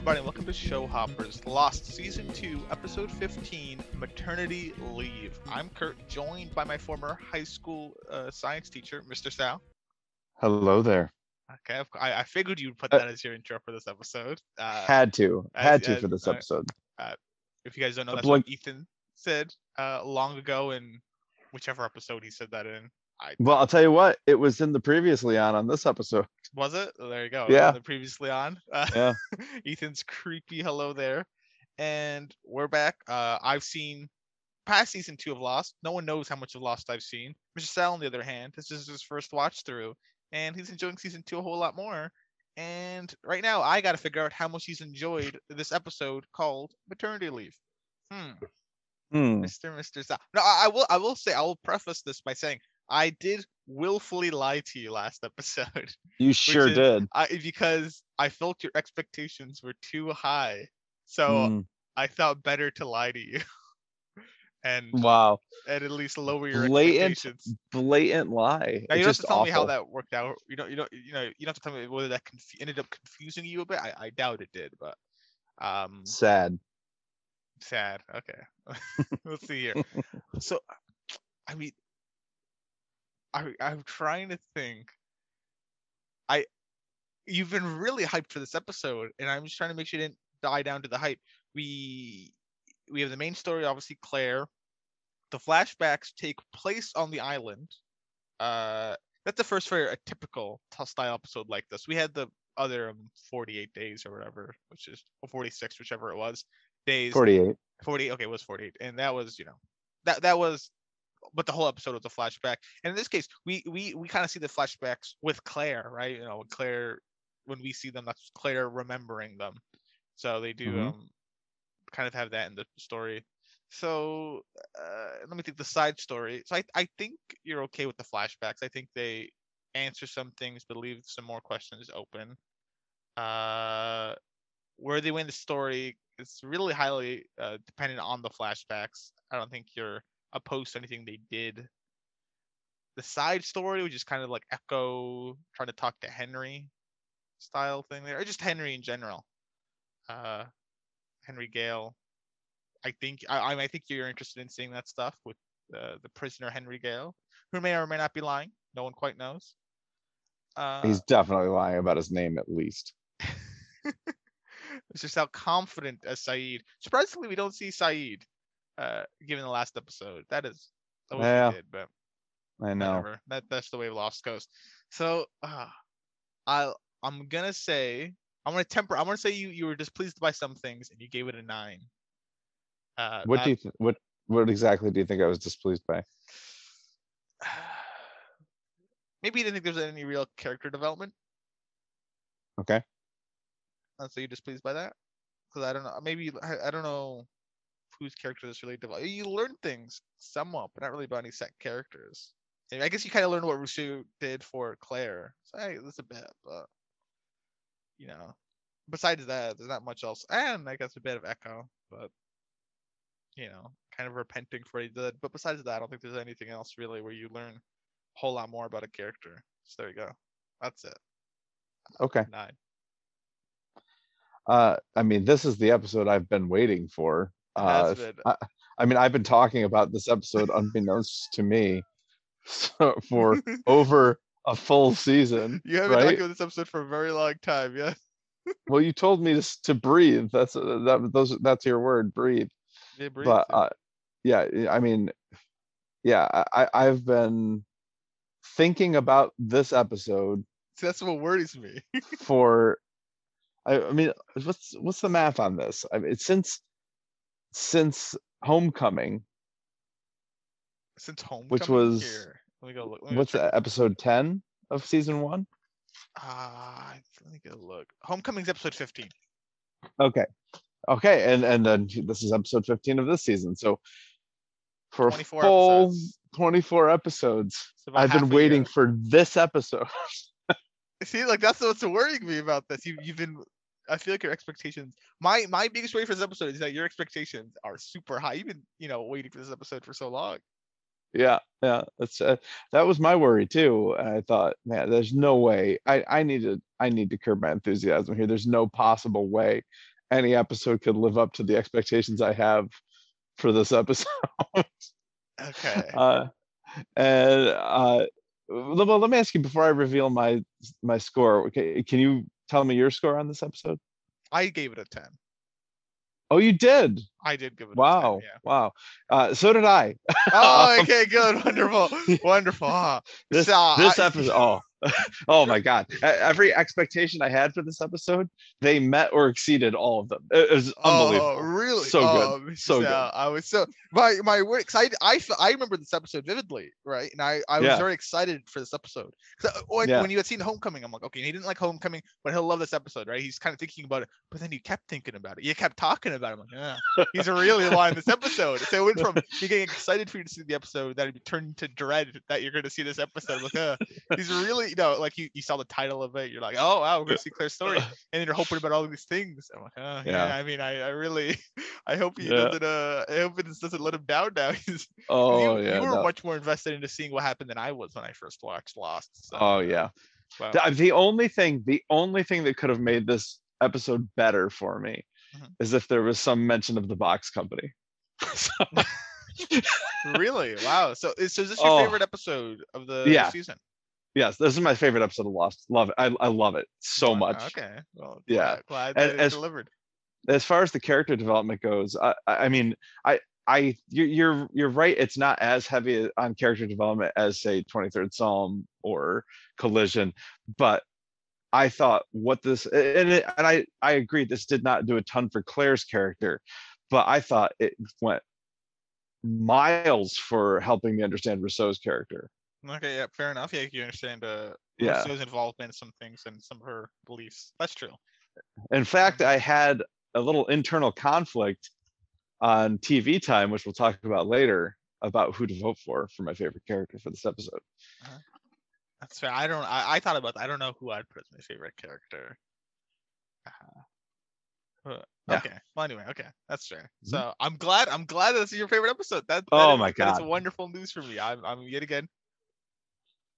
everybody, and welcome to Show Hoppers Lost Season 2, Episode 15 Maternity Leave. I'm Kurt, joined by my former high school uh, science teacher, Mr. Sal. Hello there. Okay, I, I figured you'd put Uh, that as your intro for this episode. Uh, Had to, as- had to as- for this uh, episode. if you guys don't know, that's what Ethan said uh, long ago in whichever episode he said that in. I, Well, I'll tell you what, it was in the previously on on this episode. Was it? There you go. Yeah. The previously on. Uh, Yeah. Ethan's creepy hello there. And we're back. Uh, I've seen past season two of Lost. No one knows how much of Lost I've seen. Mr. Sal, on the other hand, this is his first watch through, and he's enjoying season two a whole lot more. And right now, I got to figure out how much he's enjoyed this episode called Maternity Leave. Hmm. Hmm. Mr. Mr. Sal. No, I, I will. I will say. I will preface this by saying I did willfully lie to you last episode. You sure is- did. I because I felt your expectations were too high. So Hmm. I thought better to lie to you. and Wow. and at least lower your Blatant expectations. Blatant lie. Now you don't have just to tell me how that worked out. You don't you don't you know you don't have to tell me whether that conf- ended up confusing you a bit. I, I doubt it did, but um Sad. sad. Okay. Let's see here. So I mean I I'm trying to think. I you've been really hyped for this episode, and I'm just trying to make sure you didn't die down to the hype. We we have the main story, obviously Claire. The flashbacks take place on the island. Uh, that's the first for a typical style episode like this. We had the other um, 48 days or whatever, which is or 46, whichever it was, days. 48. 48 okay it was 48 and that was you know that that was but the whole episode was a flashback. And in this case we we we kind of see the flashbacks with claire right? You know when claire when we see them that's claire remembering them. So they do Mhm. um kind of have that in the story. So uh let me think the side story. So i i think you're okay with the flashbacks. I think they answer some things but leave some more questions open. Uh where they win the story it's really highly uh, dependent on the flashbacks. I don't think you're opposed to anything they did. The side story, which is kind of like Eko trying to talk to Henry style thing there, or just Henry in general. Uh, Henry Gale. I think I, I I think you're interested in seeing that stuff with uh, the prisoner Henry Gale, who may or may not be lying. No one quite knows. Uh, He's definitely lying about his name at least. it's just how confident as Sayid. Surprisingly, we don't see Sayid, uh, given the last episode. That is, I wish Yeah. we did, but I know. whatever. That that's the way Lost goes. So, uh, I I'm gonna say I'm gonna temper. I'm gonna say you you were displeased by some things and you gave it a nine. Uh, What not- do you th- what what exactly do you think I was displeased by? maybe you didn't think there was any real character development. Okay. And so you're displeased by that? Because I don't know. Maybe I, I don't know whose character this really developed. You learn things somewhat, but not really about any set characters. And I guess you kind of learned what Rousseau did for Claire. So hey, that's a bit, but you know, besides that, there's not much else. And I guess a bit of Eko, but you know, kind of repenting for what he did. But besides that, I don't think there's anything else really where you learn a whole lot more about a character. So there you go. That's it. Okay. Nine. Uh I mean, this is the episode I've been waiting for. Uh. I, I mean, I've been talking about this episode unbeknownst to me so, for over a full season. You haven't right? talked about this episode for a very long time, yeah. Well, you told me to to breathe. That's uh, that those that's your word, breathe. Yeah, breathe, But uh, yeah, I mean, yeah, I- I've been thinking about this episode See, that's what worries me. for. I, I mean, what's what's the math on this? I mean, since since Homecoming, Since home, Which was- here. Let me go look. Me what's that, episode ten of season one? Ah, let me go look. Homecoming's episode 15. Okay. Okay, and and then this is episode 15 of this season. So for 24 full episodes. 24 episodes, I've been waiting year. for this episode. See, like that's what's worrying me about this. You, you've been. I feel like your expectations. My my biggest worry for this episode is that your expectations are super high. You've been, you know, waiting for this episode for so long. yeah, yeah, that's uh, that was my worry too. And I thought, man, there's no way. I I need to I need to curb my enthusiasm here. There's no possible way any episode could live up to the expectations I have for this episode. Okay. uh, and uh, well, well, let me ask you before I reveal my my score. Okay, can you tell me your score on this episode? I gave it a 10. Oh, you did. I did give it Wow, a 10. Yeah. wow. Uh, so did I. Oh, Um, okay, good. Wonderful. Wonderful. Ah, This, so this I- episode. Oh, oh my God! Every expectation I had for this episode, they met or exceeded all of them. It was unbelievable. Oh, really? So good. Oh, So good. I was so my my. Cause I I I remember this episode vividly, right? And I I was Yeah. very excited for this episode. So when, Yeah. when you had seen Homecoming, I'm like, okay, he didn't like Homecoming, but he'll love this episode, right? He's kind of thinking about it, but then you kept thinking about it. You kept talking about it. I'm like, yeah, he's really wanting this episode. So it went from you getting excited for you to see the episode, that it turned to dread that you're going to see this episode. I'm like, uh, he's really, you know, like you, you saw the title of it, you're like, oh wow, we're going to see Claire's story, and then you're hoping about all these things. I'm like, uh, yeah. Yeah. I mean, I, I really, I hope he Yeah. doesn't, uh, I hope it doesn't let him down now. He's, Oh you, yeah. you were no. much more invested into seeing what happened than I was when I first watched Lost. So, Oh yeah. wow. The, the only thing, the only thing that could have made this episode better for me Mhm. is if there was some mention of the box company. So- really? Wow. So, is, so is this your Oh. favorite episode of the Yeah. season? Yes, this is my favorite episode of Lost. Love it. I, I love it so Wow, much. Okay. Well, Yeah. Glad, glad that as- delivered. As far as the character development goes, I, I mean, I, I, you're, you're, you're right. It's not as heavy on character development as say 23rd Psalm or Collision, but I thought what this and it, and I I agree this did not do a ton for Claire's character, but I thought it went miles for helping me understand Rousseau's character. Okay, yeah, fair enough. Yeah, you understand uh Yeah. Rousseau's involvement in some things and some of her beliefs. That's true. In fact, I had a little internal conflict on TV time, which we'll talk about later, about who to vote for for my favorite character for this episode. That's fair. I don't. I, I thought about. That. I don't know who I'd put as my favorite character. Uh, uh, Yeah. Okay. Well, anyway. Okay, that's fair. Mhm. So I'm glad. I'm glad this is your favorite episode. That. that Oh is- my God. wonderful news for me. I'm. I'm yet again.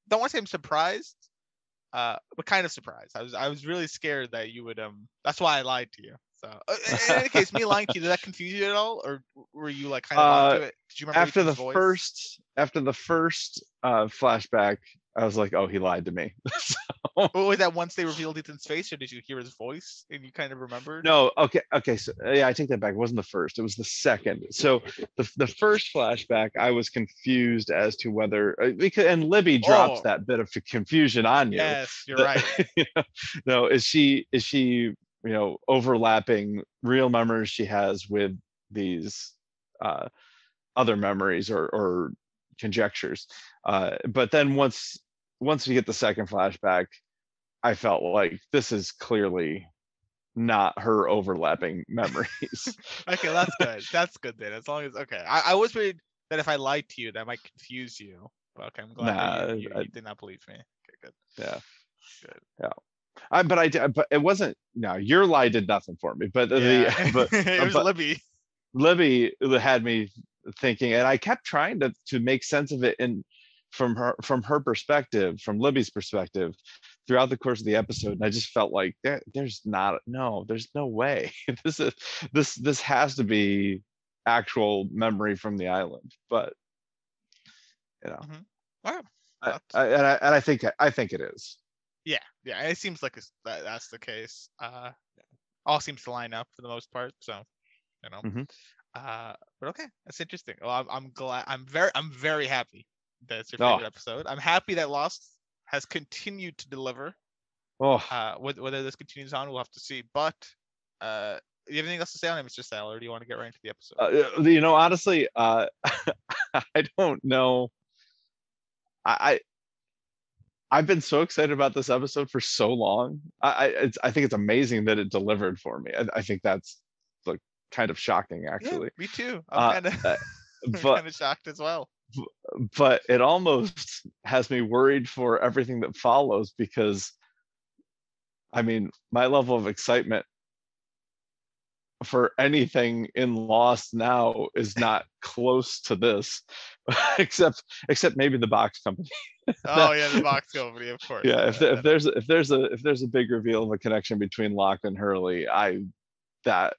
Don't want to say I'm surprised, uh, but kind of surprised. I was. I was really scared that you would. Um. That's why I lied to you. So uh, in any case, me lying to you, did that confuse you at all, or were you like kind of Uh, it? Did you remember After the voice? first, after the first uh, flashback, I was like, "Oh, he lied to me." Or was that once they revealed Ethan's face, or did you hear his voice and you kind of remembered? No, okay, okay. So yeah, I take that back. It wasn't the first. It was the second. So the the first flashback, I was confused as to whether uh, because and Libby drops Oh. that bit of confusion on you. Yes, you're The- right. you know, no, is she is she you know overlapping real memories she has with these uh, other memories or or conjectures? Uh, but then once once we get the second flashback, I felt like this is clearly not her overlapping memories. Okay, that's good. That's good then. As long as okay, I, I was worried that if I lied to you, that might confuse you. But okay, I'm glad Nah, you, you, I- you did not believe me. Okay, good. yeah. Good. Yeah. I, but I did, but it wasn't. No, your lie did nothing for me. But the, but it was but- Libby. Libby had me thinking, and I kept trying to to make sense of it in from her from her perspective, from Libby's perspective, throughout the course of the episode. And I just felt like there, there's not no, there's no way. this is this this has to be actual memory from the island. But you know, Wow. I, I, and I and I think I think it is. Yeah, yeah. It seems like it's, that, that's the case. Uh, all seems to line up for the most part. So, you know. Mhm. Uh, but okay, that's interesting. Well, I'm, I'm glad. I'm very, I'm very happy that it's your Oh. favorite episode. I'm happy that Lost has continued to deliver. Oh, Uh, whether this continues on, we'll have to see. But uh, you have anything else to say on it, Mr. Sal, or do you want to get right into the episode? uh, you know, honestly, uh, I don't know. I, I I've been so excited about this episode for so long. I I, it's, I think it's amazing that it delivered for me. I, I think that's like kind of shocking, Yeah, actually. me too. Uh, I'm kind of, uh, kind of shocked as well. But it almost has me worried for everything that follows because I mean, my level of excitement for anything in Lost now is not close to this, except except maybe the box company. Oh yeah, the box company, of course. Yeah, if, if there's if there's a if there's a big reveal of a connection between Locke and Hurley, I that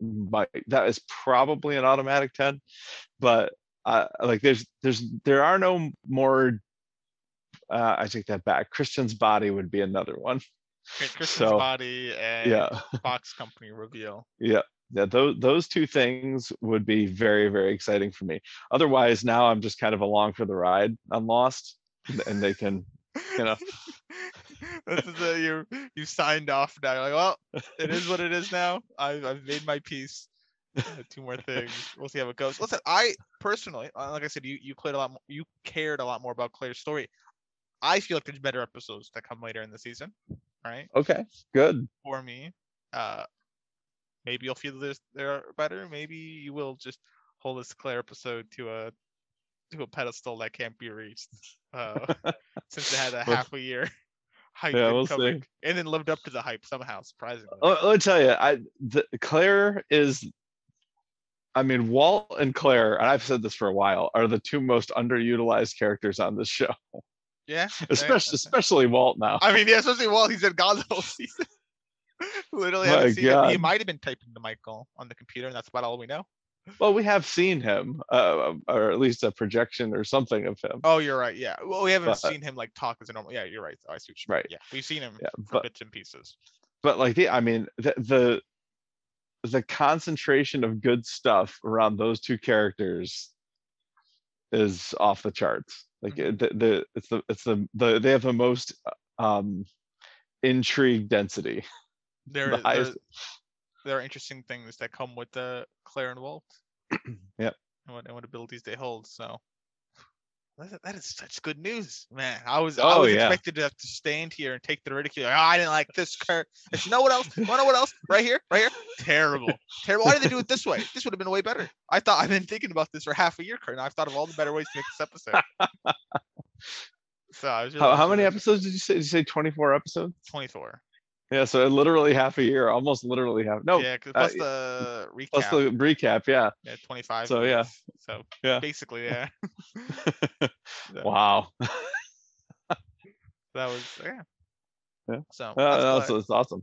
might that is probably an automatic 10 but uh like there's there's there are no more uh i take that back christian's body would be another one Christian's So, body and yeah box Company reveal. yeah yeah those those two things would be very very exciting for me otherwise now i'm just kind of along for the ride on lost and they can you know this is a, you you signed off now. You're like, well, it is what it is now. I've I've made my peace. Two more things. We'll see how it goes. Listen, I personally, uh, like I said, you you played a lot. More, you cared a lot more about Claire's story. I feel like there's better episodes that come later in the season, right? okay good For me, uh, maybe you'll feel this they're better. Maybe you will just hold this Claire episode to a to a pedestal that can't be reached. Uh, since it had a half a year hype yeah, we'll and then lived up to the hype somehow, surprisingly. let, let me tell you i the, claire is i mean walt and claire and i've said this for a while are the two most underutilized characters on this show yeah, especially especially walt now I mean, yeah, especially while he's in God's whole season. Literally, My haven't seen him. He might have been typing to Michael on the computer, and that's about all we know. well we have seen him uh, or at least a projection or something of him Oh, you're right. Yeah. Well, we haven't But- seen him like talk as a normal. Yeah, you're right. I see what you mean. Right. Yeah, we've seen him yeah for but bits and pieces. but like the i mean the the the concentration of good stuff around those two characters is off the charts like the, the it's the it's the, the they have the most um intrigue density There, the there, there are interesting things that come with the Claire and Walt. Yep. And what, and what abilities they hold. So that is, such good news, man. I was I Oh, was yeah. expected to have to stand here and take the ridicule. Oh, I didn't like this Kurt. You know what else? Wanna know what else? Right here, right here. Terrible, terrible. Why did they do it this way? This would have been way better. I thought I've been thinking about this for half a year, Kurt. And I've thought of all the better ways to make this episode. so I was really, how, how many episodes did you say did you say 24 episodes Twenty-four. Yeah so literally half a year almost literally half no yeah, 'cause uh, plus the recap. plus the recap yeah Yeah, 25. So, yeah. So Yeah. basically, yeah. Yeah. wow That was yeah. Yeah. So Uh, that's that's, glad, that's awesome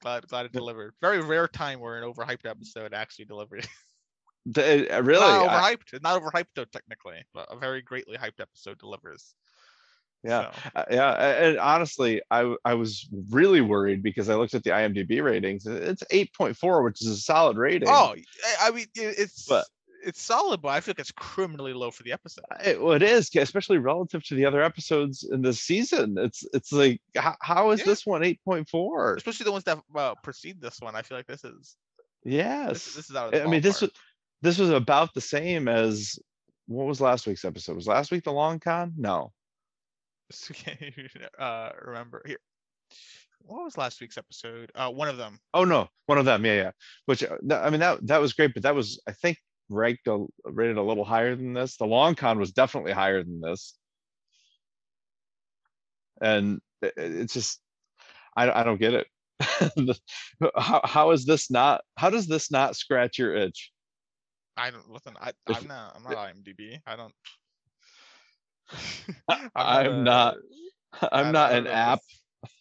glad glad it Yeah. delivered. Very rare time where an overhyped episode actually delivered. D- uh, really not I- overhyped. Not overhyped though technically, but a very greatly hyped episode delivers. Yeah. So, Uh, yeah and honestly i i was really worried because i looked at the imdb ratings it's 8.4 which is a solid rating oh, I- mean it's But- it's solid, but I feel like it's criminally low for the episode. it, well, it is especially relative to the other episodes in this season it's it's like how, how is Yeah. this one 8.4 Especially the ones that uh, precede this one. I feel like this is yes this, this is out the i mean this was this was about the same as what was last week's episode was last week the long con no So, can you, uh remember here. What was last week's episode? Uh, one of them. oh no one of them yeah yeah which uh, i mean that that was great but that was i think ranked a, rated a little higher than this the long con was definitely higher than this and i- i- it's just i, I don't get it how, how is this not how does this not scratch your itch I don't listen. I, If- I'm not. I'm not IMDb. I don't. i'm not i'm I an app this-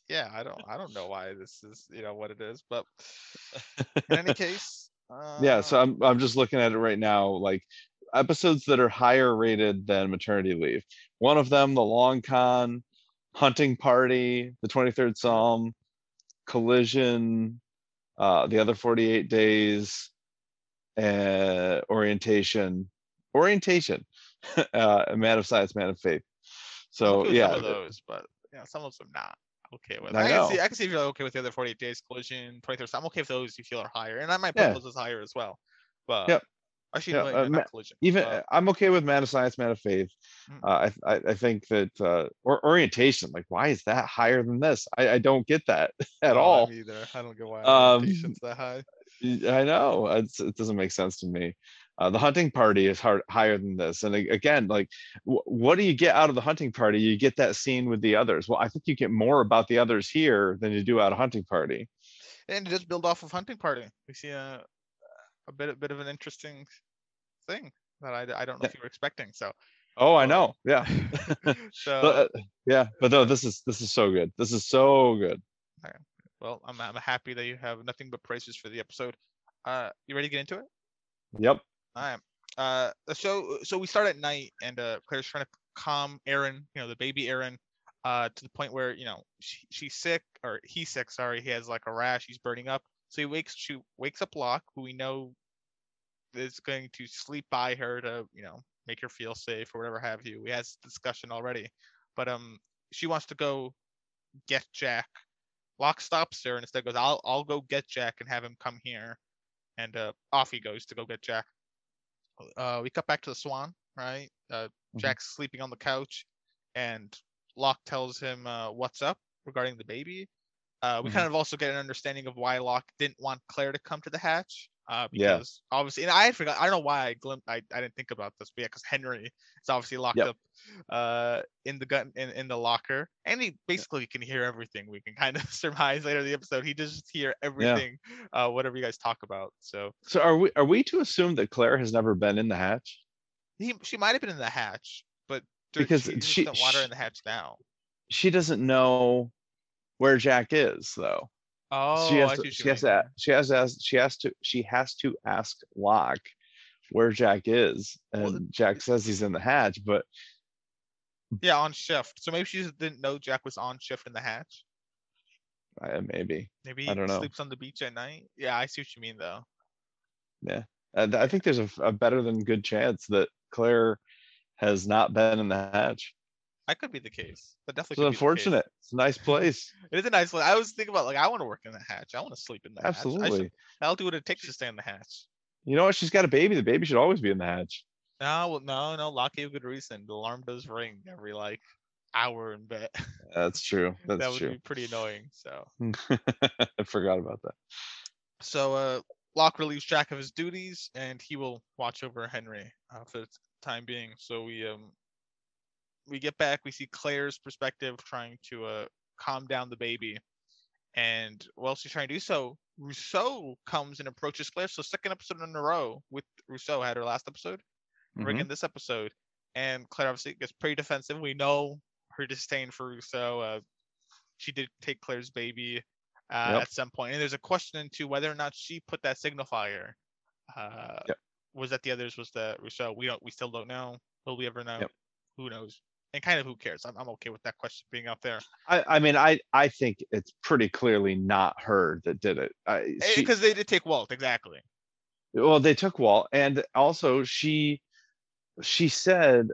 Yeah, I don't. I don't know why this is. You know what it is, but in any case. Yeah, so uh, I'm I'm just looking at it right now, like episodes that are higher rated than maternity leave. One of them, the long con, hunting party, the 23rd Psalm, collision, uh, the other 48 days, uh, orientation, orientation, uh, a man of science, man of faith. So yeah, some of those, but yeah, some of them not okay with. I I, can see. I can see if you're okay with the other 48 days collision, 23rd. I'm okay with those you feel are higher, and I might put Yeah. those as higher as well. But Yep. actually, Yeah, no, uh, ma- collision. even but- I'm okay with man of science, man of faith. Mm. Uh, I, I I think that uh, or orientation, like why is that higher than this? I, I don't get that at no, all. either. I don't get why Um, orientation's that high. I know it's, it doesn't make sense to me. Uh, the hunting party is hard, higher than this, and again, like, wh- what do you get out of the hunting party? You get that scene with the others. Well, I think you get more about the others here than you do out of hunting party. and just build off of hunting party. We see a a bit a bit of an interesting thing that I, I don't know Yeah. if you were expecting. So Oh, I know. Yeah, so but, uh, yeah, but no, this is this is so good. This is so good. well, Well, I'm I'm happy that you have nothing but praises for the episode. Uh, you ready to get into it? Yep. All right. Uh, so so we start at night, and uh, Claire's trying to calm Aaron, you know, the baby Aaron, uh, to the point where you know she, she's sick or he's sick. Sorry, he has like a rash. He's burning up. So he wakes she wakes up Locke, who we know is going to sleep by her to you know make her feel safe or whatever have you. We had discussion already, but um, she wants to go get Jack. Locke stops her and instead goes, "I'll I'll go get Jack and have him come here," and uh, off he goes to go get Jack. Uh, we cut back to the Swan, right? Uh, Mhm. Jack's sleeping on the couch, and Locke tells him uh, what's up regarding the baby. Uh, we Mhm. kind of also get an understanding of why Locke didn't want Claire to come to the hatch. Uh, Yeah. because obviously, and I had forgot. I don't know why I glimpsed. I, I didn't think about this, but yeah, because Henry is obviously locked Yep. up uh, in the gun in, in the locker, and he basically can hear everything. We can kind of surmise later in the episode. He just hear everything, uh, whatever you guys talk about. So So are we are we to assume that Claire has never been in the hatch? he she might have been in the hatch, but Because she, just she- she- in the hatch now. She doesn't know where Jack is though. Oh, she has to, she has to she has to ask, she has to she has to ask Locke where Jack is, Well, and Jack says he's in the hatch, but Yeah, on shift. So maybe she just didn't know Jack was on shift in the hatch. uh, maybe Maybe I don't know. sleeps on the beach at night. Yeah, I see what you mean though. uh, I think there's a, a better than good chance that Claire has not been in the hatch. That could be the case. That definitely could be the case. unfortunate. It's a nice place. It is a nice place. I was thinking about like I want to work in the hatch. I want to sleep in the hatch. I Absolutely. I'll do what it takes to stay in the hatch. You know what? She's got a baby. The baby should always be in the hatch. No, well, no, no. A good reason. The alarm does ring every like hour in bed. That's true. that That's would true. be pretty annoying. So, I forgot about that. so uh, Locke relieves Jack of his duties, and he will watch over Henry uh, for the time being. So we um we get back. We see Claire's perspective, trying to uh calm down the baby, and while she's trying to do so, Rousseau comes and approaches Claire. So second episode in a row with Rousseau had her last episode. We're Mhm. in this episode, and Claire obviously gets pretty defensive. We know her disdain for Rousseau. Uh, she did take Claire's baby uh, Yep. at some point, and there's a question into whether or not she put that signifier. Uh, Yep. Was that the others? Was that Rousseau? We don't. We still don't know. Will we ever know? Yep. Who knows? And kind of who cares? I'm, I'm okay with that question being out there I, I mean, I, I think it's pretty clearly not her that did it. Because eh, they did take Walt exactly. well, they took Walt, and also she, she said,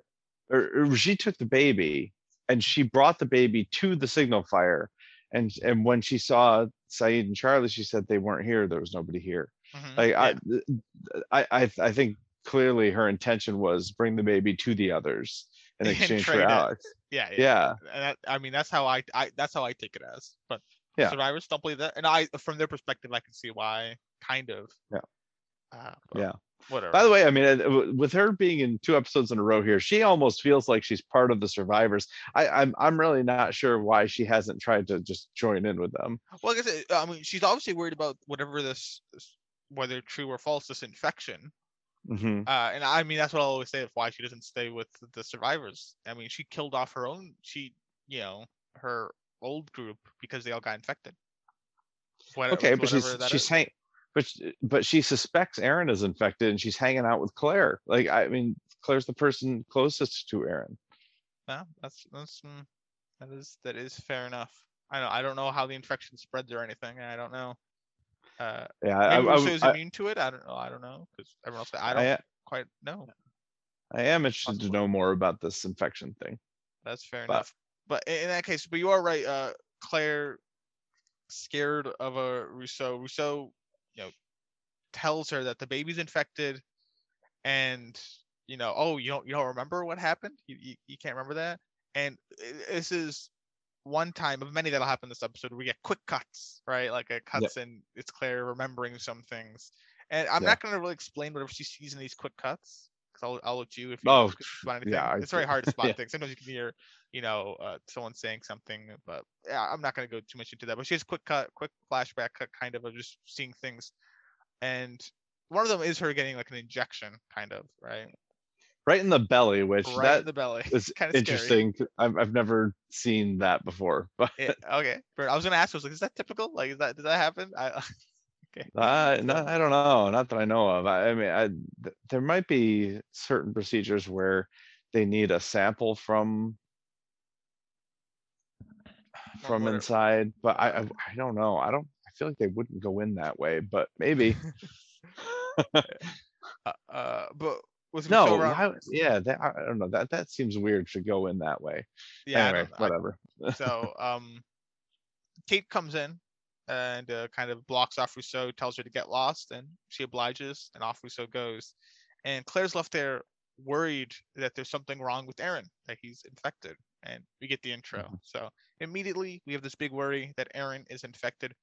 or, or she took the baby, and she brought the baby to the signal fire, and and when she saw Sayid and Charlie, she said they weren't here. There was nobody here. Mhm, Like yeah. I, I, I, I think clearly her intention was bring the baby to the others in exchange for it. Alex. yeah, Yeah, and that, I mean that's how I, I that's how I take it as. But Yeah. survivors don't believe that, and I from their perspective I can see why, kind of. Yeah. Uh, Yeah. Whatever. By the way, I mean, uh, with her being in two episodes in a row here, she almost feels like she's part of the survivors. I, I'm I'm really not sure why she hasn't tried to just join in with them. well, I said, I mean, she's obviously worried about whatever this- whether true or false, this infection. Hmm Uh, and I mean that's what I always say of why she doesn't stay with the survivors. I mean, she killed off her own. She, you know, her old group because they all got infected. What- Okay, but she's whatever she's hang, but but she suspects Aaron is infected, and she's hanging out with Claire. Like I mean, Claire's the person closest to Aaron. Yeah, that's that's mm, that is that is fair enough. I don't I don't know how the infection spreads or anything. I don't know. Uh, Yeah, I, I, Rousseau's I, immune to it. I don't know. I don't know because everyone else. I I, don't a- quite know. I am interested to know more about this infection thing. That's fair But- enough. But in, in that case, but you are right. Uh, Claire scared of a Rousseau. Rousseau, you know, tells her that the baby's infected, and you know, oh, you don't you don't remember what happened? You you, you can't remember that? And this is one time of many that'll happen this episode. We get quick cuts, right? Like it cuts and it's Claire remembering some things. And I'm Yeah. not going to really explain whatever she sees in these quick cuts. Cause I'll, I'll let you if you Oh, spot anything. yeah, it's very hard to spot Yeah. things. Sometimes you can hear, you know, uh, someone saying something, but yeah, I'm not going to go too much into that. But she has quick cut, quick flashback cut, kind of of just seeing things, and one of them is her getting like an injection, kind of, right? Right in the belly, which right that in the belly. is kind of interesting. I've I've never seen that before, but Yeah, okay. I was gonna ask. I was like, is that typical? Like, is that did that happen? I, okay. I, no, I don't know. Not that I know of. I, I mean, I, th- there might be certain procedures where they need a sample from from inside, but I, I I don't know. I don't. I feel like they wouldn't go in that way, but maybe. Uh, uh, but was Rousseau no, why- yeah, that, I don't know. That that seems weird to go in that way. Yeah. Anyway, whatever. so um Kate comes in and uh, kind of blocks off Rousseau, tells her to get lost, and she obliges, and off Rousseau goes. And Claire's left there worried that there's something wrong with Aaron, that he's infected. And we get the intro. Mhm. So immediately we have this big worry that Aaron is infected.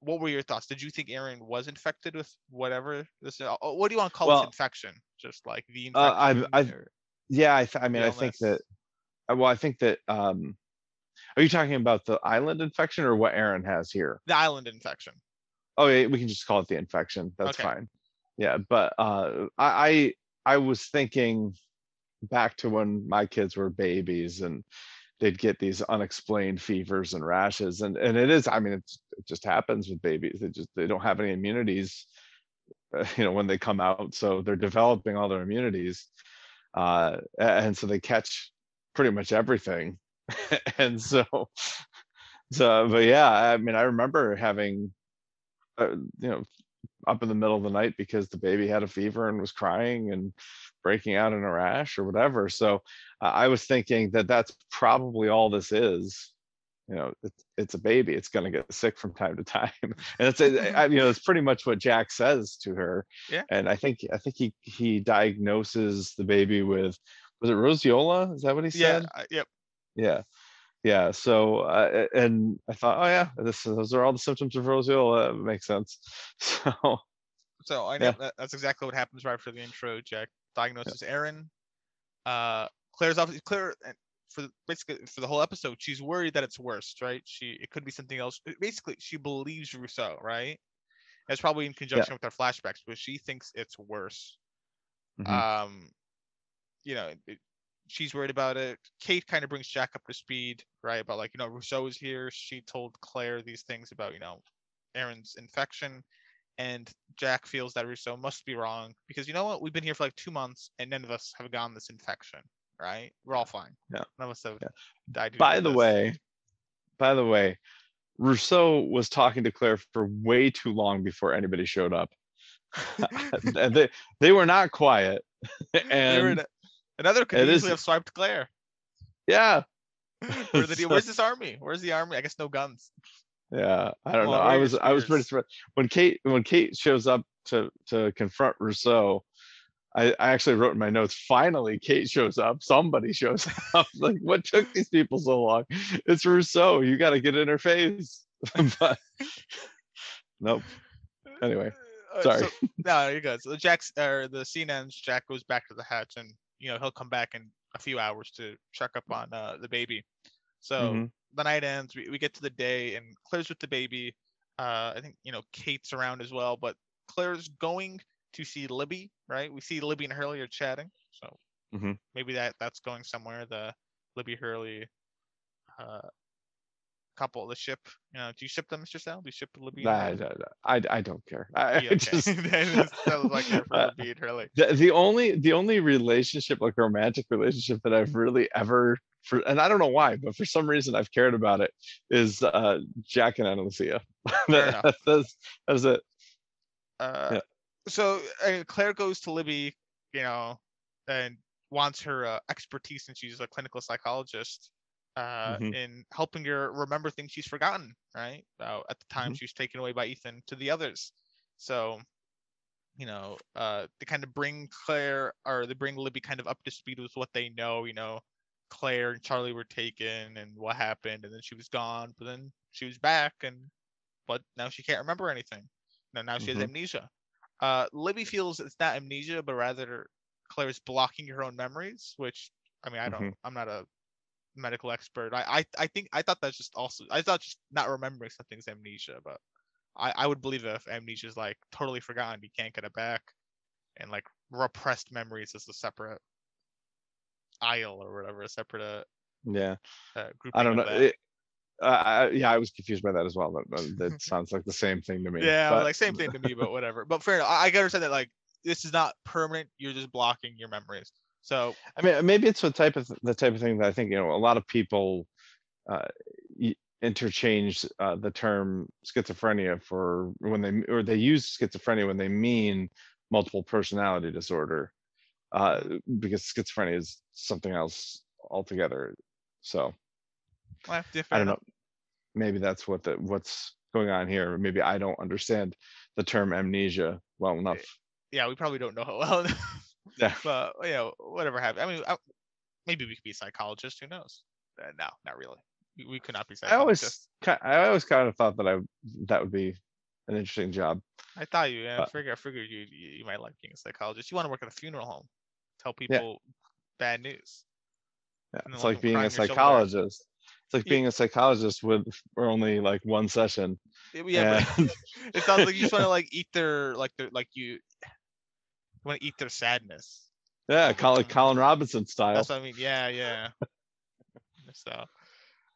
What were your thoughts? Did you think Aaron was infected with whatever this? Uh, what do you want to call Well, this infection? Just like the uh, I've- infection? I've- or- Yeah, I, th- I mean, I think that. uh, Well, I think that. um Are you talking about the island infection or what Aaron has here? the island infection. Oh, yeah, we can just call it the infection. That's Okay. fine. Yeah, but uh, I, I I was thinking back to when my kids were babies and they'd get these unexplained fevers and rashes, and and it is. I mean, it's, it just happens with babies. They just they don't have any immunities, you know, when they come out. So they're developing all their immunities, uh, and so they catch pretty much everything, and so. So, but yeah, I mean, I remember having uh, you know, up in the middle of the night because the baby had a fever and was crying and breaking out in a rash or whatever. So uh, I was thinking that that's probably all this is. You know, it's, it's a baby. It's going to get sick from time to time, and it's a- I- you know it's pretty much what Jack says to her. Yeah. And I think I think he he diagnoses the baby with was it roseola? Is that what he Yeah. said? uh, Yep. yeah yeah so uh, and i thought oh yeah this those are all the symptoms of roseola it makes sense so So I know Yeah. that, that's exactly what happens right after the intro. Jack diagnoses Aaron. Uh, Claire's obviously Claire and for the, basically for the whole episode. She's worried that it's worse, right? She it could be something else. Basically, she believes Rousseau, right? That's probably in conjunction with our flashbacks, but she thinks it's worse. Mhm. Um, you know, it, she's worried about it. Kate kind of brings Jack up to speed, right? About like you know Rousseau is here. She told Claire these things about you know Aaron's infection and Jack feels that Rousseau must be wrong because you know what? We've been here for like two months and none of us have gotten this infection, right? We're all fine. Yeah. None of us have Yeah. died. by the this. way by the way rousseau was talking to claire for way too long before anybody showed up and they they were not quiet and a- another could it is- easily have swiped Claire. yeah Where the, So- where's this army? Where's the army? I guess no guns. Yeah, I don't Well, know. I was your I was pretty surprised when Kate when Kate shows up to to confront Rousseau. I, I actually wrote in my notes. Finally, Kate shows up. Somebody shows up. like, what took these people so long? It's Rousseau. You got to get in her face. but nope. Anyway, Uh, sorry. So, no, you're good. So Jack's or the scene ends. Jack goes back to the hatch, and you know he'll come back in a few hours to check up on uh, the baby. So Mhm. the night ends. We, we get to the day, and Claire's with the baby. Uh, I think you know Kate's around as well, but Claire's going to see Libby. Right? We see Libby and Hurley are chatting. So Mhm. maybe that that's going somewhere. The Libby Hurley uh, couple, the ship. You know, do you ship them, Mr. Sal? Do you ship Libby? and I, I, don't care. I, Yeah, I okay. just, that was like uh, Libby and Hurley. the, the only the only relationship like romantic relationship that i've really ever for and i don't know why but for some reason i've cared about it is uh jack and Ana lucia enough. that's that's it Uh, Yeah. So uh, Claire goes to Libby, you know, and wants her uh, expertise, and she's a clinical psychologist, uh, Mhm. in helping her remember things she's forgotten. Right? Uh, at the time, Mhm. she was taken away by Ethan to the others. So, you know, uh, they kind of bring Claire or they bring Libby kind of up to speed with what they know. You know, Claire and Charlie were taken, and what happened, and then she was gone, but then she was back, and but now she can't remember anything. No, now she has Mhm. amnesia. Uh, Libby feels it's not amnesia, but rather Claire's blocking her own memories. Which I mean, I don't. I'm not a medical expert. I, I I think I thought that's just also. I thought just not remembering something is amnesia, but I I would believe if amnesia is like totally forgotten, you can't get it back, and like repressed memories is a separate aisle or whatever, a separate uh, Yeah, uh group. I don't know. It, uh, I, yeah, I was confused by that as well. But, but that sounds like the same thing to me. Yeah, but- like same thing to me, but whatever. But fair enough. I, I can understand that like this is not permanent. You're just blocking your memories. So I mean, maybe it's the type of the type of thing that I think you know a lot of people uh, interchange uh, the term schizophrenia for when they or they use schizophrenia when they mean multiple personality disorder uh, because schizophrenia is something else altogether. So well, yeah, I don't know. Maybe that's what the what's going on here. Maybe I don't understand the term amnesia well enough. Yeah, we probably don't know how well. Yeah. but you know, whatever happened. I mean, I, maybe we could be psychologists. Who knows? Uh, no, not really. We, we could not be I always, psychologists. I always kind of thought that I that would be an interesting job. I thought you. Yeah, I uh, figure. I figured you. You you might like being a psychologist. You want to work at a funeral home, tell people bad news. Yeah, it's like being a on your shoulder. psychologist. It's like being a psychologist with for only like one session. Yeah, and- it sounds like you just want to like eat their like their like you. You want to eat their sadness. yeah, Colin, Colin Robinson style. That's what I mean. Yeah, yeah. so.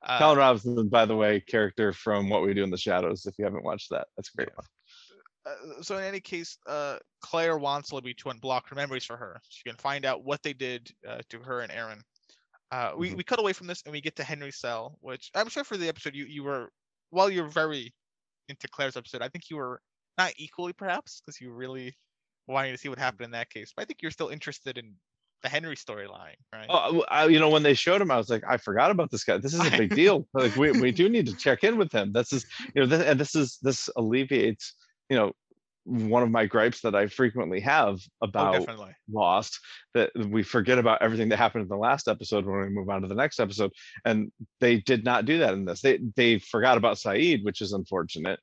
Uh, Colin Robinson, by the way, character from What We Do in the Shadows. If you haven't watched that, that's a great Yeah. one. uh, so in any case, uh, Claire wants Libby to unblock her memories for her. She can find out what they did uh, to her and Aaron. Uh, we, Mhm. we cut away from this and we get to Henry's cell, which I'm sure for the episode you, you were while you're very into Claire's episode, I think you were not equally perhaps because you were really wanting to see what happened in that case. But I think you're still interested in the Henry storyline, right? Oh, I, you know, when they showed him, I was like, I forgot about this guy. This is a big deal. Like, we, we do need to check in with him. This is, you know, this, and this is this alleviates, you know, one of my gripes that I frequently have Oh, about definitely. Lost that we forget about everything that happened in the last episode when we move on to the next episode, and they did not do that in this. They they forgot about Sayid, which is unfortunate,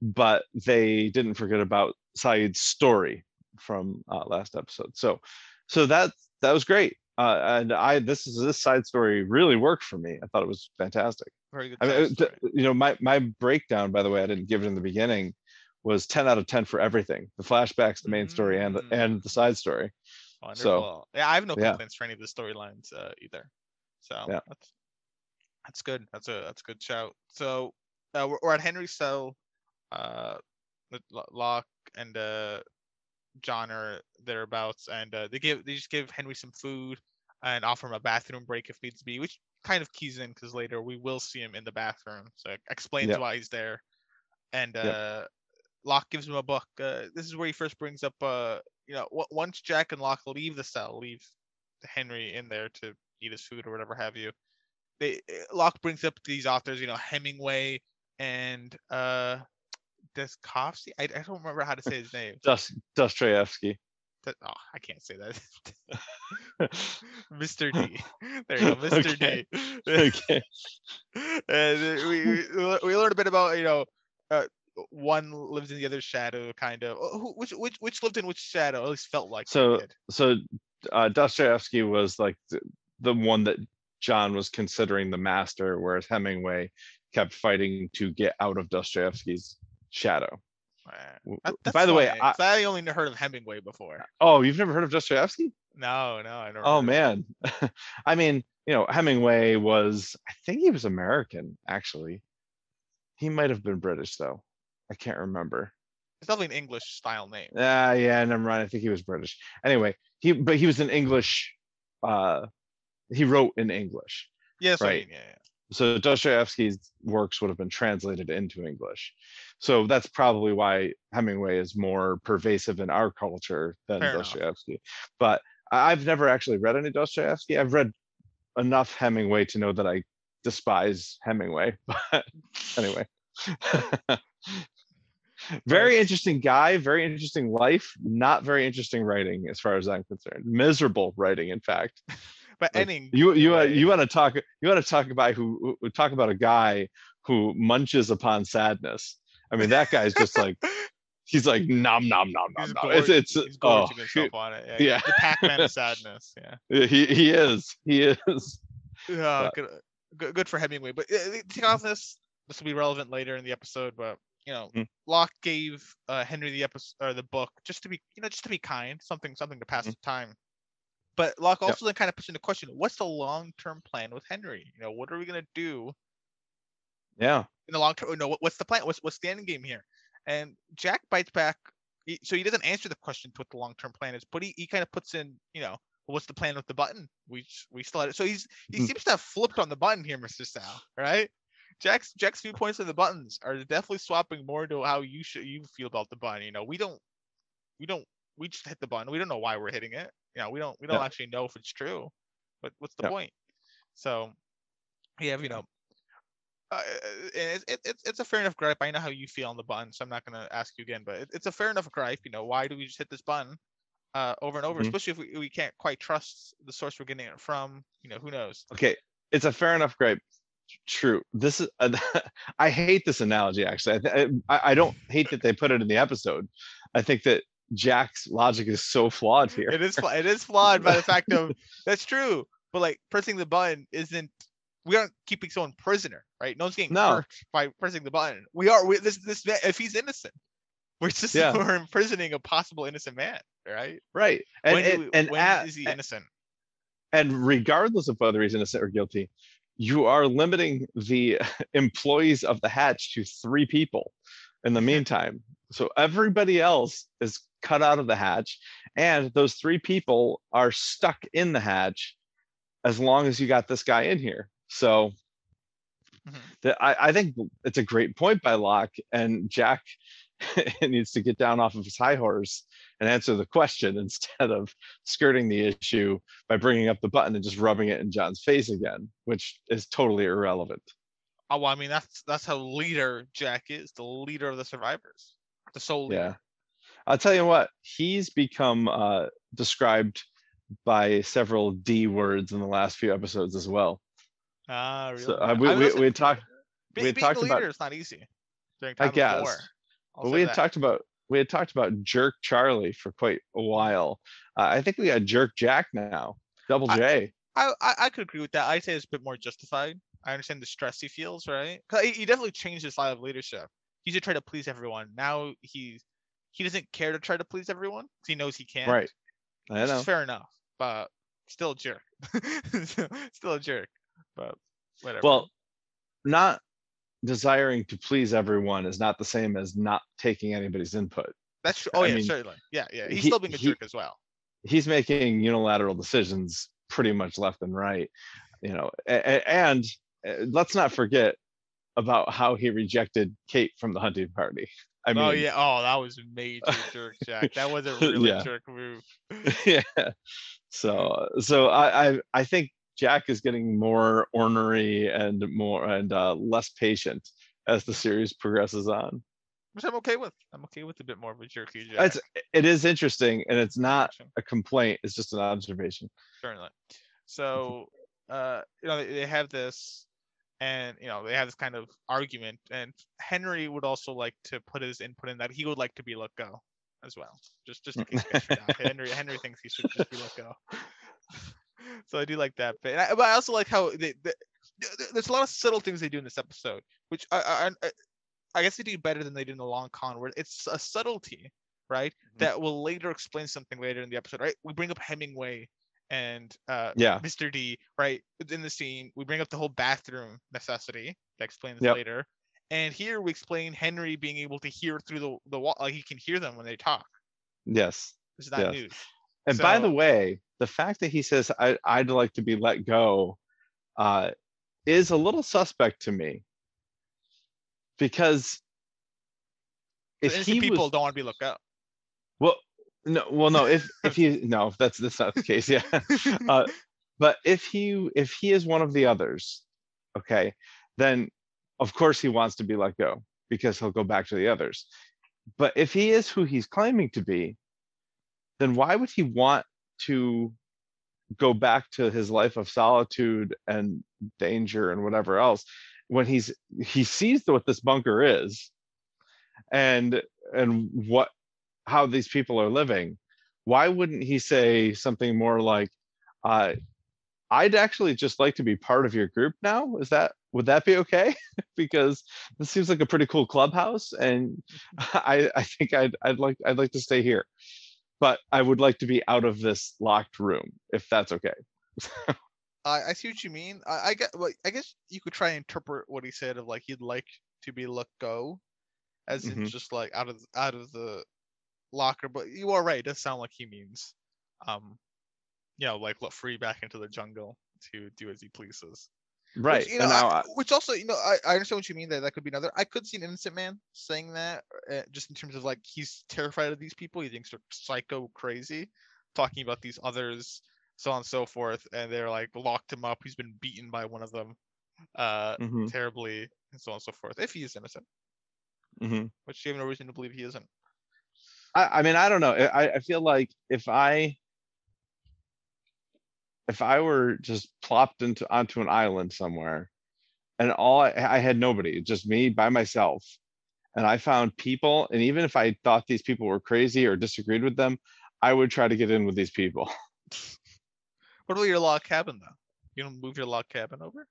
but they didn't forget about Sayid's story from uh, last episode. So, so that that was great. Uh, and I this is this side story really worked for me. I thought it was fantastic. Very good. I mean, side th- story. you know, my my breakdown, by the way, I didn't give it in the beginning, was 10 out of 10 for everything: the flashbacks, the main story, and the, and the side story. Wonderful. yeah, I have no yeah. complaints for any of the storylines uh, either. So Yeah. that's that's good. That's a that's a good shout. So uh, we're, we're at Henry's cell. Uh, Locke and uh, John are thereabouts, and uh, they give they just give Henry some food and offer him a bathroom break if needs be, which kind of keys in because later we will see him in the bathroom, so it explains Yep. why he's there. And uh. Locke gives him a book. Uh, this is where he first brings up, uh, you know, w- once Jack and Locke leave the cell, leave Henry in there to eat his food or whatever have you. They uh, Locke brings up these authors, you know, Hemingway and uh, Deskovsky. I, I don't remember how to say his name. Dust Dostoevsky. Oh, I can't say that. Mr. D. There you go, Mr. Okay. D. okay. and we, we we we learned a bit about you know uh, one lives in the other's shadow kind of who, which which which lived in which shadow at least felt like So so uh, Dostoevsky was like the, the one that John was considering the master, whereas Hemingway kept fighting to get out of Dostoevsky's shadow. That- By the way, I, I only heard of Hemingway before. oh, you've never heard of Dostoevsky? No, no, I never. Oh heard of him. man, I mean, you know, Hemingway was. I think he was American, actually. He might have been British though. I can't remember. It's definitely an English style name. Ah, yeah, and I'm mind. I think he was British. Anyway, he but he was an English. Uh, he wrote in English. Yes, I right. mean, yeah, yeah. So Dostoevsky's works would have been translated into English. So that's probably why Hemingway is more pervasive in our culture than Fair enough. Dostoevsky. But I- I've never actually read any Dostoevsky. I've read enough Hemingway to know that I despise Hemingway. But anyway. very interesting guy, very interesting life, not very interesting writing as far as I'm concerned. Miserable writing, in fact. But Like, ending. You you uh, you want to talk you want to talk about who, talk about a guy who munches upon sadness. I mean that guy's just like he's like nom nom nom nom nom. It's it's he's oh himself on it. Yeah, yeah. The Pac-Man of sadness. Yeah. he he is he is. Yeah, good, good, good for Hemingway. But uh, take off this, this will be relevant later in the episode. But you know, Mm. Locke gave uh, Henry the episode or the book just to be, you know, just to be kind, something, something to pass Mm. the time. But Locke also then kind of puts into question, what's the long-term plan with Henry? You know, what are we gonna do Yeah. in the long term? No, what's the plan? What's what's the end game here? And Jack bites back. He, so he doesn't answer the question to what the long-term plan is, but he, he kind of puts in, you know, what's the plan with the button? We we still had it. So he's he Mhm. seems to have flipped on the button here, Mr. Sal, right? Jack's Jack's viewpoints on the buttons are definitely swapping more to how you should you feel about the button. You know, we don't we don't we just hit the button. We don't know why we're hitting it. You know, we don't we don't Yeah. actually know if it's true. But what's the Yeah. point? So we have, you know, uh, it's, it, it's it's a fair enough gripe. I know how you feel on the button, so I'm not gonna ask you again. But it, it's a fair enough gripe. You know, why do we just hit this button uh, over and over? Mhm. Especially if we, we can't quite trust the source we're getting it from. You know, who knows? Okay. It's a fair enough gripe. True. This is, I hate this analogy actually. I, I, I don't hate that they put it in the episode. I think that Jack's logic is so flawed here. It is it is flawed by the fact of that's true. But like pressing the button isn't. We aren't keeping someone prisoner, right? No one's getting No. hurt by pressing the button. We are. We, this this man- if he's innocent, we're just Yeah. we're imprisoning a possible innocent man, right? Right. And, when and, we- and when at- is he innocent? and regardless of whether he's innocent or guilty, you are limiting the employees of the hatch to three people in the meantime. So everybody else is cut out of the hatch, and those three people are stuck in the hatch as long as you got this guy in here. So Mhm. that I, I think it's a great point by Locke, and Jack needs to get down off of his high horse and answer the question instead of skirting the issue by bringing up the button and just rubbing it in John's face again, which is totally irrelevant. Oh, well, I mean that's that's how leader Jack is, the leader of the survivors, the sole leader. Yeah. I'll tell you what, he's become uh, described by several D words in the last few episodes as well. Ah, really? So uh, I we, mean, we, we talked, be- we had being talked a about- leader is not easy. I guess, of war. I'll but we had that. talked about we had talked about Jerk Charlie for quite a while. Uh, I think we got Jerk Jack now, Double J. I, I I could agree with that. I'd say it's a bit more justified. I understand the stress he feels, right? 'Cause he, definitely changed his style of leadership. He used to try to please everyone. Now he he doesn't care to try to please everyone because he knows he can't. Right. I know. fair enough, but still a jerk. still a jerk. But whatever. Well, not desiring to please everyone is not the same as not taking anybody's input. that's true. Oh I yeah, mean, certainly. Yeah, yeah. He's he- still being a he- jerk as well. He's making unilateral decisions pretty much left and right, you know. a- a- And uh, let's not forget about how he rejected Kate from the hunting party. I mean, oh yeah. Oh, that was a major jerk, Jack. That was a really Yeah. jerk move. yeah. So so I, I I think Jack is getting more ornery and more and uh, less patient as the series progresses on. Which I'm okay with. I'm okay with a bit more of a jerky Jack. It's it is interesting and it's not a complaint. It's just an observation. certainly. So, uh, you know, they, they have this, and you know, they have this kind of argument, and Henry would also like to put his input in that he would like to be let go as well. Just, just in case you guys forgot, Henry, Henry thinks he should just be let go. So I do like that bit, and I, but I also like how they, they, there's a lot of subtle things they do in this episode, which I, I, I, guess they do better than they did in the long con, where it's a subtlety, right, Mhm. that will later explain something later in the episode, right? We bring up Hemingway and uh, Yeah. Mr. D, right? In the scene, we bring up the whole bathroom necessity that explains Yep. later. And here we explain Henry being able to hear through the, the wall, like he can hear them when they talk. Yes. This is not Yes. news. And by the way, the fact that he says I, I'd like to be let go uh, is a little suspect to me because if he people was don't want to be looked up. well, no, well, no, if if he no, that's that's not the case, yeah. Uh, but if he if he is one of the others, okay, then of course he wants to be let go because he'll go back to the others. But if he is who he's claiming to be, then why would he want to go back to his life of solitude and danger and whatever else when he's he sees what this bunker is and and what how these people are living? Why wouldn't he say something more like uh i'd actually just like to be part of your group now. Is that would that be okay? Because this seems like a pretty cool clubhouse and i i think i'd i'd like i'd like to stay here but I would like to be out of this locked room, if that's okay. I, I see what you mean. I, I get. Well, I guess you could try and interpret what he said of like he'd like to be let go, as in Mhm. just like out of out of the locker. But you are right. It does sound like he means, um, you know, like let free back into the jungle to do as he pleases. Right. Which, you know, I- I- which also, you know, I, I understand what you mean. That that could be another. I could see an innocent man saying that, uh, just in terms of like he's terrified of these people. He thinks they're psycho crazy, talking about these others, so on and so forth. And they're like locked him up. He's been beaten by one of them, uh, Mhm, terribly, and so on and so forth. If he is innocent, mhm. which you have no reason to believe he isn't. I, I mean, I don't know. I, I feel like if I if I were just plopped into onto an island somewhere and all I, I had nobody, just me by myself, and I found people, and even if I thought these people were crazy or disagreed with them, I would try to get in with these people. What about your log cabin though? You don't move your log cabin over?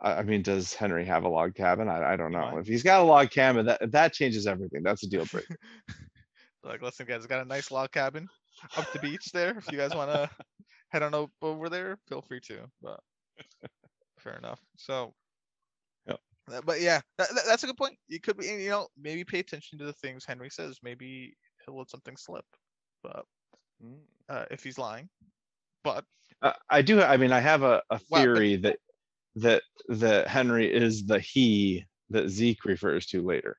I, mean, does Henry have a log cabin? I, I don't know. If he's got a log cabin, that that changes everything. That's a deal breaker. Like, listen, guys, got a nice log cabin up the beach there. If you guys want to head on o- over there, feel free to. But fair enough. So, Yep. but yeah, that, that- that's a good point. You could be, you know, maybe pay attention to the things Henry says. Maybe he'll let something slip. But uh, if he's lying, but Uh, I do. I mean, I have a, a but- theory that that that Henry is the he that Zeke refers to later.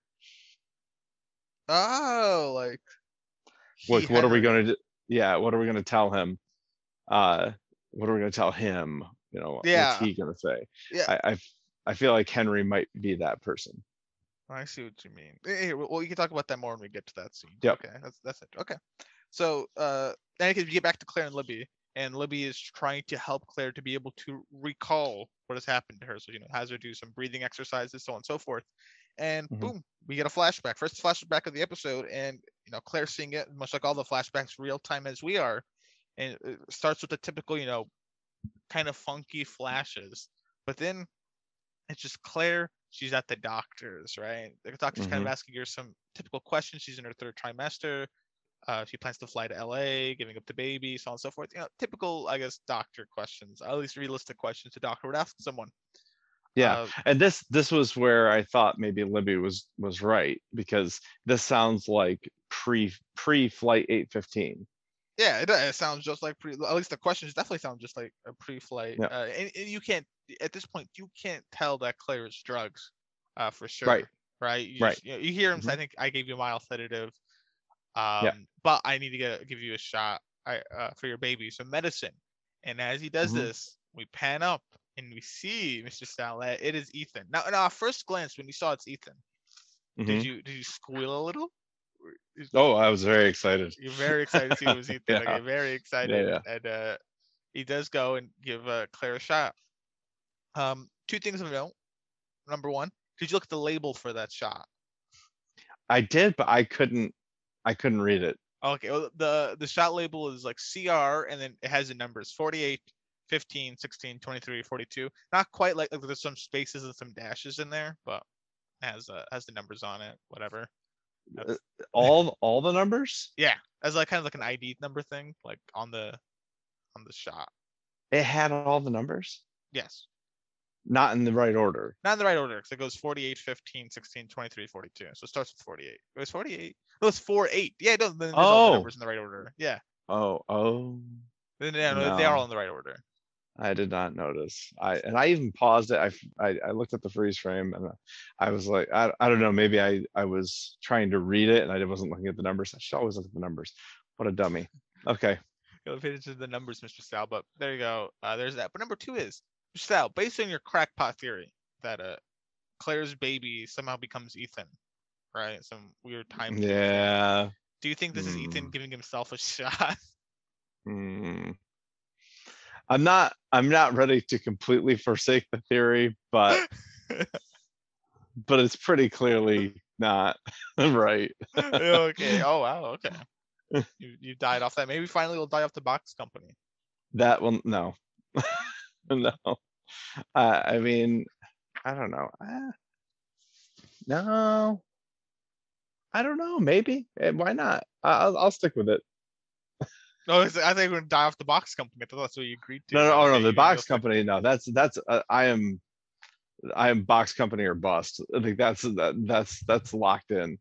oh, like, What what are we going to do? Yeah, what are we going to tell him? Uh, what are we going to tell him? You know, Yeah. what's he going to say? Yeah. I, I, I feel like Henry might be that person. I see what you mean. Eh, Well, we can talk about that more when we get to that scene. Yep. Okay, that's that's it. Okay, so uh, then we get back to Claire and Libby, and Libby is trying to help Claire to be able to recall what has happened to her. So you know, has her do some breathing exercises, so on and so forth. And Mhm. boom, we get a flashback. First flashback of the episode, and you know, Claire seeing it, much like all the flashbacks, real time as we are, and it starts with the typical, you know, kind of funky flashes, but then it's just Claire. She's at the doctor's, right? The doctor's kind of asking her some typical questions. She's in her third trimester. Uh, she plans to fly to LA, giving up the baby, so on and so forth. You know, typical, I guess, doctor questions, at least realistic questions a doctor would ask someone. Yeah, Uh, and this this was where I thought maybe Libby was was right because this sounds like pre pre flight eight fifteen. Yeah, it, it sounds just like pre. At least the questions definitely sound just like a pre-flight. Yeah. Uh, and, and you can't at this point you can't tell that Claire is drugs, uh, for sure. Right. Right. You Right. Just, you, know, you hear him. say, I think I gave you a mild sedative. Um, but I need to get give you a shot I, uh, for your baby, some medicine. And as he does Mhm. this, we pan up and we see Mr. Stallet. It is Ethan. Now, now, at first glance, when you saw it's Ethan, Mhm. did you did you squeal a little? Oh, I was very excited. You're very excited to see it was Ethan. Yeah. Okay, very excited. yeah. And uh, he does go and give uh, Claire a shot. Um, two things of note. Number one, did you look at the label for that shot? I did, but I couldn't I couldn't read it. Okay, well, the the shot label is like CR and then it has the numbers 48, 15, 16, 23, 42. Not quite like, like there's some spaces and some dashes in there, but has uh, has the numbers on it, whatever. Uh, That's- All all the numbers? yeah, as like kind of like an ID number thing, like on the on the shot. It had all the numbers? Yes. Not in the right order. Not in the right order because it goes 48, 15, 16, 23, 42. So it starts with 48. It was 48. It was 4, 8. Yeah, it does. Then there's all the Oh. numbers in the right order. Yeah. Oh, oh. Then yeah, no, they are all in the right order. I did not notice. I and I even paused it. I I looked at the freeze frame and I was like, I, I don't know. Maybe I I was trying to read it and I wasn't looking at the numbers. I should always look at the numbers. What a dummy. Okay. Go to the numbers, Mr. Sal. But there you go. Uh, there's that. But number two is Mr. Sal, based on your crackpot theory that uh Claire's baby somehow becomes Ethan, right? Some weird time. Yeah. Do you think this is Ethan Hmm. giving himself a shot? Hmm. I'm not I'm not ready to completely forsake the theory, but but it's pretty clearly not right. okay. Oh wow. Okay. You you died off that. Maybe finally we'll die off the box company. That will no, no. Uh, I mean, I don't know. Uh, no, I don't know, maybe. Eh, Why not? I'll, I'll stick with it. No, I think we're gonna die off the box company. I thought that's what you agreed to. No, no, oh, no, the box company, no, that's, that's, uh, I am. I am box company or bust. I think that's, that, that's, that's locked in.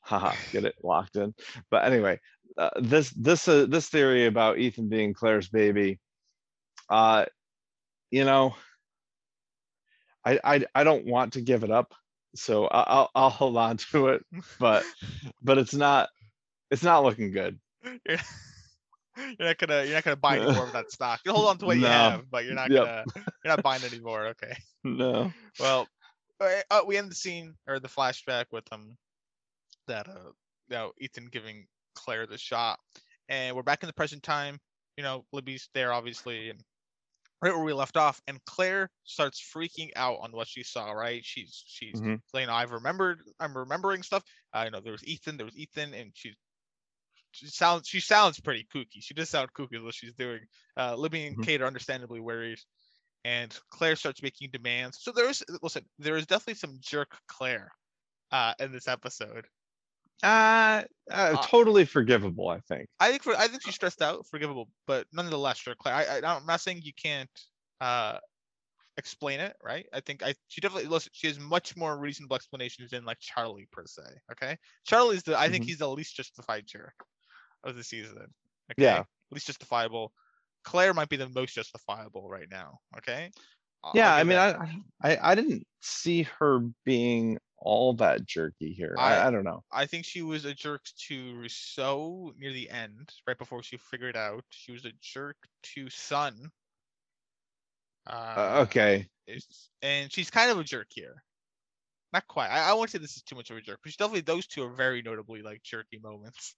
Haha, get it, locked in. But anyway, uh, this, this, uh, this theory about Ethan being Claire's baby. Uh, you know. I, I, I don't want to give it up, so I- I'll, I'll hold on to it, but, but it's not, it's not looking good. You're not gonna you're not gonna buy any more of that stock. You hold on to what you have, but you're not Yep. gonna you're not buying anymore. Okay. No. Well, uh, uh, we end the scene or the flashback with um that uh you know Ethan giving Claire the shot, and we're back in the present time. You know, Libby's there obviously, and right where we left off, and Claire starts freaking out on what she saw. Right? She's she's Mhm. saying, "I've remembered. I'm remembering stuff. I know there was Ethan. There was Ethan, and she's." She sounds she sounds pretty kooky. She does sound kooky what she's doing. Uh, Libby and Mhm. Kate are understandably worried and Claire starts making demands. So there's listen, there is definitely some jerk Claire uh in this episode. Uh, uh, totally forgivable, I think. I think for I think she's stressed out, forgivable, but nonetheless, jerk Claire. I, I I'm not saying you can't uh explain it, right? I think I she definitely listen. She has much more reasonable explanations than like Charlie per se. Okay, Charlie's the I think Mhm. he's the least justified jerk of the season. Okay? Yeah. At least justifiable. Claire might be the most justifiable right now. Okay. I'll- Yeah, I mean, that. I, I, I didn't see her being all that jerky here. I, I- I don't know. I think she was a jerk to Rousseau near the end, right before she figured out. She was a jerk to Sun. Uh, Uh, okay. and she's kind of a jerk here. Not quite. I, I won't say this is too much of a jerk, but definitely those two are very notably like jerky moments.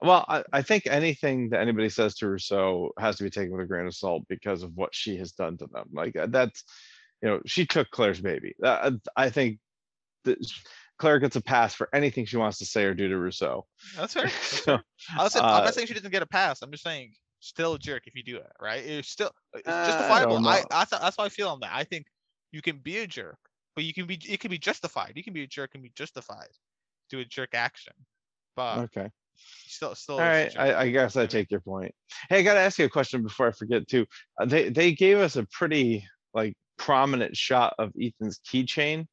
Well, I, I think anything that anybody says to Rousseau has to be taken with a grain of salt because of what she has done to them. Like uh, that's, you know, she took Claire's baby. Uh, I think that Claire gets a pass for anything she wants to say or do to Rousseau. That's fair. That's So, fair. Listen, I'm uh, not saying she doesn't get a pass. I'm just saying still a jerk if you do it, right? You're still it's Uh, I justifiable. I. I, that's how I feel on that. I think you can be a jerk, but you can be it can be justified. You can be a jerk and be justified. Do a jerk action. But okay. Still still All right. I, I guess I take your point. Hey, I gotta ask you a question before I forget too. Uh, They, they gave us a pretty like prominent shot of Ethan's keychain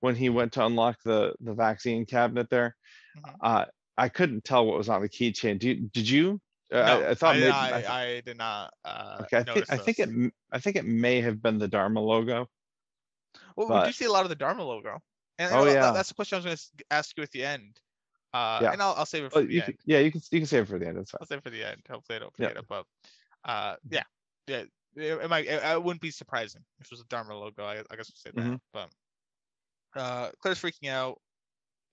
when he went to unlock the, the vaccine cabinet there. Mhm. Uh, I couldn't tell what was on the keychain. Did, you- did you? Uh, No, I, I thought I, maybe, I, I- I did not uh okay, I think, I think it, I think it may have been the Dharma logo. Well, we do see a lot of the Dharma logo. And, Oh, yeah. that's the question I was going to ask you at the end. Uh, Yeah. and I'll, I'll save it for Oh, the end. can, yeah, you can, you can save it for the end. It's fine. I'll save it for the end. Hopefully, I don't Yeah. forget it. But uh, yeah, yeah, it, it might. It, it wouldn't be surprising if it was a Dharma logo. I, I guess we'll say that. Mhm. But uh, Claire's freaking out,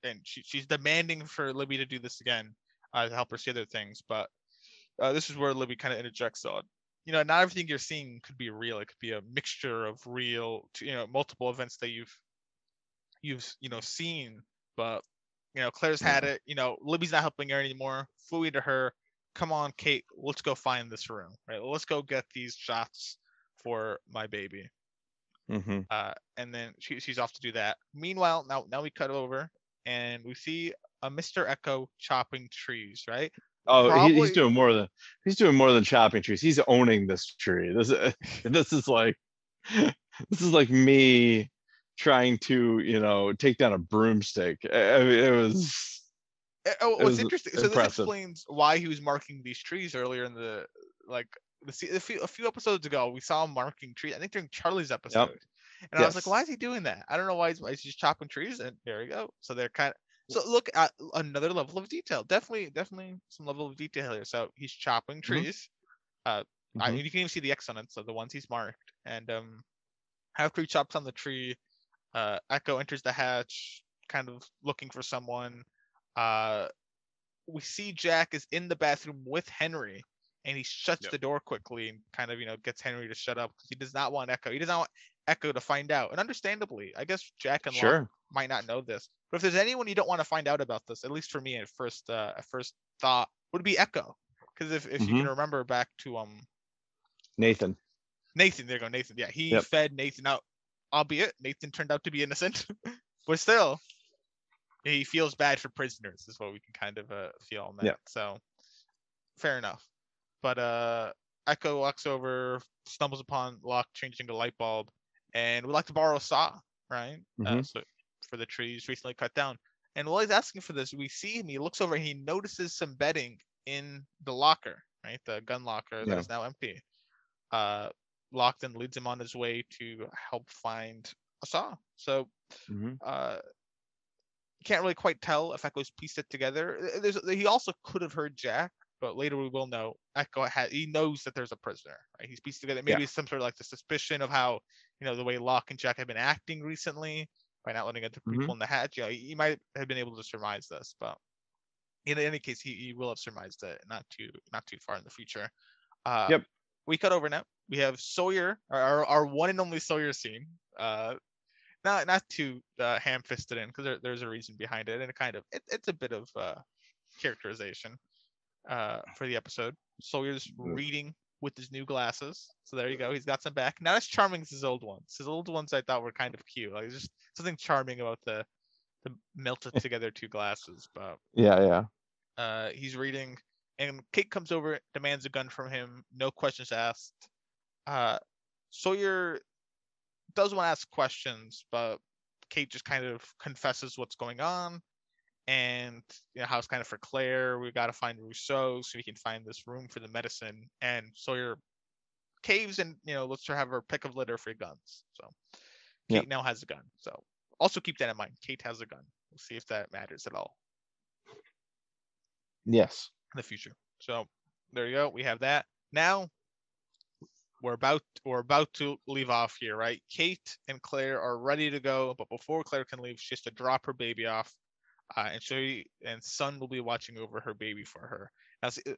and she, she's demanding for Libby to do this again uh, to help her see other things. But uh, this is where Libby kind of interjects on. You know, not everything you're seeing could be real. It could be a mixture of real, you know, multiple events that you've you've you know seen. But you know, Claire's had it. You know, Libby's not helping her anymore. Flew to her. Come on, Kate. Let's go find this room. Right. Let's go get these shots for my baby. Mhm. Uh, and then she, she's off to do that. Meanwhile, now now we cut over and we see a Mr. Eko chopping trees. Right. Oh, he, Probably- he's doing more than, he's doing more than chopping trees. He's owning this tree. This, this is like, this is like me trying to, you know, take down a broomstick. I mean, it was, Uh, Oh, It was interesting? So this explains why he was marking these trees earlier in the like the a few, a few episodes ago. We saw him marking trees. I think during Charlie's episode, yep. and I was like, "Why is he doing that? I don't know why he's, why he's just chopping trees." And there we go. So they're kind of so look at another level of detail. Definitely, definitely some level of detail here. So he's chopping trees. Mm-hmm. Uh I, mean, you can even see the X of the ones he's marked. And um, after he chops on the tree, uh, Eko enters the hatch, kind of looking for someone. Uh, we see Jack is in the bathroom with Henry, and he shuts Yep. the door quickly and kind of you know gets Henry to shut up because he does not want Eko. He does not want Eko to find out, and understandably, I guess Jack and Locke might not know this. But if there's anyone you don't want to find out about this, at least for me at first, uh, at first thought would be Eko, because if if you Mm-hmm. can remember back to um Nathan. Nathan, there you go, Nathan. Yeah, he Yep. fed Nathan out, albeit Nathan turned out to be innocent, but still, he feels bad for prisoners is what we can kind of uh, feel on that. Yeah. So fair enough. But uh Eko walks over, stumbles upon Locke changing a light bulb, and would like to borrow a saw, right? Uh, Mhm. so for the trees recently cut down. And while he's asking for this, we see him. He looks over and he notices some bedding in the locker, right? The gun locker that Yeah. is now empty. Uh, Locke then leads him on his way to help find a saw. So Mhm. uh, can't really quite tell if Eko's pieced it together. There's, he also could have heard Jack, but later we will know Eko had he knows that there's a prisoner. Right? He's pieced together. Maybe some sort of like the suspicion of how you know the way Locke and Jack have been acting recently by not letting other people Mhm. in the hatch. You know, he might have been able to surmise this, but in any case, he, he will have surmised it not too not too far in the future. Uh, Yep. We cut over now. We have Sawyer, our, our, one and only Sawyer scene. Uh, not not too uh, ham-fisted in because there, there's a reason behind it and it kind of it, it's a bit of uh, characterization uh, for the episode. Sawyer's reading with his new glasses, so there you go. He's got some back. Not as charming as his old ones. His old ones I thought were kind of cute. Like just something charming about the the melted together two glasses. But Yeah, yeah. uh, he's reading, and Kate comes over, demands a gun from him. No questions asked. Uh, Sawyer does want to ask questions, but Kate just kind of confesses what's going on, and you know how it's kind of for Claire. We got to find Rousseau so we can find this room for the medicine. And Sawyer caves and you know lets her have her pick of litter for guns. So Kate Yep. now has a gun. So also keep that in mind. Kate has a gun. We'll see if that matters at all Yes. In the future. So there you go. We have that. Now we're about we're about to leave off here, right? Kate and Claire are ready to go, but before Claire can leave, she has to drop her baby off, uh, and she and Sun will be watching over her baby for her. Now, see, uh,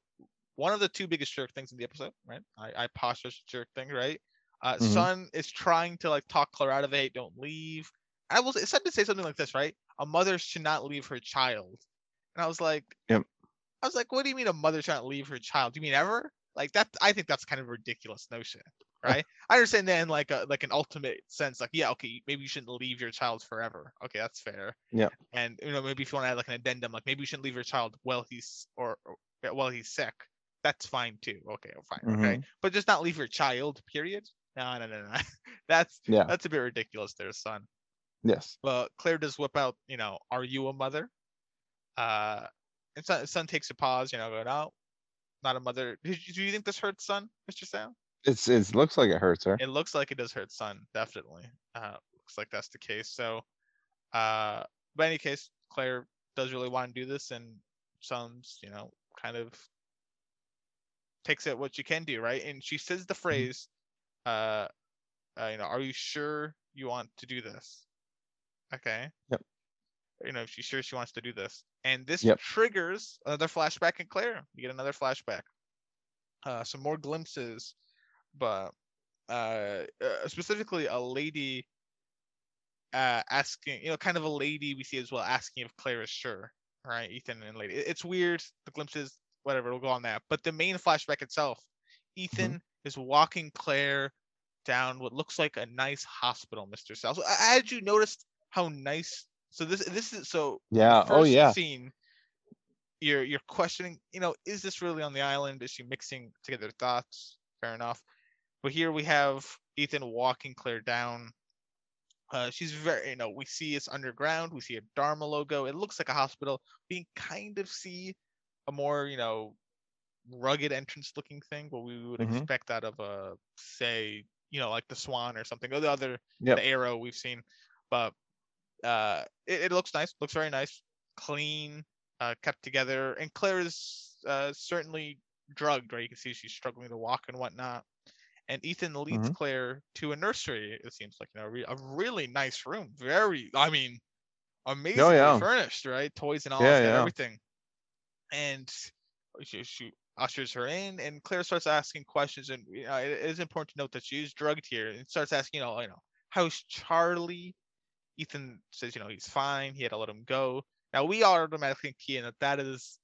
one of the two biggest jerk things in the episode, right? I, I posture a jerk thing, right? Uh, Mhm. Sun is trying to like talk Claire out of it. Don't leave. I was it said to say something like this, right? A mother should not leave her child. And I was like, Yep. I was like, what do you mean a mother should not leave her child? Do you mean ever? Like that? I think that's kind of a ridiculous notion, right? I understand that in like a like an ultimate sense, like yeah, okay, maybe you shouldn't leave your child forever. Okay, that's fair. Yeah. And you know maybe if you want to add like an addendum, like maybe you shouldn't leave your child while he's or, or while he's sick. That's fine too. Okay, fine. Okay, Mhm. but just not leave your child. Period. No, no, no, no. that's Yeah. that's a bit ridiculous, there, Sun. Yes. But Claire does whip out, you know, are you a mother? Uh, and Sun, Sun takes a pause, you know, going, no, not a mother. Do you, think this hurts, Sun, Mr. Sam? It's it looks like it hurts her. It looks like it does hurt Sun, definitely. Uh, looks like that's the case. So, uh, but in any case, Claire does really want to do this, and Sun's, you know, kind of takes it what she can do, right? And she says the phrase, uh, uh, you know, are you sure you want to do this? Okay. Yep. You know, she's sure she wants to do this, and this Yep. triggers another flashback in Claire. You get another flashback. Uh, some more glimpses, but uh, uh specifically a lady uh asking, you know, kind of a lady we see as well asking if Claire is sure. Right, Ethan and lady. It- It's weird. The glimpses, whatever, we'll go on that. But the main flashback itself, Ethan is walking Claire down what looks like a nice hospital, Mr. Sal. So, had you noticed how nice? So this this is so Yeah. Oh yeah. scene, you're you're questioning, you know, is this really on the island? Is she mixing together thoughts? Fair enough. But here we have Ethan walking Claire down. Uh, she's very, you know, we see it's underground. We see a Dharma logo. It looks like a hospital. We kind of see a more, you know, rugged entrance looking thing, what we would Mhm. expect out of a, say, you know, like the Swan or something, or the other Yep. the arrow we've seen. But uh, it, it looks nice. Looks very nice, clean, uh, kept together. And Claire is uh, certainly drugged, right? You can see she's struggling to walk and whatnot. And Ethan leads Mhm. Claire to a nursery. It seems like you know a, re- a really nice room. Very, I mean, amazingly yeah. furnished, right? Toys and all Yeah, it's yeah. everything. And she, she ushers her in, and Claire starts asking questions. And you know, it is important to note that she is drugged here, and starts asking, you know, you know, how's Charlie? Ethan says, you know, he's fine. He had to let him go. Now we are automatically key in that that is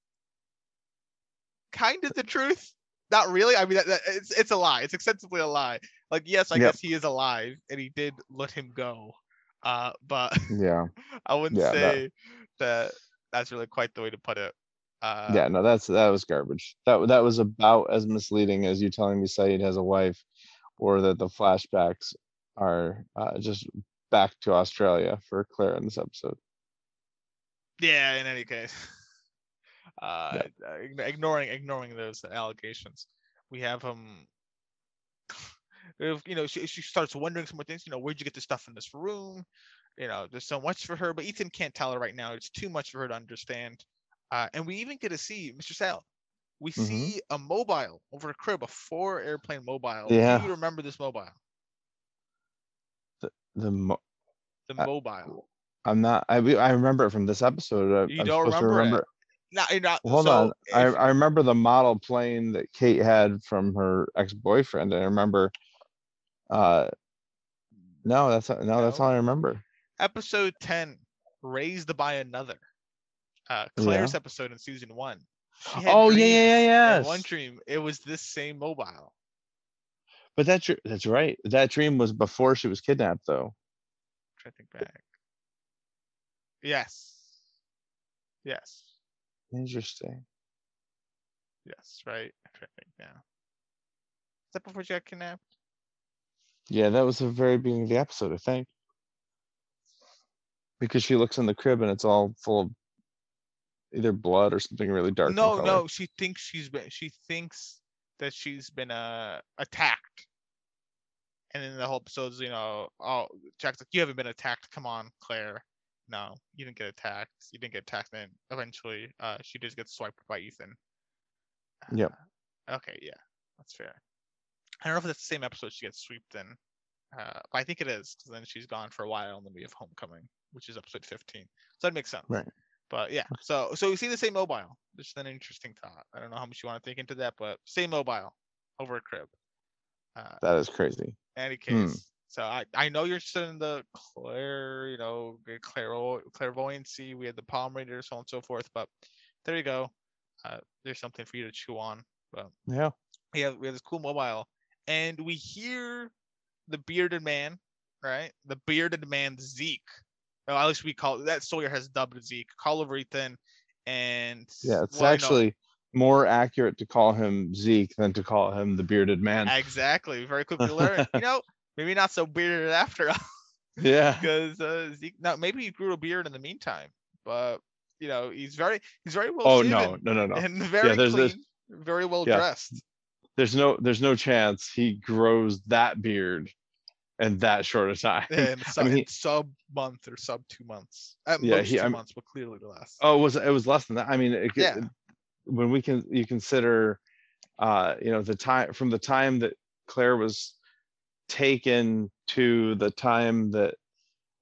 kind of the truth. Not really. I mean, that, that, it's it's a lie. It's extensively a lie. Like, yes, I Yep. guess he is alive, and he did let him go. Uh, but Yeah, I wouldn't Yeah, say that that's really quite the way to put it. Uh, yeah, no, that's, that was garbage. That, that was about as misleading as you telling me Sayid has a wife. Or that the flashbacks are, uh, just back to Australia for Claire in this episode. Yeah. In any case, uh, ign- ignoring ignoring those allegations, we have um. If, you know, she, she starts wondering some more things. You know, where'd you get the stuff in this room? You know, there's so much for her, but Ethan can't tell her right now. It's too much for her to understand. Uh, and we even get to see Mr. Sal. We Mhm. see a mobile over a crib, a four airplane mobile. Yeah. Do you remember this mobile? The, mo- The Uh, mobile. I'm not, I, I remember it from this episode. I- You I'm don't remember, remember it? Not, not, Hold so on, I, if- I remember the model plane that Kate had from her ex-boyfriend, and I remember, uh, no, that's, not- no, that's all I remember. episode 10 raised by another uh claire's episode in season one Oh, yeah, yeah, yeah, one dream it was this same mobile But that's, that's right. That dream was before she was kidnapped, though. try to think back yes yes Interesting. yes right I'm trying to think now is that before she got kidnapped Yeah, that was the very beginning of the episode, I think. Because she looks in the crib and it's all full of either blood or something really dark. no no she thinks she's been she thinks that she's been uh attacked and then the whole episode's you know oh jack's like you haven't been attacked come on claire no you didn't get attacked you didn't get attacked and eventually uh she just gets swiped by ethan Yep. Uh, okay yeah that's fair i don't know if that's the same episode she gets swept in uh but i think it is because then she's gone for a while and then we have homecoming which is episode 15 so that makes sense Right. but yeah, so so we see the same mobile. which is an interesting thought. I don't know how much you want to think into that, but same mobile over a crib. Uh, That is crazy. Any Hmm. case, so I I know you're still in the clair, you know, the clairo clairvoyancy. We had the palm reader, so on and so forth. But there you go. Uh, there's something for you to chew on. But Yeah. we have we have this cool mobile, and we hear the bearded man, right? The bearded man Zeke. Well, at least we call that Sawyer has dubbed Zeke. Call over Ethan, and Yeah, it's well, actually more accurate to call him Zeke than to call him the bearded man. exactly very quickly learn. you know, maybe not so bearded after all, Yeah. because uh, Zeke. Now maybe he grew a beard in the meantime, but you know he's very he's very well Oh, no, no, no, no. and very there's clean, this- very well Yeah. dressed. There's no, there's no chance he grows that beard in that short a time. in, I sub, mean, sub month or sub two months. At Yeah, most he- two I'm- months, but clearly less. Oh, it was, it was less than that. I mean, it, Yeah. When we can, you consider, uh, you know, the time, from the time that Claire was taken to the time that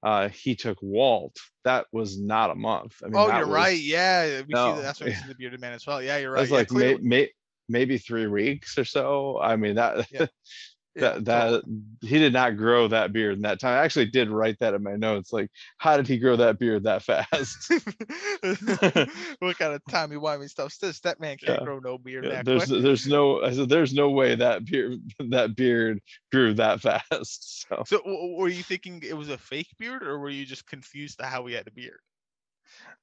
uh, he took Walt, that was not a month. I mean, oh, you're was- right. Yeah, we see that. That's why we see the bearded man as well. Yeah, you're right. was yeah, like may, may, maybe three weeks or so. I mean, that, Yeah. that, that, uh, he did not grow that beard in that time. I actually did write that in my notes. Like, how did he grow that beard that fast? what kind of timey wimey stuff's this? That man can't Yeah. grow no beard Yeah, that there's quick. there's no I said there's no way that beard that beard grew that fast. So So, were you thinking it was a fake beard, or were you just confused to how he had a beard?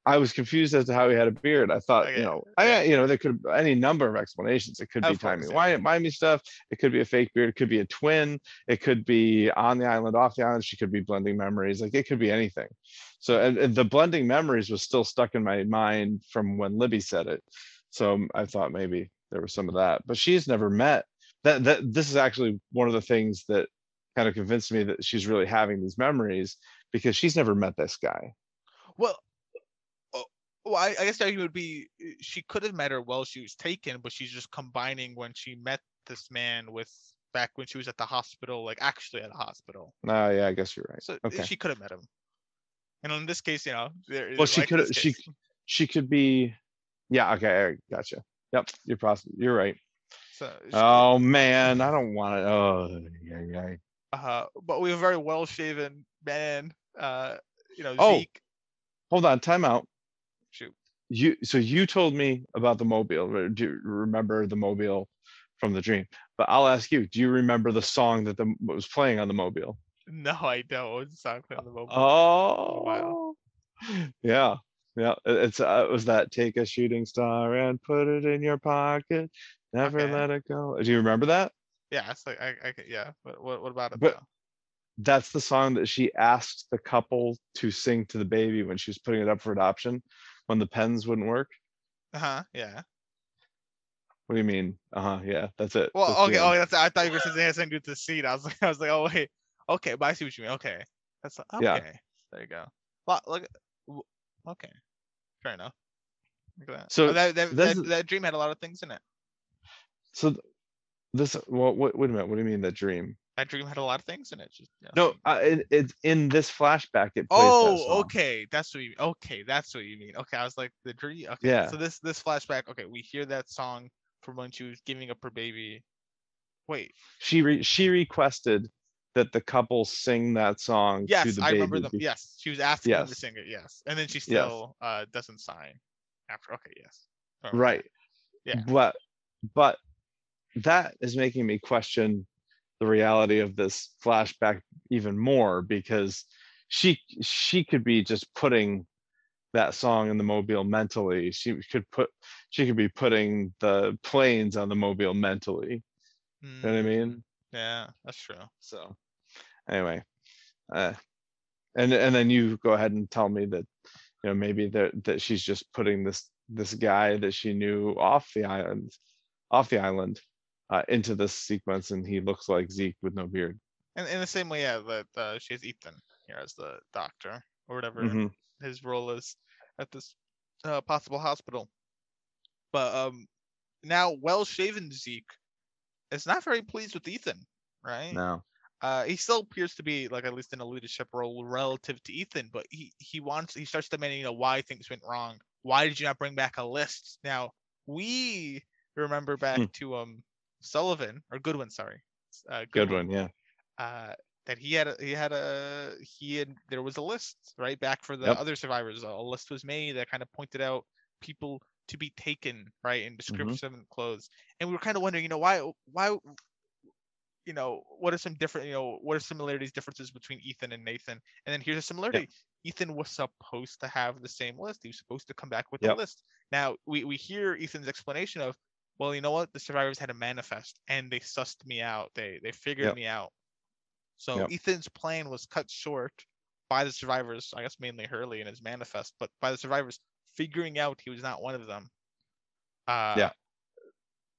I was confused as to how he had a beard. I thought, Okay, you know. I you know, there could be any number of explanations. It could be Of course, timey yeah. wimey stuff. It could be a fake beard. It could be a twin. It could be on the island, off the island. She could be blending memories. Like it could be anything. So and, and the blending memories was still stuck in my mind from when Libby said it. So um, I thought maybe there was some of that. But she's never met that. That this is actually one of the things that kind of convinced me that she's really having these memories because she's never met this guy. Well, well, I, I guess the argument would be uh, she could have met her while she was taken, but she's just combining when she met this man with back when she was at the hospital, like actually at the hospital. Oh yeah, I guess you're right. So uh, Okay. she could have met him. And in this case, you know, there, Well, she like could. She she could be. Yeah. Okay. Gotcha. Yep. You're possible. You're right. So, Oh man, I don't want to. Oh yeah, yeah. uh, but we have a very well shaven man. Uh, you know, Oh. Zeke. Hold on. Time out. You. So you told me about the mobile. Do you remember the mobile from the dream? But I'll ask you. Do you remember the song that the was playing on the mobile? No, I don't. What's the song playing on the mobile? Oh, yeah, yeah. It's uh, it was that take a shooting star and put it in your pocket, never Okay. let it go. Do you remember that? Yeah, it's like I, I, yeah. But what, what about it? But- though? That's the song that she asked the couple to sing to the baby when she was putting it up for adoption, when the pens wouldn't work. Uh huh. Yeah. What do you mean? Uh huh. Yeah, that's it. Well, That's okay. Oh, that's. I thought you were saying it something to do with the seed. I was like, I was like, oh wait. Okay, but I see what you mean. Okay, that's okay. Yeah. There you go. Well, look. Okay. Fair enough. Look at that. So Oh, that, that, that, that dream had a lot of things in it. So this. Well, wait, wait a minute. What do you mean that dream? That dream had a lot of things in it. Just, yeah. No, uh, it, it's in this flashback. It plays that Oh, song. okay. That's what you. Okay, that's what you mean. Okay, I was like the dream. Okay. Yeah. So this this flashback. Okay, we hear that song from when she was giving up her baby. Wait. She re- she requested that the couple sing that song to Yes, I remember them. Yes, she was asking them to Yes. sing it. Yes, and then she still uh doesn't sign after. Okay. Yes. That. Right. Yeah. But but that is making me question the reality of this flashback even more because she she could be just putting that song in the mobile mentally. She could put she could be putting the planes on the mobile mentally. You know what I Mm, mean? Yeah, that's true. So anyway, uh, and and then you go ahead and tell me that you know maybe that that she's just putting this this guy that she knew off the island, off the island, uh, into this sequence, and he looks like Zeke with no beard. And in the same way, yeah, that uh, she has Ethan here as the doctor or whatever Mhm. his role is at this uh, possible hospital. But um, now well-shaven Zeke is not very pleased with Ethan, right? No. Uh, he still appears to be like at least in a leadership role relative to Ethan, but he he wants he starts demanding you know why things went wrong. Why did you not bring back a list? Now we remember back Hmm. to um Sullivan or Goodwin, sorry, uh, Good one, yeah. uh, that he had a, he had a he had there was a list right back for the Yep. other survivors. A list was made that kind of pointed out people to be taken right in description and clothes, and we were kind of wondering, you know, why why you know what are some different you know what are similarities differences between Ethan and Nathan, and then here's a similarity. Ethan was supposed to have the same list. He was supposed to come back with Yep. a list. Now we we hear Ethan's explanation of, well, you know what, the survivors had a manifest and they sussed me out. They they figured Yep. me out. So Yep. Ethan's plan was cut short by the survivors, I guess mainly Hurley and his manifest, but by the survivors figuring out he was not one of them. Uh, Yeah.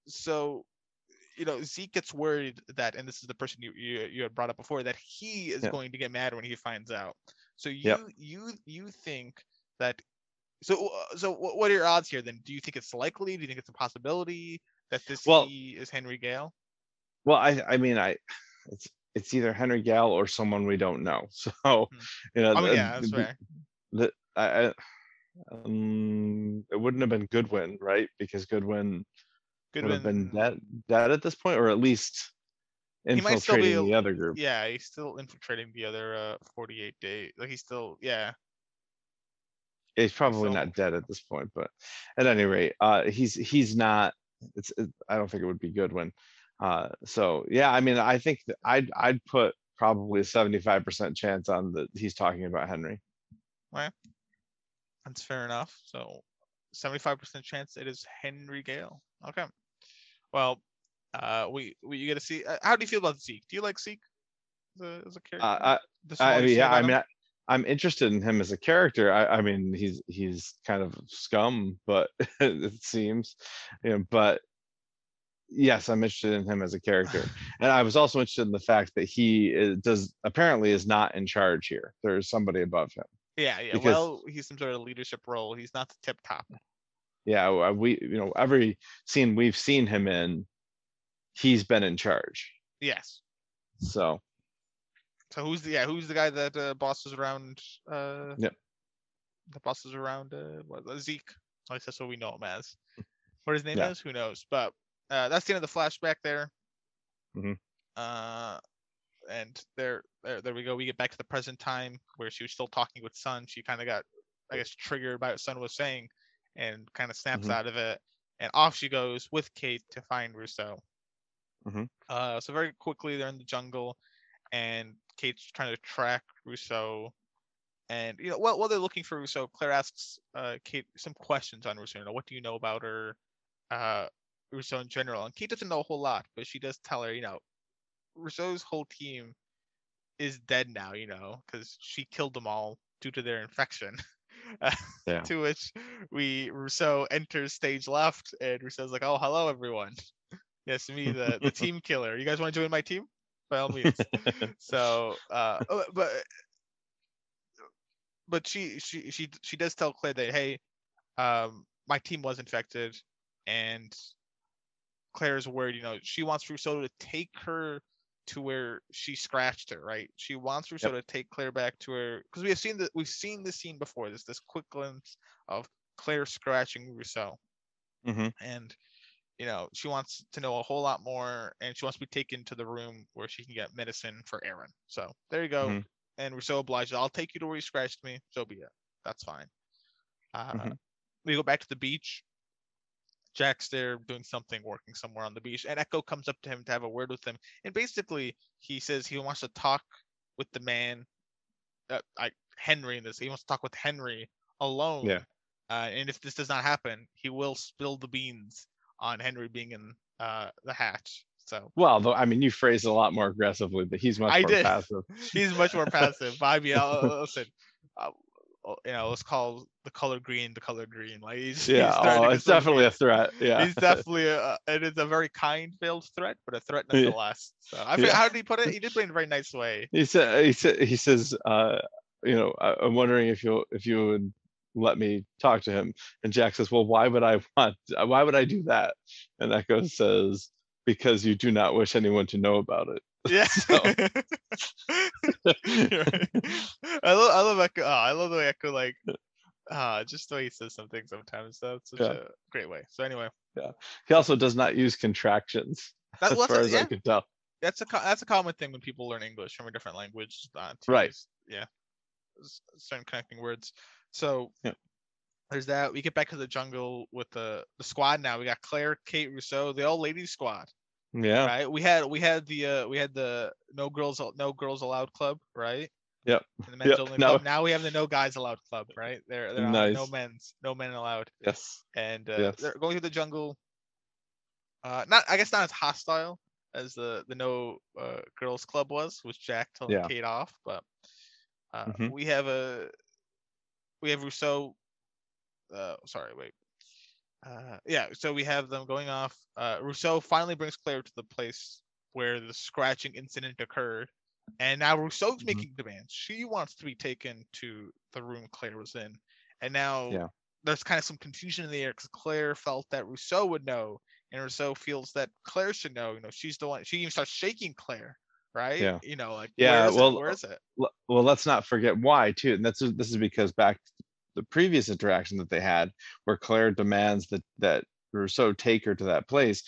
So, you know, Zeke gets worried that, and this is the person you you, you had brought up before, that he is Yeah. going to get mad when he finds out. So you Yep. you you think that so uh, so what are your odds here then? Do you think it's likely? Do you think it's a possibility that this Well- is Henry Gale? Well, I I mean I it's it's either Henry Gale or someone we don't know. So you know, the- yeah, that's the- the, I, I, um, it wouldn't have been Goodwin, right? Because Goodwin would have been Goodwin, dead, dead at this point, or at least He might still be infiltrating the other group. yeah, he's still infiltrating the other uh 48 day. Like he's still yeah. He's probably so- not dead at this point, but at any rate, uh, he's he's not. It's it, I don't think it would be Goodwin. Uh, so yeah, I mean, I think that I'd I'd put probably a seventy five percent chance on that he's talking about Henry. Right. That's fair enough. So 75% chance it is Henry Gale. Okay. Well, uh we we you get to see uh, how do you feel about Zeke? Do you like Zeke as a, as a character? Uh, The I, I you see yeah, I about mean. I, I'm interested in him as a character. I, I mean, he's he's kind of scum, but it seems, you know, but yes, I'm interested in him as a character, and I was also interested in the fact that he is, does apparently is not in charge here. There's somebody above him. yeah, yeah. because- Well, he's some sort of leadership role. He's not the tip top. Yeah, we you know every scene we've seen him in, he's been in charge. Yes. So So who's the yeah, who's the guy that uh, bosses around uh yeah, the bosses around uh what uh, Zeke. At least that's what we know him as. What his name Yeah. is, who knows? But uh that's the end of the flashback there. Mhm. Uh and there, there there we go. We get back to the present time where she was still talking with Sun. She kind of got I guess triggered by what Sun was saying and kind of snaps Mhm. out of it. And off she goes with Kate to find Rousseau. Mhm. Uh so very quickly they're in the jungle and Kate's trying to track Rousseau. And you know, while, while they're looking for Rousseau, Claire asks uh, Kate some questions on Rousseau. You know, what do you know about her, uh, Rousseau in general? And Kate doesn't know a whole lot, but she does tell her, you know, Rousseau's whole team is dead now. You know, because she killed them all due to their infection. Yeah. to which we Rousseau enters stage left, and Rousseau's like, "Oh, hello, everyone. Yes, me, the the team killer. You guys want to join my team? By all means." so, uh, oh, but but she she she she does tell Claire that hey, um, my team was infected, and Claire is worried. You know, she wants Rousseau to take her to where she scratched her. Right? She wants Rousseau to take Claire back to her because we have seen that we've seen this scene before. This this quick glimpse of Claire scratching Rousseau, hmm and you know she wants to know a whole lot more, and she wants to be taken to the room where she can get medicine for Aaron. So there you go. Mhm. And Rousseau obliges. I'll take you to where you scratched me. So be it. That's fine. Uh, Mhm. We go back to the beach. Jack's there doing something, working somewhere on the beach, and Eko comes up to him to have a word with him. And basically, he says he wants to talk with the man, uh, like Henry in this. He wants to talk with Henry alone. Yeah. Uh, and if this does not happen, he will spill the beans on Henry being in uh, the hatch. So Well, though, I mean, you phrased it a lot more aggressively, but he's much I more did. passive. he's much more passive. Mean, I'll, listen, uh, uh, you know, let's call the color green the color green. Like he's, Yeah, he's oh, it's definitely a threat. Yeah. He's definitely a, it is a very kind veiled threat, but a threat Yeah. nonetheless. So I Yeah. how did he put it? He did it in a very nice way. he said he said he says uh you know I, i'm wondering if you if you would let me talk to him and jack says well why would i want why would i do that and Eko says because you do not wish anyone to know about it Yeah. So- right. I love I love Eko. Oh, I love the way Eko like uh just the way he says something sometimes. That's such Yeah. a great way. So anyway, Yeah. he also does not use contractions that, as well, far that's, as a, i yeah, can tell that's a that's a common thing when people learn English from a different language. Uh, Right. use, yeah. Certain connecting words. So Yeah. there's that. We get back to the jungle with the the squad now. We got Claire, Kate, Rousseau, the all ladies squad. yeah right? We had we had the uh, we had the no girls no girls allowed club, right? Yep. And the men's Yep. only Now- club. Now we have the no guys allowed club, right? There there are no Nice. men's no men allowed, yes and uh, Yes. they're going through the jungle. Uh, not I guess not as hostile as the the no uh, girls club was, which Jack telling Yeah. Kate off, but uh, Mhm. we have a we have Rousseau. Uh, sorry, wait. Uh, yeah, so we have them going off. Uh, Rousseau finally brings Claire to the place where the scratching incident occurred, and now Rousseau's Mhm. making demands. She wants to be taken to the room Claire was in, and now Yeah. there's kind of some confusion in the air because Claire felt that Rousseau would know, and Rousseau feels that Claire should know. You know, she's the one. She even starts shaking Claire, right? Yeah. You know, like Yeah, where is well, it? Where is it? Well let's not forget why too and that's this is because back to the previous interaction that they had where claire demands that that rousseau take her to that place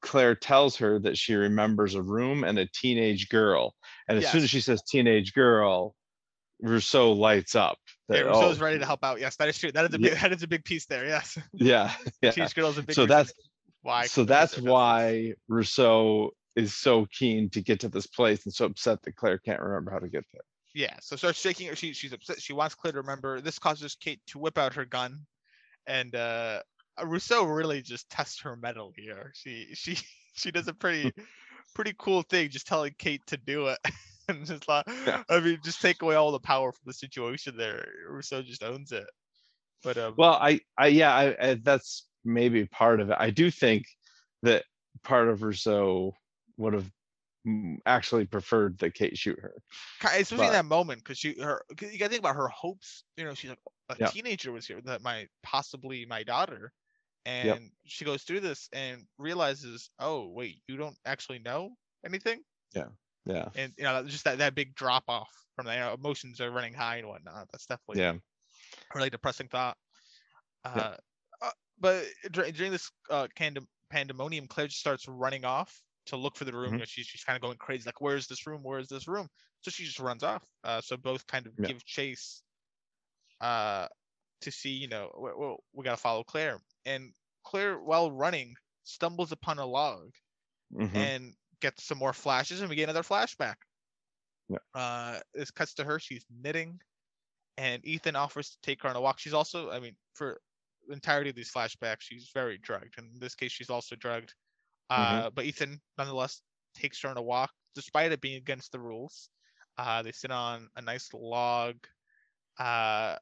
claire tells her that she remembers a room and a teenage girl and as soon as she says teenage girl rousseau lights up Yeah, that, Rousseau's oh, ready to help out. Yes, that is true. That is a Yeah. big, that is a big piece there. Yes, yeah yeah Teenage Girl's a big. so that's why. so that's why rousseau is so keen to get to this place and so upset that claire can't remember how to get there Yeah, so starts shaking her. She, she's upset. She wants Claire to remember. This causes Kate to whip out her gun, and uh, Rousseau really just tests her metal here. She she she does a pretty pretty cool thing, just telling Kate to do it, and just like Yeah. I mean, just take away all the power from the situation. There, Rousseau just owns it. But um, Well, I, I, yeah, I, I, that's maybe part of it. I do think that part of Rousseau would have mm, actually preferred that Kate shoot her. especially in that moment, because she her you gotta think about her hopes. You know, she's like a Yeah. teenager was here that my possibly my daughter, and Yep. she goes through this and realizes, oh wait, you don't actually know anything, Yeah, yeah. and you know just that that big drop off from the you know, emotions are running high and whatnot. That's definitely yeah, really depressing thought. Uh, Yeah. uh, but dur- during this uh, pandem- pandemonium, Claire just starts running off to look for the room. Mhm. You know, she's she's kind of going crazy, like, "Where's this room? Where's this room?" So she just runs off. Uh, so both kind of Yeah. give chase uh, to see, you know, we, we, we gotta follow Claire. And Claire, while running, stumbles upon a log mhm, and gets some more flashes, and we get another flashback. Yeah. Uh, this cuts to her. She's knitting, and Ethan offers to take her on a walk. She's also, I mean, for entirety of these flashbacks, she's very drugged. And in this case, she's also drugged. Uh, But Ethan, nonetheless, takes her on a walk, despite it being against the rules. Uh, they sit on a nice log. Uh,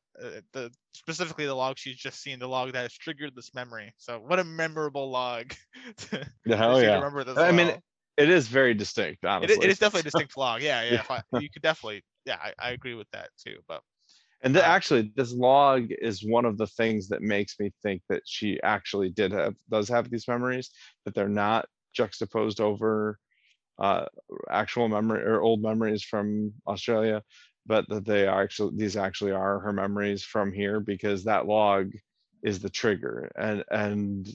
the specifically the log she's just seen, the log that has triggered this memory. So what a memorable log. to, hell yeah. remember this I mean. It is very distinct, honestly. is, it is definitely a distinct log. Yeah, yeah. Yeah. You could definitely, yeah, I, I agree with that too. But And the, uh, actually, this log is one of the things that makes me think that she actually did have, does have these memories, that they're not juxtaposed over uh, actual memory or old memories from Australia, but that they are actually, these actually are her memories from here because that log is the trigger and, and,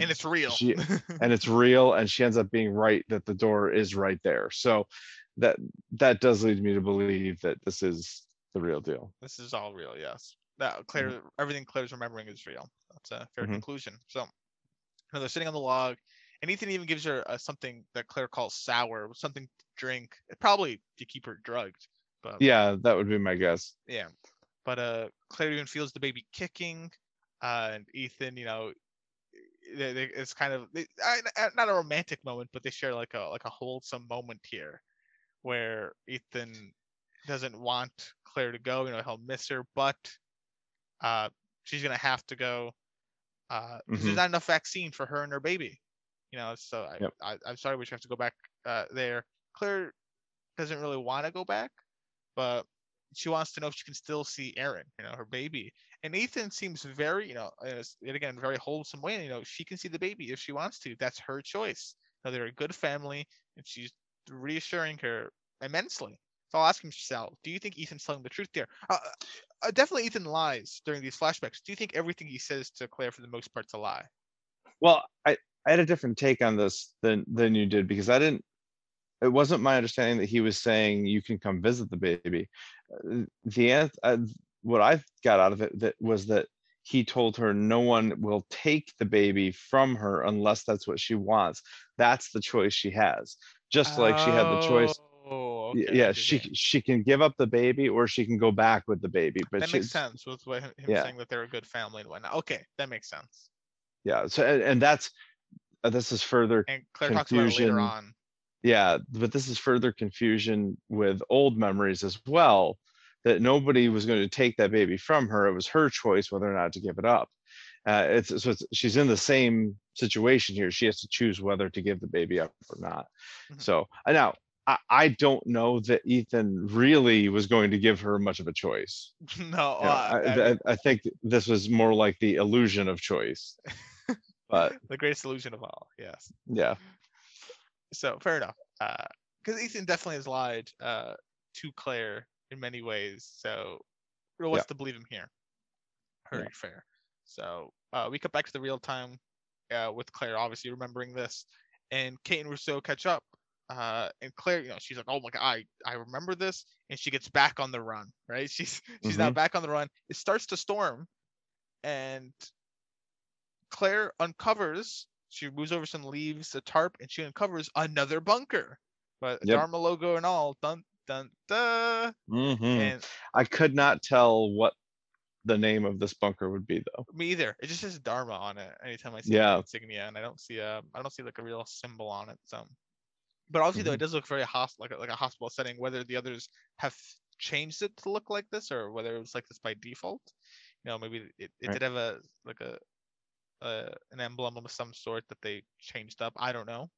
and it's real. She- and it's real and she ends up being right that the door is right there. So that, that does lead me to believe that this is the real deal. this is all real. Yes, that Claire, everything Claire's remembering is real. That's a fair Mhm. conclusion. So, you know, they're sitting on the log, and Ethan even gives her uh, something that Claire calls sour, something to drink, probably to keep her drugged. But Yeah, that would be my guess. yeah. But uh, Claire even feels the baby kicking, uh, and Ethan, you know, they, they, it's kind of they, not a romantic moment, but they share like a like a wholesome moment here, where Ethan doesn't want Claire to go. You know, he'll miss her, but uh, she's gonna have to go. Uh, Mhm. there's not enough vaccine for her and her baby. You know, so I, Yep. I I'm sorry, we should have to go back uh, there. Claire doesn't really want to go back, but she wants to know if she can still see Aaron, you know, her baby. And Ethan seems very, you know, yet again, very wholesome way. You know, she can see the baby if she wants to. That's her choice. You know, they're a good family, and she's reassuring her immensely. So I'll ask him himself, do you think Ethan's telling the truth there? Uh, uh, definitely, Ethan lies during these flashbacks. Do you think everything he says to Claire, for the most part, is a lie? Well, I, I had a different take on this than than you did because I didn't. It wasn't my understanding that he was saying you can come visit the baby. Uh, The uh, what I got out of it that was that he told her no one will take the baby from her unless that's what she wants. That's the choice she has. Just like she had the choice. Oh, okay, yeah, she she can give up the baby or she can go back with the baby. But that she, makes sense with what him Yeah. saying that they're a good family and whatnot. Okay, that makes sense. yeah. So and, and that's uh, this is further And Claire talks about it later Confusion. on. yeah but this is further confusion with old memories as well that nobody was going to take that baby from her it was her choice whether or not to give it up uh, it's so it's, she's in the same situation here she has to choose whether to give the baby up or not Mhm. so uh, now I, I don't know that ethan really was going to give her much of a choice no, You know, uh, I, I I, I think this was more like the illusion of choice but the greatest illusion of all. Yes. yeah So fair enough. Because Ethan definitely has lied uh, to Claire in many ways. So what's to believe him here? Very fair. So uh, we cut back to the real time uh, with Claire, obviously remembering this, and Kate and Rousseau catch up. Uh, and Claire, you know, she's like, "Oh my god, I I remember this," and she gets back on the run. Right? She's she's now back on the run. It starts to storm, and Claire uncovers. She moves over some leaves, a tarp, and she uncovers another bunker. But Yep. Dharma logo and all, dun dun dun. Mhm. And I could not tell what the name of this bunker would be though. me either. It just says Dharma on it anytime I see Yeah. insignia, and I don't see a I don't see like a real symbol on it. So, but obviously though, it does look very hos like a, like a hospital setting. Whether the others have changed it to look like this, or whether it was like this by default, you know, maybe it, it Right. did have a like a, a an emblem of some sort that they changed up. I don't know,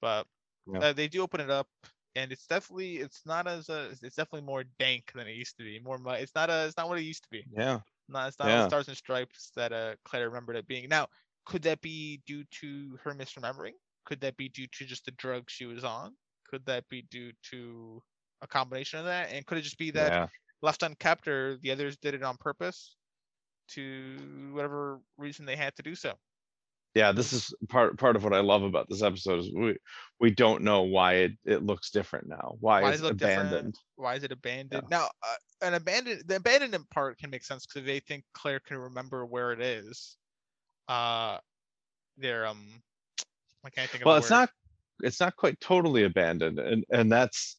but Yeah. uh, they do open it up. And it's definitely it's not as a it's definitely more dank than it used to be. More it's not a it's not what it used to be. Yeah. not it's not Yeah. stars and stripes that uh, Claire remembered it being. Now, could that be due to her misremembering? Could that be due to just the drug she was on? Could that be due to a combination of that? And could it just be that Yeah. left unkept or the others did it on purpose to whatever reason they had to do so? Yeah. This is part part of what I love about this episode is we we don't know why it, it looks different now. Why, Why it's it look different? abandoned. Why is it abandoned? Now, uh, an abandoned the abandonment part can make sense because they think Claire can remember where it is. Uh, they're um, I can't think of. Well, the it's word. not it's not quite totally abandoned and and that's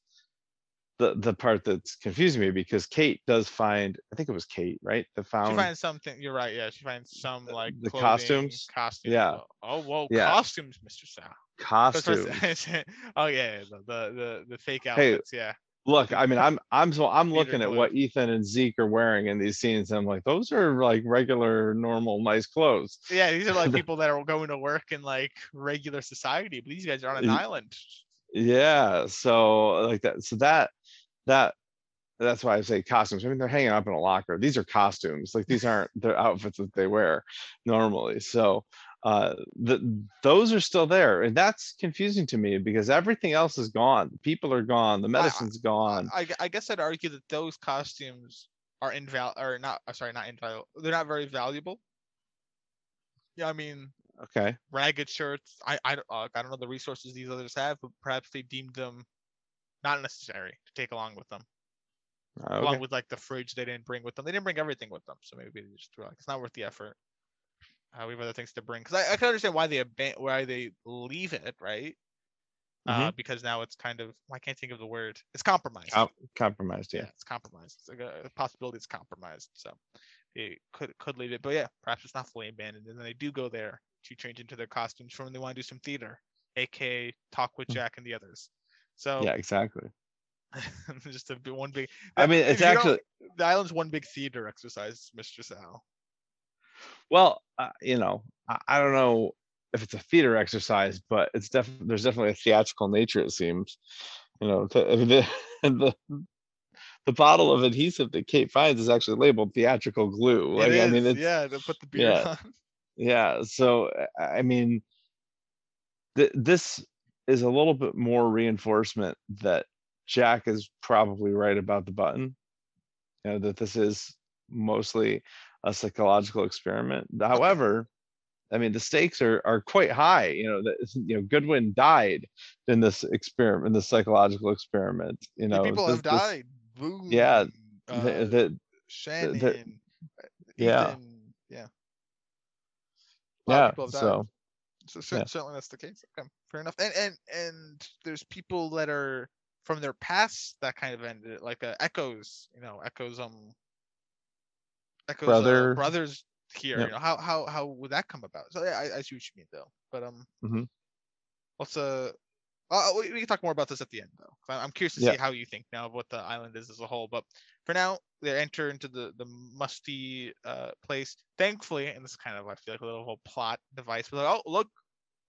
the, the part that's confusing me because Kate does find, I think it was Kate, right? That She found, finds something. You're right. Yeah, she finds some like the clothing, costumes? Costumes. Yeah. Oh, whoa, Yeah. costumes, Mr. Sal. costumes. oh yeah, yeah, the, the the the fake Hey, outfits. yeah. Look, I mean, I'm, I'm, so I'm looking at what Ethan and Zeke are wearing in these scenes. and I'm like, those are like regular, normal, nice clothes. Yeah, these are like people that are going to work in like regular society, but these guys are on an island. Yeah, so like that, so that, that, that's why I say costumes. I mean, they're hanging up in a locker. These are costumes. Like these aren't their outfits that they wear normally. So uh the those are still there. And that's confusing to me because everything else is gone. The People are gone, the medicine's gone. I, I guess I'd argue that those costumes are inval or not. uh, Sorry, not invaluable. They're not very valuable. Yeah, I mean, Okay, ragged shirts. I I don't, uh, I don't know the resources these others have, but perhaps they deemed them not necessary to take along with them. along okay. with like the fridge they didn't bring with them. They didn't bring everything with them, so maybe they just were like it's not worth the effort. Uh, we have other things to bring because I, I can understand why they aban- why they leave it, right? Uh, because now it's kind of I can't think of the word. It's compromised. Com- Compromised, yeah, yeah. it's compromised. It's like a, a possibility it's compromised. So they could could leave it, but yeah, perhaps it's not fully abandoned, and then they do go there to change into their costumes from when they want to do some theater, aka talk with Mm. Jack and the others. So Yeah, exactly. just a one big. I mean, it's actually, the island's one big theater exercise, Mr. Sal. Well, uh, you know, I, I don't know if it's a theater exercise, but it's definitely, there's definitely a theatrical nature, it seems. You know, the, I mean, the, the, the bottle of adhesive that Kate finds is actually labeled theatrical glue. Like, I mean, it's, yeah, to put the beard yeah. on. Yeah, so I mean, th- this is a little bit more reinforcement that Jack is probably right about the button. You know, that this is mostly a psychological experiment. However, I mean, the stakes are are quite high. You know, that you know, Goodwin died in this experiment, in this psychological experiment. You know, people this- have this- died. Boom. yeah, uh, the- the- Shannon. uh, yeah. Ethan, yeah. A lot of yeah. people have died. So So cer- Yeah. certainly that's the case. Okay, fair enough. And and and there's people that are from their past that kind of ended like uh, Eko's. You know, Eko's. Um, Eko's. Brother. Uh, brothers here. Yep. You know, how how how would that come about? So yeah, I, I see what you mean though. But um, Mhm. what's uh. Uh, we, we can talk more about this at the end, though. I'm curious to Yeah. see how you think now of what the island is as a whole. But for now, they enter into the the musty uh, place. Thankfully, and this is kind of I feel like a little whole plot device. But like, oh look,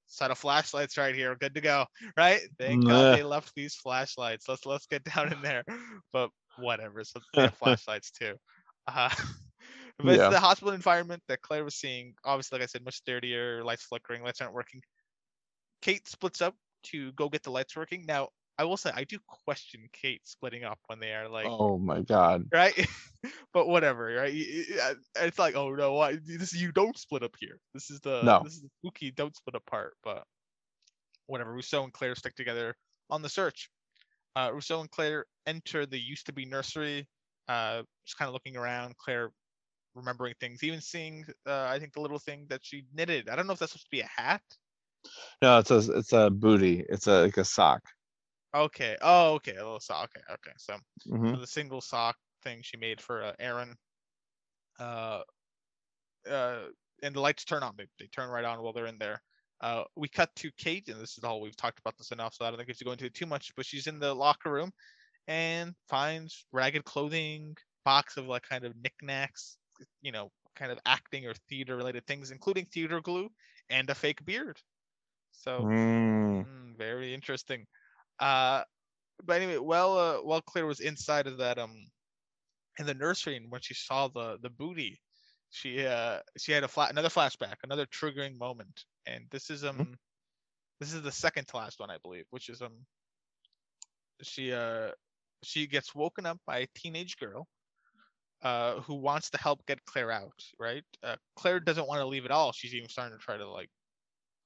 set of flashlights right here, good to go, right? Thank God they left these flashlights. Let's let's get down in there. But whatever, so they have flashlights too. Uh, but Yeah. the hospital environment that Claire was seeing. Obviously, like I said, much dirtier, lights flickering, lights aren't working. Kate splits up to go get the lights working. Now, I will say I do question Kate splitting up when they are like oh my god. right? but whatever, right? It's like, oh no, why this you don't split up here. This is the No. this is the spooky don't split apart, but whatever. Rousseau and Claire stick together on the search. Uh, Rousseau and Claire enter the used to be nursery, uh, just kind of looking around. Claire remembering things, even seeing, uh, I think the little thing that she knitted. I don't know if that's supposed to be a hat. No, it's a it's a booty. It's a like a sock. Okay. Oh, okay. A little sock. Okay. Okay. So Mhm. for the single sock thing she made for uh, Aaron. Uh, uh, and the lights turn on. They, they turn right on while they're in there. Uh, we cut to Kate, and this is all we've talked about this enough, so I don't think we have to go into it too much. But she's in the locker room and finds ragged clothing, box of like kind of knickknacks, you know, kind of acting or theater related things, including theater glue and a fake beard. So Mm, Mm, very interesting. Uh, but anyway, well, uh, while Claire was inside of that um in the nursery, and when she saw the the booty, she uh she had a flat another flashback, another triggering moment, and this is um this is the second to last one, I believe, which is um she uh she gets woken up by a teenage girl uh who wants to help get Claire out, right? Uh, Claire doesn't want to leave at all. She's even starting to try to like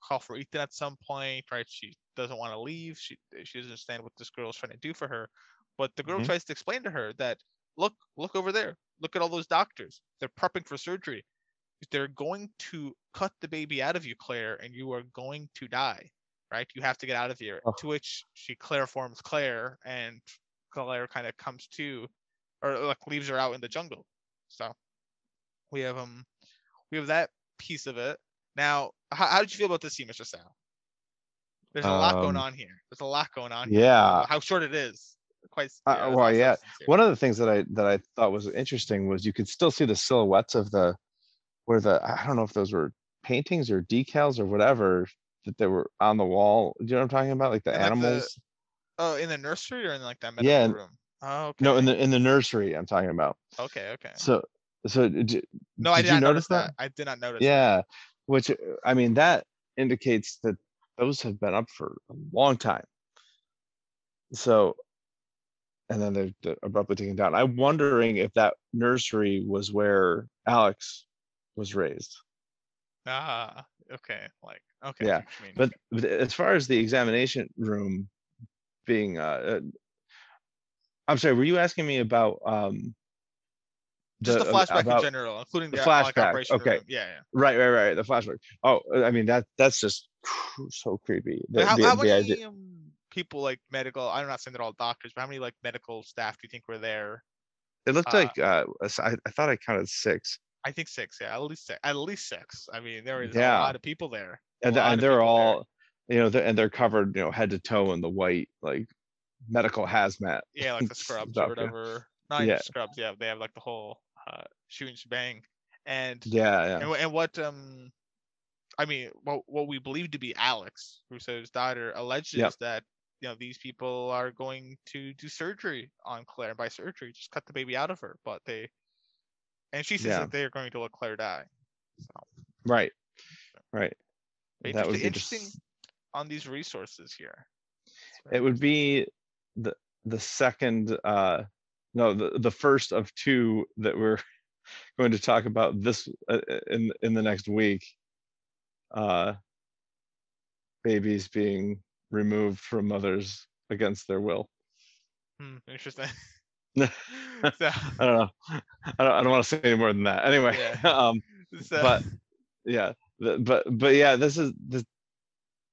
call for Ethan at some point, right? She doesn't want to leave. She she doesn't understand what this girl is trying to do for her. But the girl Mhm. tries to explain to her that look, look over there. Look at all those doctors. They're prepping for surgery. They're going to cut the baby out of you, Claire, and you are going to die. Right? You have to get out of here. Oh. To which she Claire forms Claire and Claire kind of comes to, or like leaves her out in the jungle. So we have um we have that piece of it. Now, how, how did you feel about this scene, Mr. Sal? There's a lot going Um, on here. There's a lot going on. here. Yeah. How short it is. Quite. Uh, well, yeah. One of the things that I that I thought was interesting was you could still see the silhouettes of the where the I don't know if those were paintings or decals or whatever that they were on the wall. Do you know what I'm talking about? Like the And, like, the- animals. Oh, in the nursery or in like that medical Yeah, room? Oh, okay. No, in the in the nursery I'm talking about. Okay, okay. So so d- No, I did did you not notice notice that. I did not notice. that. Yeah, which uh, I mean that indicates that those have been up for a long time. So, and then they're they're abruptly taken down. I'm wondering if that nursery was where Alex was raised. Ah, okay. Like, okay. Yeah. But, but as far as the examination room being, uh, uh, I'm sorry, were you asking me about um? just the, uh, flashback in general, including the the, like, flashback, operation okay. room. Yeah, yeah. Right, right, right. The flashback. Oh, uh, I mean that that's just so creepy. The, how, how many um, people like medical? I'm not saying they're all doctors, but how many like medical staff do you think were there? It looked uh, like uh, s- I, I thought I counted six, I think six. Yeah, at least six. At least six. I mean, there is Yeah. a lot of people there. and, and they're people there. all, you know, they're, and they're covered, you know, head to toe in the white like medical hazmat. Yeah, like the scrubs or stuff, yeah. whatever. Not even Yeah. scrubs. Yeah, they have like the whole uh, shooting shebang. And Yeah, yeah, and, and what um i mean what what we believe to be alex Rousseau's daughter alleges that you know these people are going to do surgery on claire And by surgery just cut the baby out of her but they and she says Yeah. that they're going to let claire die so right, right. That would be interesting s- on these resources here It would be the the second, uh, no, the the first of two that we're going to talk about this uh, uh, in in the next week. Uh, babies being removed from mothers against their will. hmm, interesting I don't know. I don't, I don't want to say any more than that. Anyway, Yeah. um, so- but yeah, the, but but yeah, this is this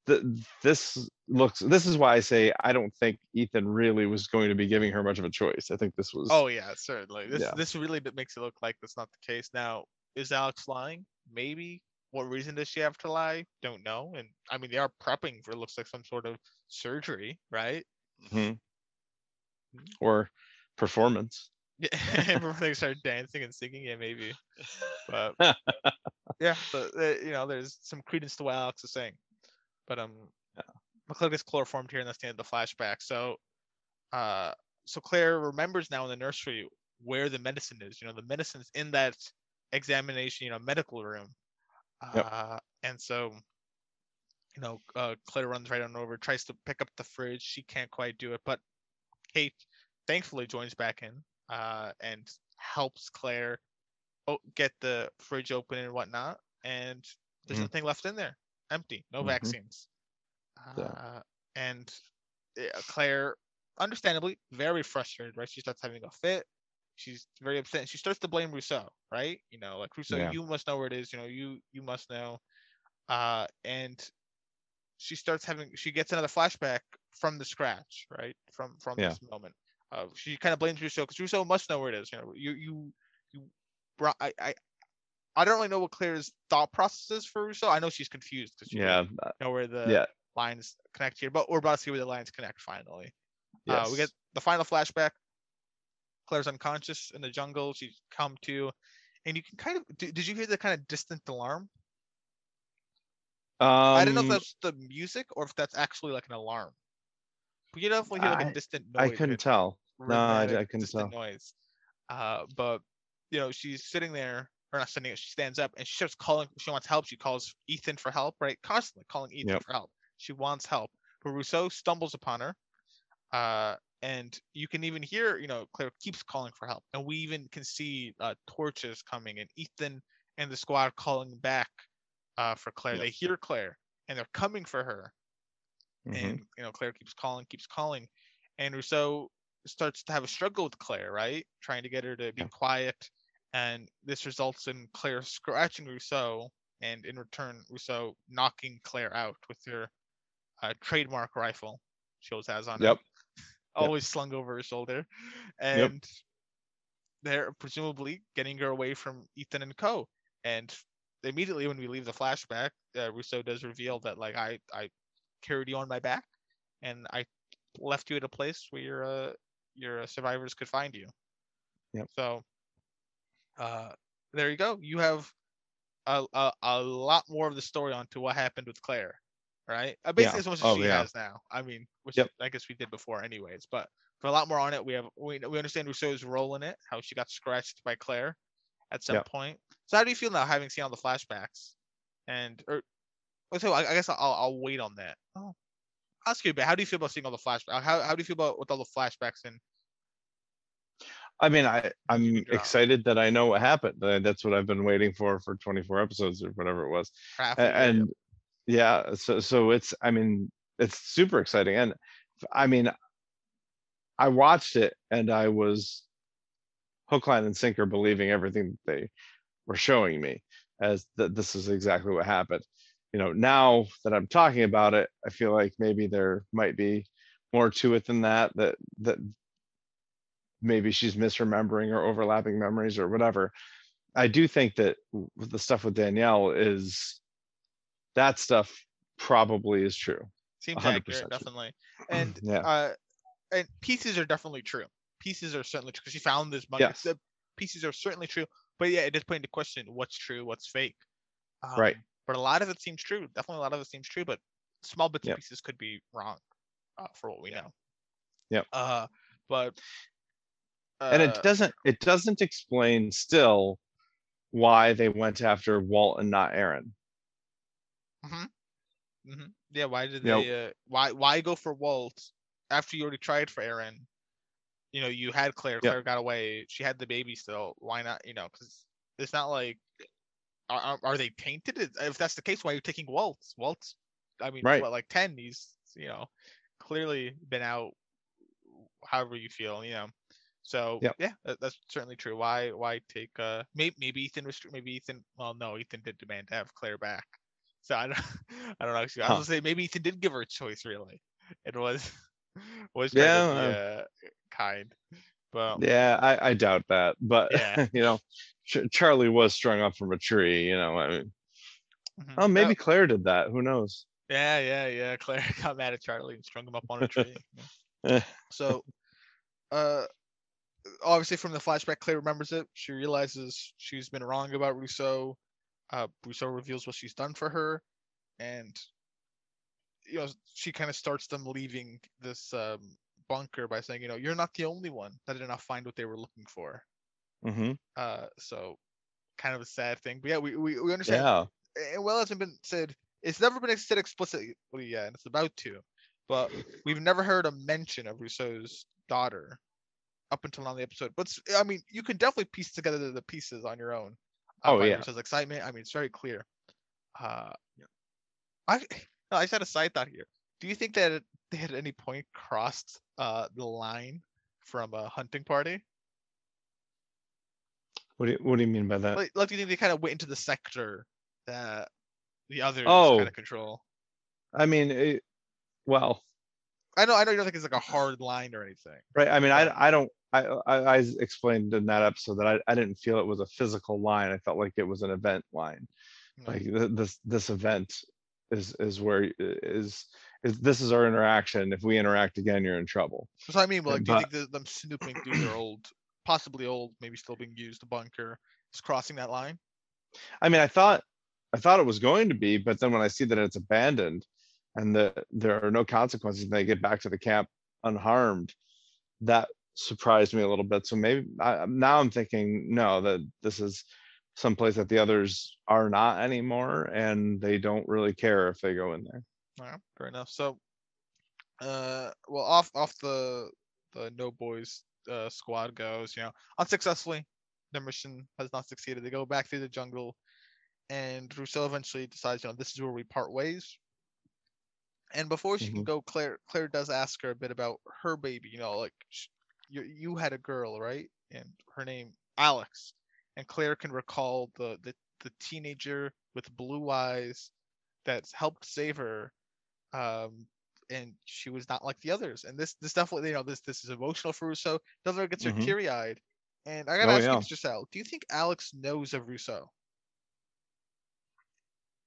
the, this looks. This is why I say I don't think Ethan really was going to be giving her much of a choice. I think this was. oh yeah certainly this Yeah. this really makes it look like that's not the case now is alex lying maybe what reason does she have to lie don't know and i mean they are prepping for looks like some sort of surgery right Mm-hmm. Or performance. yeah they start dancing and singing yeah maybe but yeah so uh, you know there's some credence to what alex is saying but um McClure gets chloroformed here and that's the end of the flashback. So uh so claire remembers now in the nursery where the medicine is. You know the medicine's in that examination you know medical room. Yep. uh and so you know uh claire runs right on over tries to pick up the fridge. She can't quite do it but kate thankfully joins back in uh and helps claire o- get the fridge open and whatnot. And there's Mhm. nothing left in there. Empty. No Mhm. vaccines Yeah. uh, and uh, claire understandably very frustrated right she starts having a fit she's very upset and she starts to blame rousseau right you know like rousseau Yeah. you must know where it is you know you you must know uh and she starts having she gets another flashback from the scratch right from from Yeah. this moment uh, she kind of blames rousseau because rousseau must know where it is you know you you you brought i i I don't really know what Claire's thought process is for Rousseau. I know she's confused because she Yeah. uh, know where the Yeah. Lines connect here, but we're about to see where the lines connect finally. Yes. Uh, we get the final flashback. Claire's unconscious in the jungle. She's come to, and you can kind of did, did you hear the kind of distant alarm? Um, I don't know if that's the music or if that's actually like an alarm. But you definitely hear like a I- distant noise. I couldn't tell. No, I, I couldn't tell. noise. Uh, but you know, she's sitting there, or not sitting. She stands up and she starts calling. She wants help. She calls Ethan for help. Right, constantly calling Ethan Yep. for help. She wants help, but Rousseau stumbles upon her. Uh, and you can even hear, you know, Claire keeps calling for help, and we even can see uh, torches coming, and Ethan and the squad calling back uh, for Claire. Yep. They hear Claire, and they're coming for her Mhm. and you know Claire keeps calling, keeps calling, and Rousseau starts to have a struggle with Claire, right? Trying to get her to be quiet, and this results in Claire scratching Rousseau, and in return, Rousseau knocking Claire out with her uh, trademark rifle she always has on. Yep. always slung over her shoulder, and they're presumably getting her away from Ethan and Co. And immediately when we leave the flashback, uh, Rousseau does reveal that like I I carried you on my back, and I left you at a place where your uh, your uh, survivors could find you. Yep. So, uh, there you go. You have a, a a lot more of the story onto what happened with Claire, right? Uh, basically, Yeah. as much as Oh, she yeah. has now. I mean, which Yep. I guess we did before, anyways. But for a lot more on it, we have we we understand Rousseau's role in it, how she got scratched by Claire at some Yep. point. So how do you feel now, having seen all the flashbacks? And or so I, I guess I'll I'll wait on that. Oh, I'll ask you a bit. How do you feel about seeing all the flashbacks? How how do you feel about with all the flashbacks and I mean, I I'm excited that I know what happened. Uh, That's what I've been waiting for for 24 episodes or whatever it was. and yeah so so it's i mean it's super exciting and i mean i watched it and i was hook line and sinker believing everything that they were showing me as that this is exactly what happened. You know now that i'm talking about it i feel like maybe there might be more to it than that that that maybe she's misremembering or overlapping memories or whatever. I do think that the stuff with danielle is that stuff probably is true Seems 100% accurate, true. definitely. And yeah uh, and pieces are definitely true. Pieces are certainly true because she found this money. Yes. The pieces are certainly true, but yeah, it does put into question what's true, what's fake. Um, Right. But a lot of it seems true. Definitely, a lot of it seems true, but small bits Yep. and pieces could be wrong, uh, for what we know. Yeah. Uh, but and uh, it doesn't it doesn't explain still why they went after walt and not aaron mhm. Yeah. Why did You know- they? Uh, why why go for Walt after you already tried for Aaron? You know, you had Claire. Yeah. Claire got away. She had the baby still. Why not? You know, because it's not like are, are, are they tainted? If that's the case, why are you taking Walt? Walt's, I mean, Right. what like ten? He's you know clearly been out. However you feel, you know. So Yep. yeah, that's certainly true. Why why take uh maybe maybe Ethan was maybe Ethan well no Ethan did demand to have Claire back. So I don't I don't know. actually. I was Huh. gonna say maybe Ethan did give her a choice really. It was was Yeah, to uh, kind. But yeah i i doubt that but Yeah. you know Ch- charlie was strung up from a tree you know i mean mhm. oh maybe claire did that who knows Yeah, yeah, yeah. Claire got mad at Charlie and strung him up on a tree. Eh. so, uh, obviously from the flashback, Claire remembers it. She realizes she's been wrong about Rousseau. Uh, Rousseau reveals what she's done for her, and you know she kind of starts them leaving this um, bunker by saying, you know, you're not the only one that did not find what they were looking for. hmm Uh, so kind of a sad thing. But yeah, we we, we understand yeah and well hasn't been said it's never been said explicitly yet and it's about to but we've never heard a mention of rousseau's daughter up until now in the episode but I mean you can definitely piece together the, pieces on your own Oh, yeah. rousseau's excitement. I mean it's very clear. Uh i i just had a side thought here. Do you think that they had at any point crossed uh the line from a hunting party? What do you what do you mean by that? Like, like do you think they kind of went into the sector that the others Oh. kind of control? I mean it, well. I know, I know you don't think it's like a hard line or anything. right i mean i i don't Uh, I, I I explained in that episode that I, I didn't feel it was a physical line. I felt like it was an event line. Yeah. like th- this this event is is where is is is this is our interaction if we interact again you're in trouble So I mean, like, do you but- think them snooping through their old, possibly old, maybe still being used bunker is crossing that line? i mean i thought i thought it was going to be but then when i see that it's abandoned and that there are no consequences and they get back to the camp unharmed that surprised me a little bit so maybe I, now i'm thinking no that this is someplace that the others are not anymore and they don't really care if they go in there Yeah, fair enough. So, uh, well, off off the the no boys uh, squad goes, you know, unsuccessfully. Their mission has not succeeded. They go back through the jungle, and Rousseau eventually decides, you know, this is where we part ways. And before she can Mhm. go, Claire Claire does ask her a bit about her baby. You know, like you you had a girl, right? And her name Alex. And Claire can recall the the the teenager with blue eyes that's helped save her um and she was not like the others. And this this definitely you know this this is emotional for Rousseau. Definitely gets her Mhm. teary eyed. And I gotta Oh, ask yeah. you, Mr. Sal, do you think Alex knows of Rousseau?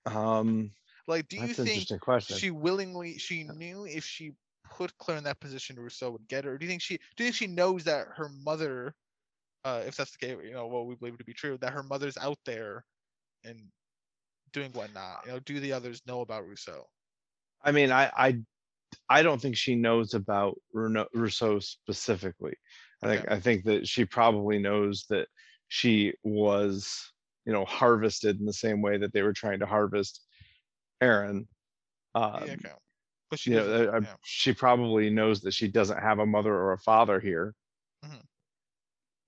Um, Like, do you think she willingly she knew if she put Claire in that position, Rousseau would get her? Or do you think she do you think she knows that her mother, uh, if that's the case, you know, what we believe to be true, that her mother's out there and doing whatnot? You know, do the others know about Rousseau? I mean, I, I, I don't think she knows about Rousseau specifically. I think, Okay. I think that she probably knows that she was, you know, harvested in the same way that they were trying to harvest Aaron. Um, yeah, okay. But she doesn't, know, I- yeah. she probably knows that she doesn't have a mother or a father here. Mhm.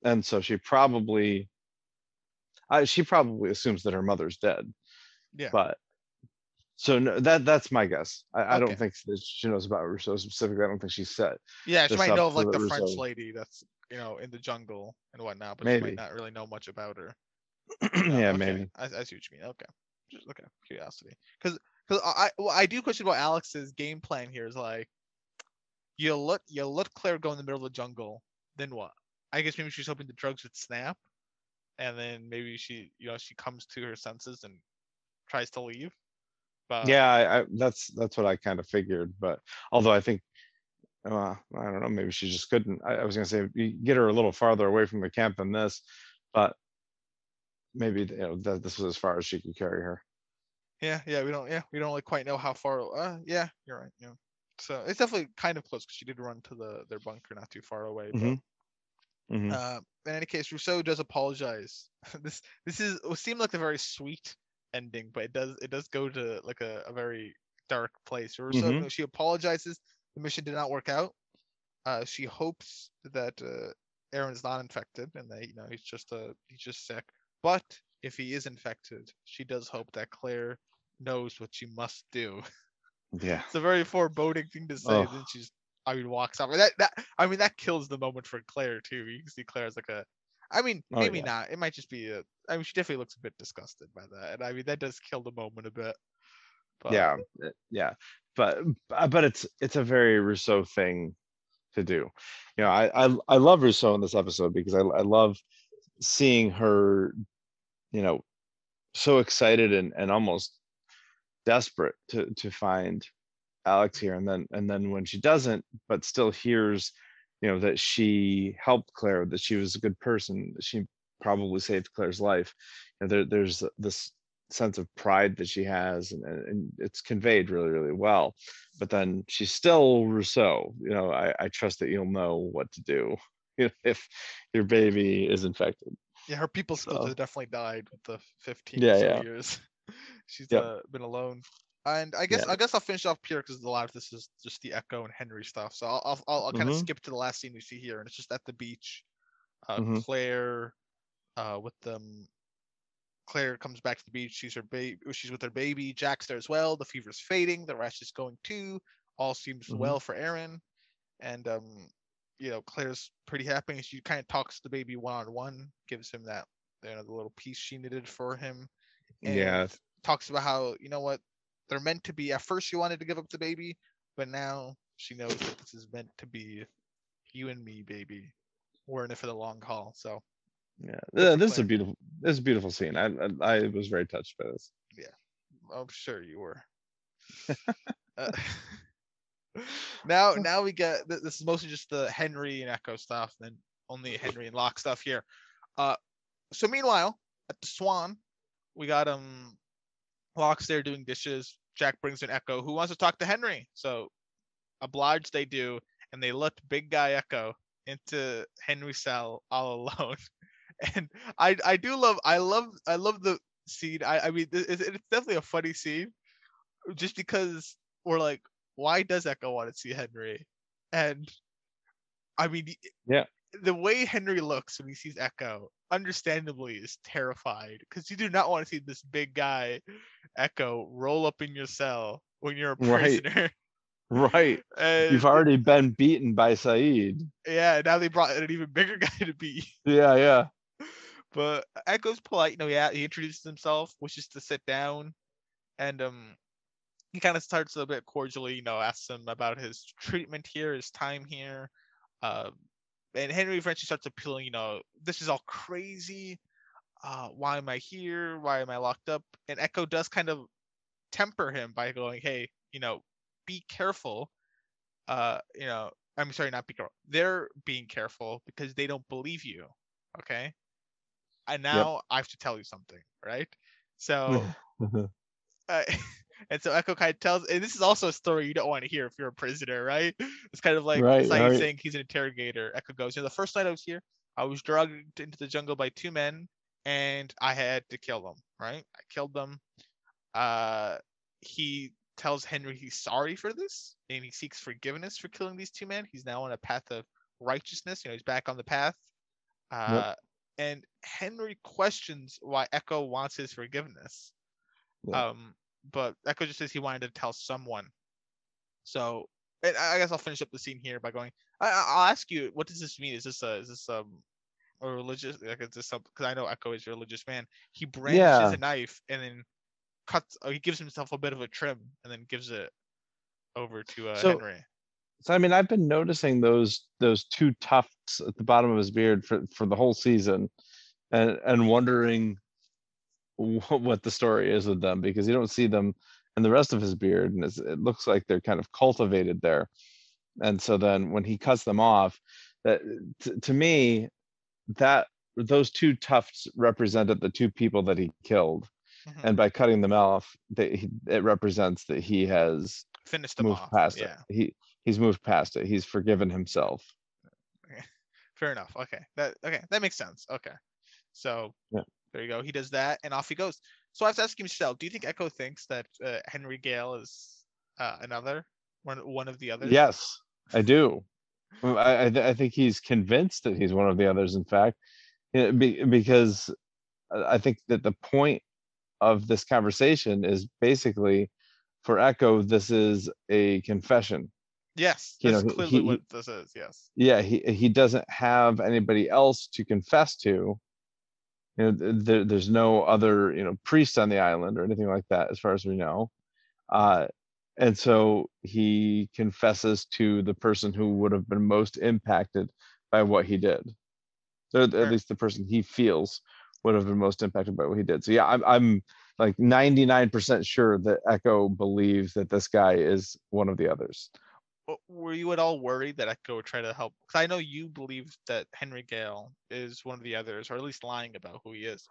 And so she probably, I, she probably assumes that her mother's dead. Yeah. But so no, that that's my guess. I, I Okay. don't think that she knows about Rousseau specifically. I don't think she said. Yeah, she might know of like the French lady that's you know in the jungle and whatnot, but she Maybe. might not really know much about her. yeah, okay. maybe. I, I see what you mean. Okay, just okay, curiosity. Because because I well, I do question about Alex's game plan here. Is like you let you let Claire go in the middle of the jungle, then what? I guess maybe she's hoping the drugs would snap, and then maybe she you know she comes to her senses and tries to leave. But yeah, I, I, that's that's what I kind of figured. But although I think, uh, I don't know, maybe she just couldn't. I, I was gonna say get her a little farther away from the camp than this, but maybe you know this was as far as she could carry her. Yeah, yeah, we don't yeah we don't really quite know how far. Uh, yeah, you're right. Yeah, so it's definitely kind of close because she did run to the their bunker not too far away. But Mhm. Mhm. Uh, in any case, Rousseau does apologize. this this is it seemed like a very sweet ending, but it does it does go to like a, a very dark place. Rousseau, Mhm. she apologizes. The mission did not work out. Uh, she hopes that uh, Aaron's not infected and that you know he's just uh he's just sick. But if he is infected, she does hope that Claire knows what she must do. Yeah. It's a very foreboding thing to say. Ugh. Then she's, I mean, walks off. That that I mean, that kills the moment for Claire too. You can see Claire as like a, I mean, Oh, maybe yeah. not. It might just be a. I mean, she definitely looks a bit disgusted by that, and I mean that does kill the moment a bit. But, yeah yeah but uh, but it's it's a very rousseau thing to do you know i i, I love rousseau in this episode because I, I love seeing her you know so excited and and almost desperate to to find alex here and then and then when she doesn't but still hears you know that she helped claire that she was a good person she probably saved claire's life and there, there's this sense of pride that she has and, and and it's conveyed really really well but then she's still rousseau you know i, I trust that you'll know what to do if your baby is infected yeah, her people skills So- have definitely died with the 15 Yeah, yeah. years. She's Yep. uh, been alone. And I guess Yeah. I guess I'll finish off here because a lot of this is just the Eko and Henry stuff. So I'll I'll, I'll, I'll kind of Mhm. skip to the last scene we see here, and it's just at the beach. Uh, Mhm. Claire, uh, with them. Claire comes back to the beach. She's her baby. She's with her baby. Jack's there as well. The fever's fading. The rash is going too. All seems Mhm. well for Aaron, and um, you know Claire's pretty happy. She kind of talks to the baby one on one, gives him that you know the little piece she knitted for him. yeah and talks about how you know what they're meant to be. At first, she wanted to give up the baby, but now she knows that this is meant to be you and me, baby. We're in it for the long haul. So yeah this is a beautiful this is a beautiful scene I, I i was very touched by this Yeah, I'm sure you were. Uh, now, now we get this is mostly just the Henry and Eko stuff, then only Henry and Locke stuff here. Uh, so meanwhile, at the Swan, we got um, Locke's there doing dishes. Jack brings in Eko, who wants to talk to Henry. So, obliged they do, and they let Big Guy Eko into Henry's cell all alone. And I, I do love, I love, I love the scene. I, I mean, it's, it's definitely a funny scene, just because we're like, why does Eko want to see Henry? And I mean, Yeah. The way Henry looks when he sees Eko, understandably, is terrified because you do not want to see this big guy, Eko, roll up in your cell when you're a prisoner. right and you've already been beaten by Sayid yeah, now they brought an even bigger guy to be. yeah yeah But Eko's polite. You know, yeah, he introduces himself, wishes to sit down, and um, he kind of starts a bit cordially, you know, asks him about his treatment here, his time here. Uh, and Henry eventually starts appealing, you know, this is all crazy. Uh, why am I here? Why am I locked up? And Eko does kind of temper him by going, hey, you know, be careful. Uh, you know, I'm sorry, not be careful. They're being careful because they don't believe you. Okay. And now I have to tell you something, right? So uh, and so Eko kind of tells, and this is also a story you don't want to hear if you're a prisoner, right? It's kind of like Right, it's like right. saying he's an interrogator. Eko goes, you know, the first night I was here, I was drugged into the jungle by two men, and I had to kill them. Right? I killed them. Uh, he tells Henry he's sorry for this, and he seeks forgiveness for killing these two men. He's now on a path of righteousness. You know, he's back on the path. Uh, and Henry questions why Eko wants his forgiveness. Yeah. Um, but Eko just says he wanted to tell someone. So, and I guess I'll finish up the scene here by going. I, I- I'll ask you, what does this mean? Is this a is this um a religious like is this something? Because I know Eko is a religious man. He brandishes Yeah. a knife and then cuts. Oh, he gives himself a bit of a trim and then gives it over to uh, So- Henry. So I mean, I've been noticing those those two tufts at the bottom of his beard for for the whole season, and and wondering what, what the story is with them because you don't see them in the rest of his beard, and it's, it looks like they're kind of cultivated there. And so then when he cuts them off, that t- to me, that those two tufts represented the two people that he killed, Mhm. and by cutting them off, they, it represents that he has finished them moved off. past yeah. it. He he's moved past it. He's forgiven himself. Fair enough. Okay. That okay. That makes sense. Okay. So Yeah. There you go. He does that and off he goes. So I have to ask you, Michelle, do you think Eko thinks that uh, Henry Gale is uh, another one one of the others? Yes, I do. I I, th- I think he's convinced that he's one of the others. In fact, because I I think that the point of this conversation is basically for Eko. This is a confession. Yes. You That's know, clearly he- what this is. Yes. Yeah, he he doesn't have anybody else to confess to. You know, there, there's no other you know priest on the island or anything like that, as far as we know. Uh, and so he confesses to the person who would have been most impacted by what he did. So at least the person he feels would have been most impacted by what he did. So yeah, I'm I'm like 99% sure that Eko believes that this guy is one of the others. Were you at all worried that Eko would try to help? Because I know you believe that Henry Gale is one of the others, or at least lying about who he is.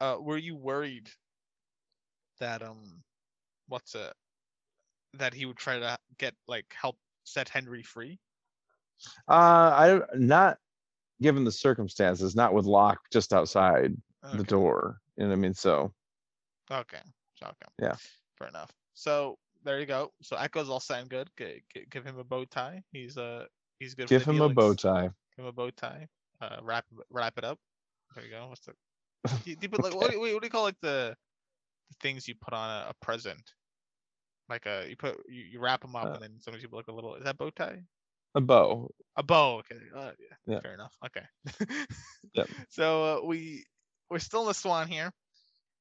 Uh, were you worried that um, what's it? That he would try to get like help set Henry free? Uh, I not given the circumstances, not with Locke just outside the door. You know what I mean? So Okay. Okay. Yeah. Fair enough. So there you go. So Eko's all sound good. G- g- give him a bow tie. He's uh he's good. give him a bow tie. Give him a bow tie. Uh, wrap wrap it up. There you go. What's the? Do you, do you put like what, do you- what do you call like the, the things you put on a, a present? Like a you put you, you wrap them up Uh, and then sometimes you put like a little. Is that bow tie? A bow. A bow. Okay. Uh, yeah, Yeah. Fair enough. Okay. Yep. So uh, we we're still in the Swan here,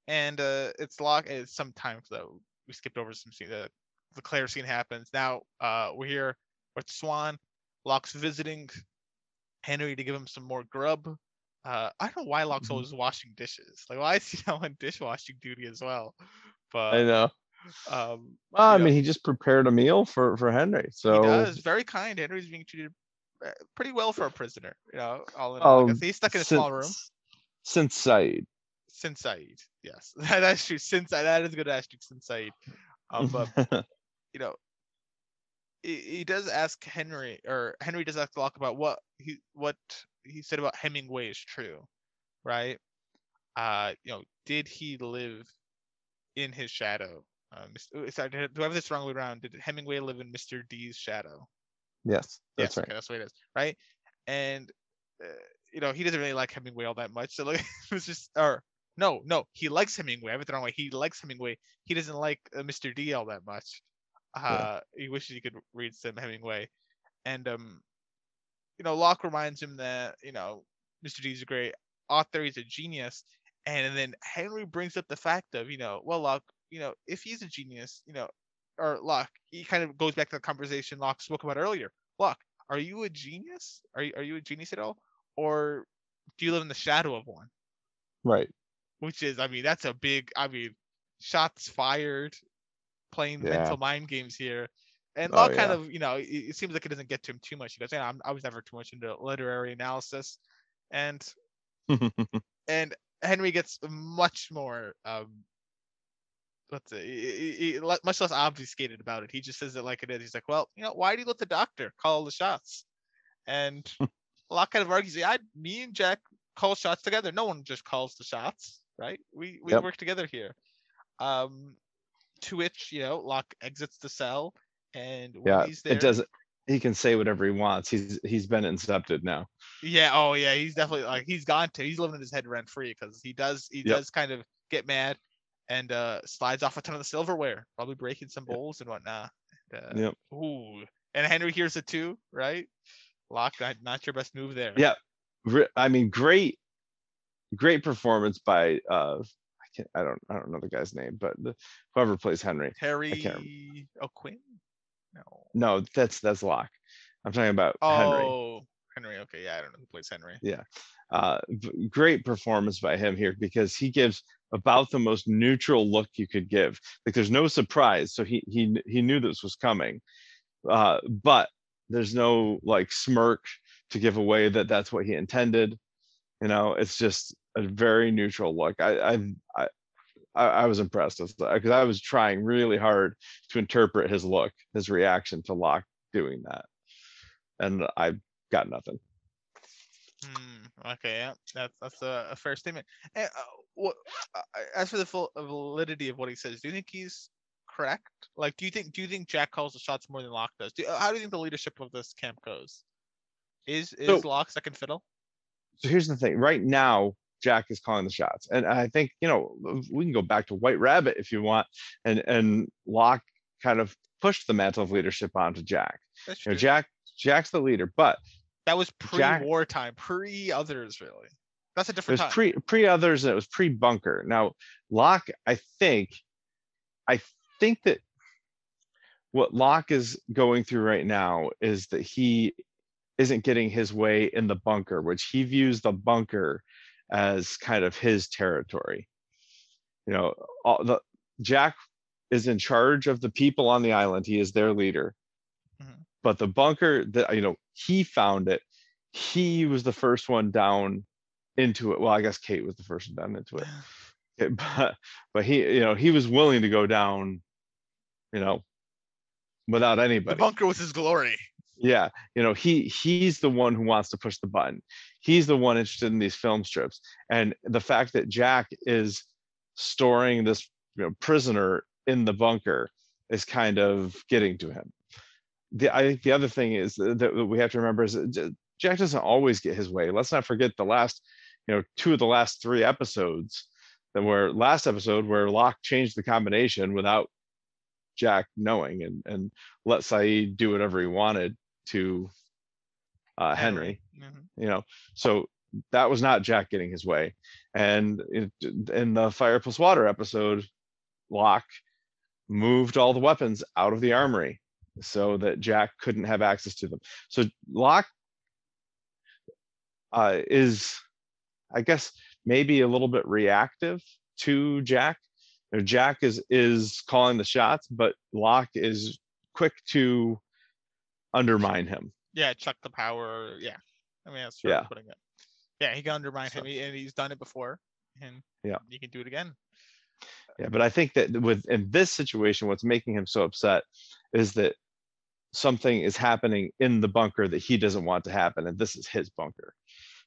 and uh, it's Locke. It's some time though. We skipped over some scene. The the Claire scene happens. Now uh, we're here with Swan. Locke's visiting Henry to give him some more grub. Uh, I don't know why Locke's Mhm. always washing dishes. Like why is he now on dishwashing duty as well? But I know. um, Well, I know, mean, he just prepared a meal for for Henry. So he does very kind. Henry's being treated uh, pretty well for a prisoner. You know, all in all, Oh, he's stuck in a small room. since- Since Sayid. Since Sayid, yes, that's true. Since that is a good asterisk. Since um, but you know, he, he does ask Henry, or Henry does ask Locke about what he what he said about Hemingway is true, right? Uh, you know, did he live in his shadow? Uh, uh, sorry, did- do I have this wrong way around? Did Hemingway live in Mr. D's shadow? yes, that's yes, right. okay, that's what it is, right? And uh, you know, he doesn't really like Hemingway all that much. So like, it was just, or no, no, he likes Hemingway. I have it the wrong way. He likes Hemingway. He doesn't like uh, Mr. D all that much. Uh, he wishes he could read some Hemingway, and um, you know, Locke reminds him that you know, Mr. D is a great author. He's a genius, and then Henry brings up the fact of you know, well, Locke, you know, if he's a genius, you know, or Locke, he kind of goes back to the conversation Locke spoke about earlier. Locke, are you a genius? Are you, are you a genius at all, or do you live in the shadow of one? Right. Which is, I mean, that's a big. I mean, shots fired, playing Yeah. mental mind games here. And Oh, kind yeah. of, you know, it, it seems like it doesn't get to him too much. He goes, yeah, I'm, I was never too much into literary analysis, and and Henry gets much more um what's it, he- he- much less obfuscated about it. He just says it like it is. He's like, well, you know, why do you let the doctor call the shots? And Locke kind of argues, yeah, I, me and Jack call shots together. No one just calls the shots, right? We we Yep. work together here. Um, to which you know Locke exits the cell, and yeah. he's there, It doesn't. He can say whatever he wants. He's he's been incepted now. Yeah. Oh, yeah. He's definitely like he's gone to. He's living in his head rent free because he does. He Yep. does kind of get mad and uh slides off a ton of the silverware, probably breaking some Yep. bowls and whatnot. And, uh, Yep. Ooh. And Henry hears it too, right? Locke. Not, not your best move there. Yeah. I mean, great, great performance by uh, I can't. I don't. I don't know the guy's name, but the, whoever plays Henry. Terry O'Quinn. No. No, that's that's Locke. I'm talking about Henry. Oh, Henry. Okay. Yeah, I don't know who plays Henry. Yeah, uh, great performance by him here because he gives about the most neutral look you could give. Like there's no surprise, so he he he knew this was coming, uh, but there's no like smirk to give away that that's what he intended. You know, it's just a very neutral look. I I I, I was impressed because I was trying really hard to interpret his look, his reaction to Locke doing that, and I got nothing. Hmm. Okay. Yeah. That's that's a, a fair statement. And, uh, what, uh, as for the full validity of what he says, do you think he's correct? Like, do you think do you think Jack calls the shots more than Locke does? Do, uh, how do you think the leadership of this camp goes? Is is So- Locke second fiddle? So here's the thing right now jack is calling the shots and i think you know we can go back to white rabbit if you want and and Locke kind of pushed the mantle of leadership onto jack That's you know true. jack jack's the leader but that was Jack- pre wartime, pre others, really. That's a different it was time. pre pre others and it was pre bunker now Locke i think i think that what Locke is going through right now is that he isn't getting his way in the bunker which he views the bunker as kind of his territory you know all the jack is in charge of the people on the island he is their leader Mhm. but the bunker that you know he found it he was the first one down into it well i guess kate was the first one down into it Okay, but but he you know he was willing to go down you know without anybody. the bunker was his glory. Yeah you know he he's the one who wants to push the button. He's the one interested in these film strips. And the fact that jack is storing this you know prisoner in the bunker is kind of getting to him. The i think the other thing is that we have to remember is jack doesn't always get his way. Let's not forget the last you know two of the last three episodes that were last episode where Locke changed the combination without Jack knowing and and let Sayid do whatever he wanted to uh, Henry. Mhm. You know, so that was not Jack getting his way. And it, in the Fire Plus Water episode, Locke moved all the weapons out of the armory so that Jack couldn't have access to them. So Locke uh, is, I guess, maybe a little bit reactive to Jack. You know, Jack is is calling the shots, but Locke is quick to undermine him. Yeah, chuck the power. Yeah, I mean that's Yeah. putting it. Yeah, he can undermine So- him, and he's done it before, and Yeah. he can do it again. Yeah, but I think that with in this situation, what's making him so upset is that something is happening in the bunker that he doesn't want to happen, and this is his bunker.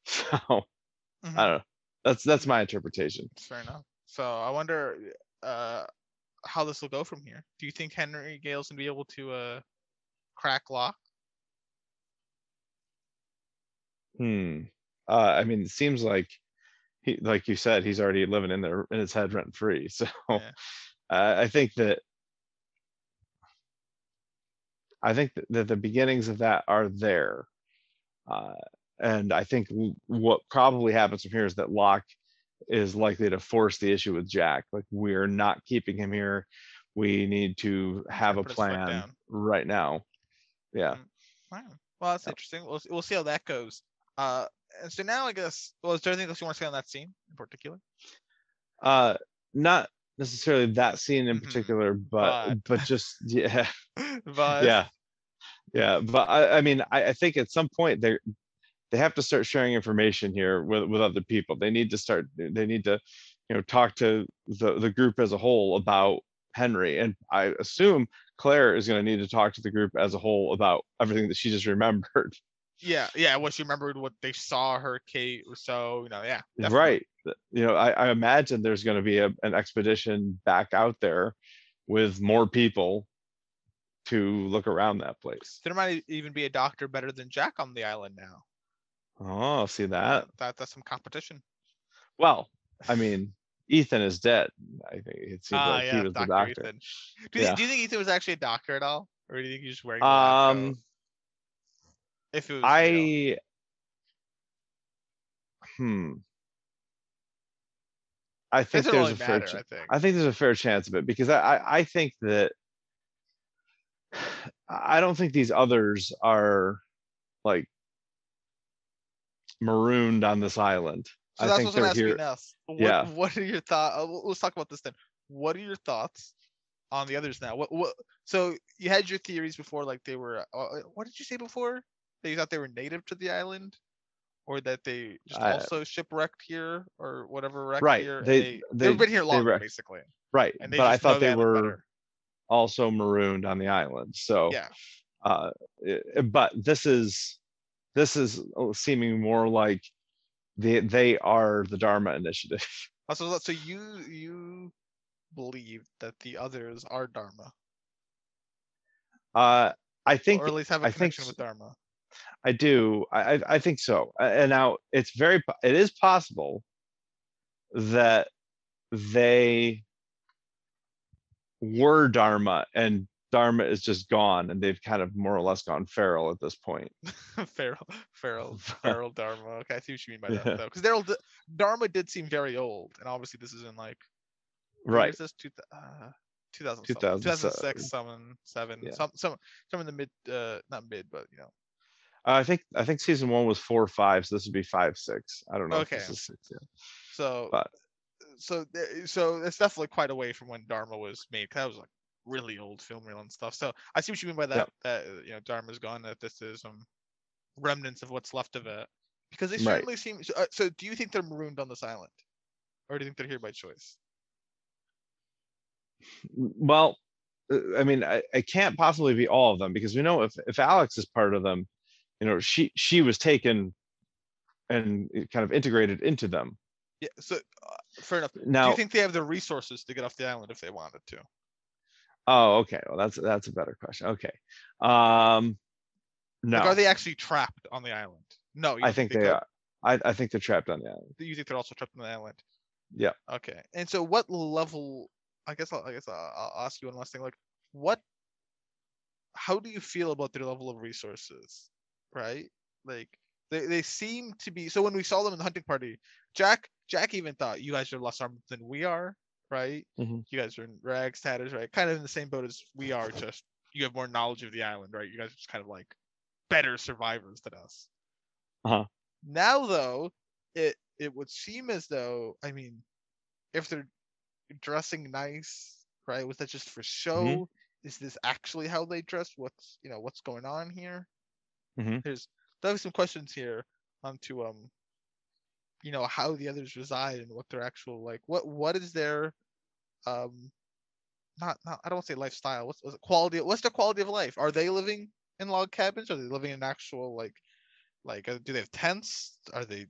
So Mhm. I don't know. That's that's my interpretation. Fair enough. So I wonder uh, how this will go from here. Do you think Henry Gale's gonna be able to uh, crack Locke? Hmm. Uh, I mean, it seems like he, like you said, he's already living in there in his head rent free. So Yeah. uh, I think that I think that, that the beginnings of that are there. Uh, and I think what probably happens from here is that Locke is likely to force the issue with Jack. Like we're not keeping him here. we need to have a put his foot plan right now. Yeah. Mm. Wow. Well, that's interesting. We'll we'll see how that goes. Uh, and so now I guess. Well, is there anything else you want to say on that scene in particular? Uh, not necessarily that scene in Mhm. particular, but But- but just yeah, but yeah, yeah. But I, I mean, I, I think at some point they they have to start sharing information here with with other people. They need to start. They need to, you know, talk to the the group as a whole about Henry, and I assume Claire is going to need to talk to the group as a whole about everything that she just remembered. yeah, yeah. What she remembered, what they saw her, Kate Rousseau. You know, yeah. definitely. Right. You know, I, I imagine there's going to be a, an expedition back out there with more people to look around that place. There might even be a doctor better than Jack on the island now. Oh, I see that? That that's some competition. Well, I mean, Ethan is dead. I think it seems Ah, like yeah, he was Dr. the doctor. Ethan. Do you, Yeah. think, do you think Ethan was actually a doctor at all, or do you think he was just wearing? Um, if it was? I, hmm. I think doesn't there's a fair, matter. ch- I think. I think there's a fair chance of it because I, I, I think that I don't think these others are like marooned on this island. So I that's think what I'm asking here. now. What, Yeah. What are your thoughts? Let's talk about this then. What are your thoughts on the others now? What what? So you had your theories before, like they were. Uh, uh, what did you say before? That you thought they were native to the island, or that they just I- also shipwrecked here, or whatever wrecked Right, here. they- they, they- have been here longer, basically. Right, And but I thought they were better. also marooned on the island. So, Yeah. uh, but this is this is uh, seeming more like they they are the Dharma Initiative. So, so you you believe that the others are Dharma, Uh, I think or at least have a I connection s- with Dharma. I do. I, I- I think so. And now it's very, it is possible that they were Dharma and Dharma is just gone and they've kind of more or less gone feral at this point. feral, feral, feral Dharma. Okay, I see what you mean by that Yeah. though, because Daryl Dharma did seem very old, and obviously this is in like Right. Is this two, uh, 2000 2000 2006, seven, seven, Yeah. some, some, some in the mid, uh, not mid, but you know. Uh, I think, I think season one was four, or five, so this would be five, six. I don't know Okay. is six yet. So, But- so, so it's definitely quite away from when Dharma was made. 'cause that was like really old film reel and stuff. So I see what you mean by that. Yep. That uh, you know, Dharma's gone. That this is um remnants of what's left of it. Because they Right. certainly seem. So, uh, so do you think they're marooned on this island, or do you think they're here by choice? Well, uh, I mean, I, I can't possibly be all of them because we know if, if Alex is part of them, you know, she, she was taken and kind of integrated into them. Yeah. So uh, fair enough. Now, do you think they have the resources to get off the island if they wanted to? Oh, okay. Well, that's, that's a better question. Okay. Um, no, Like, are they actually trapped on the island? No. I don't think they could. are. I, I think they're trapped on the island. You think they're also trapped on the island? Yeah. Okay. And so, what level? I guess I'll, I guess I'll, I'll ask you one last thing. Like, what? How do you feel about their level of resources? Right? Like, they they seem to be. So when we saw them in the hunting party, Jack Jack even thought you guys are less armed than we are. Right? Mhm. You guys are in rags, tatters, right? Kind of in the same boat as we are. Just you have more knowledge of the island, right? You guys are just kind of like better survivors than us. Uh-huh. Now though, it it would seem as though I mean, if they're dressing nice, right? Was that just for show? Is this actually how they dress? What's you know what's going on here? Mhm. There's there's some questions here onto um, you know how the others reside and what their actual like what what is their um, not not I don't say lifestyle. What's, what's the quality? What's their quality of life? Are they living in log cabins? Are they living in actual like like uh, do they have tents? Are they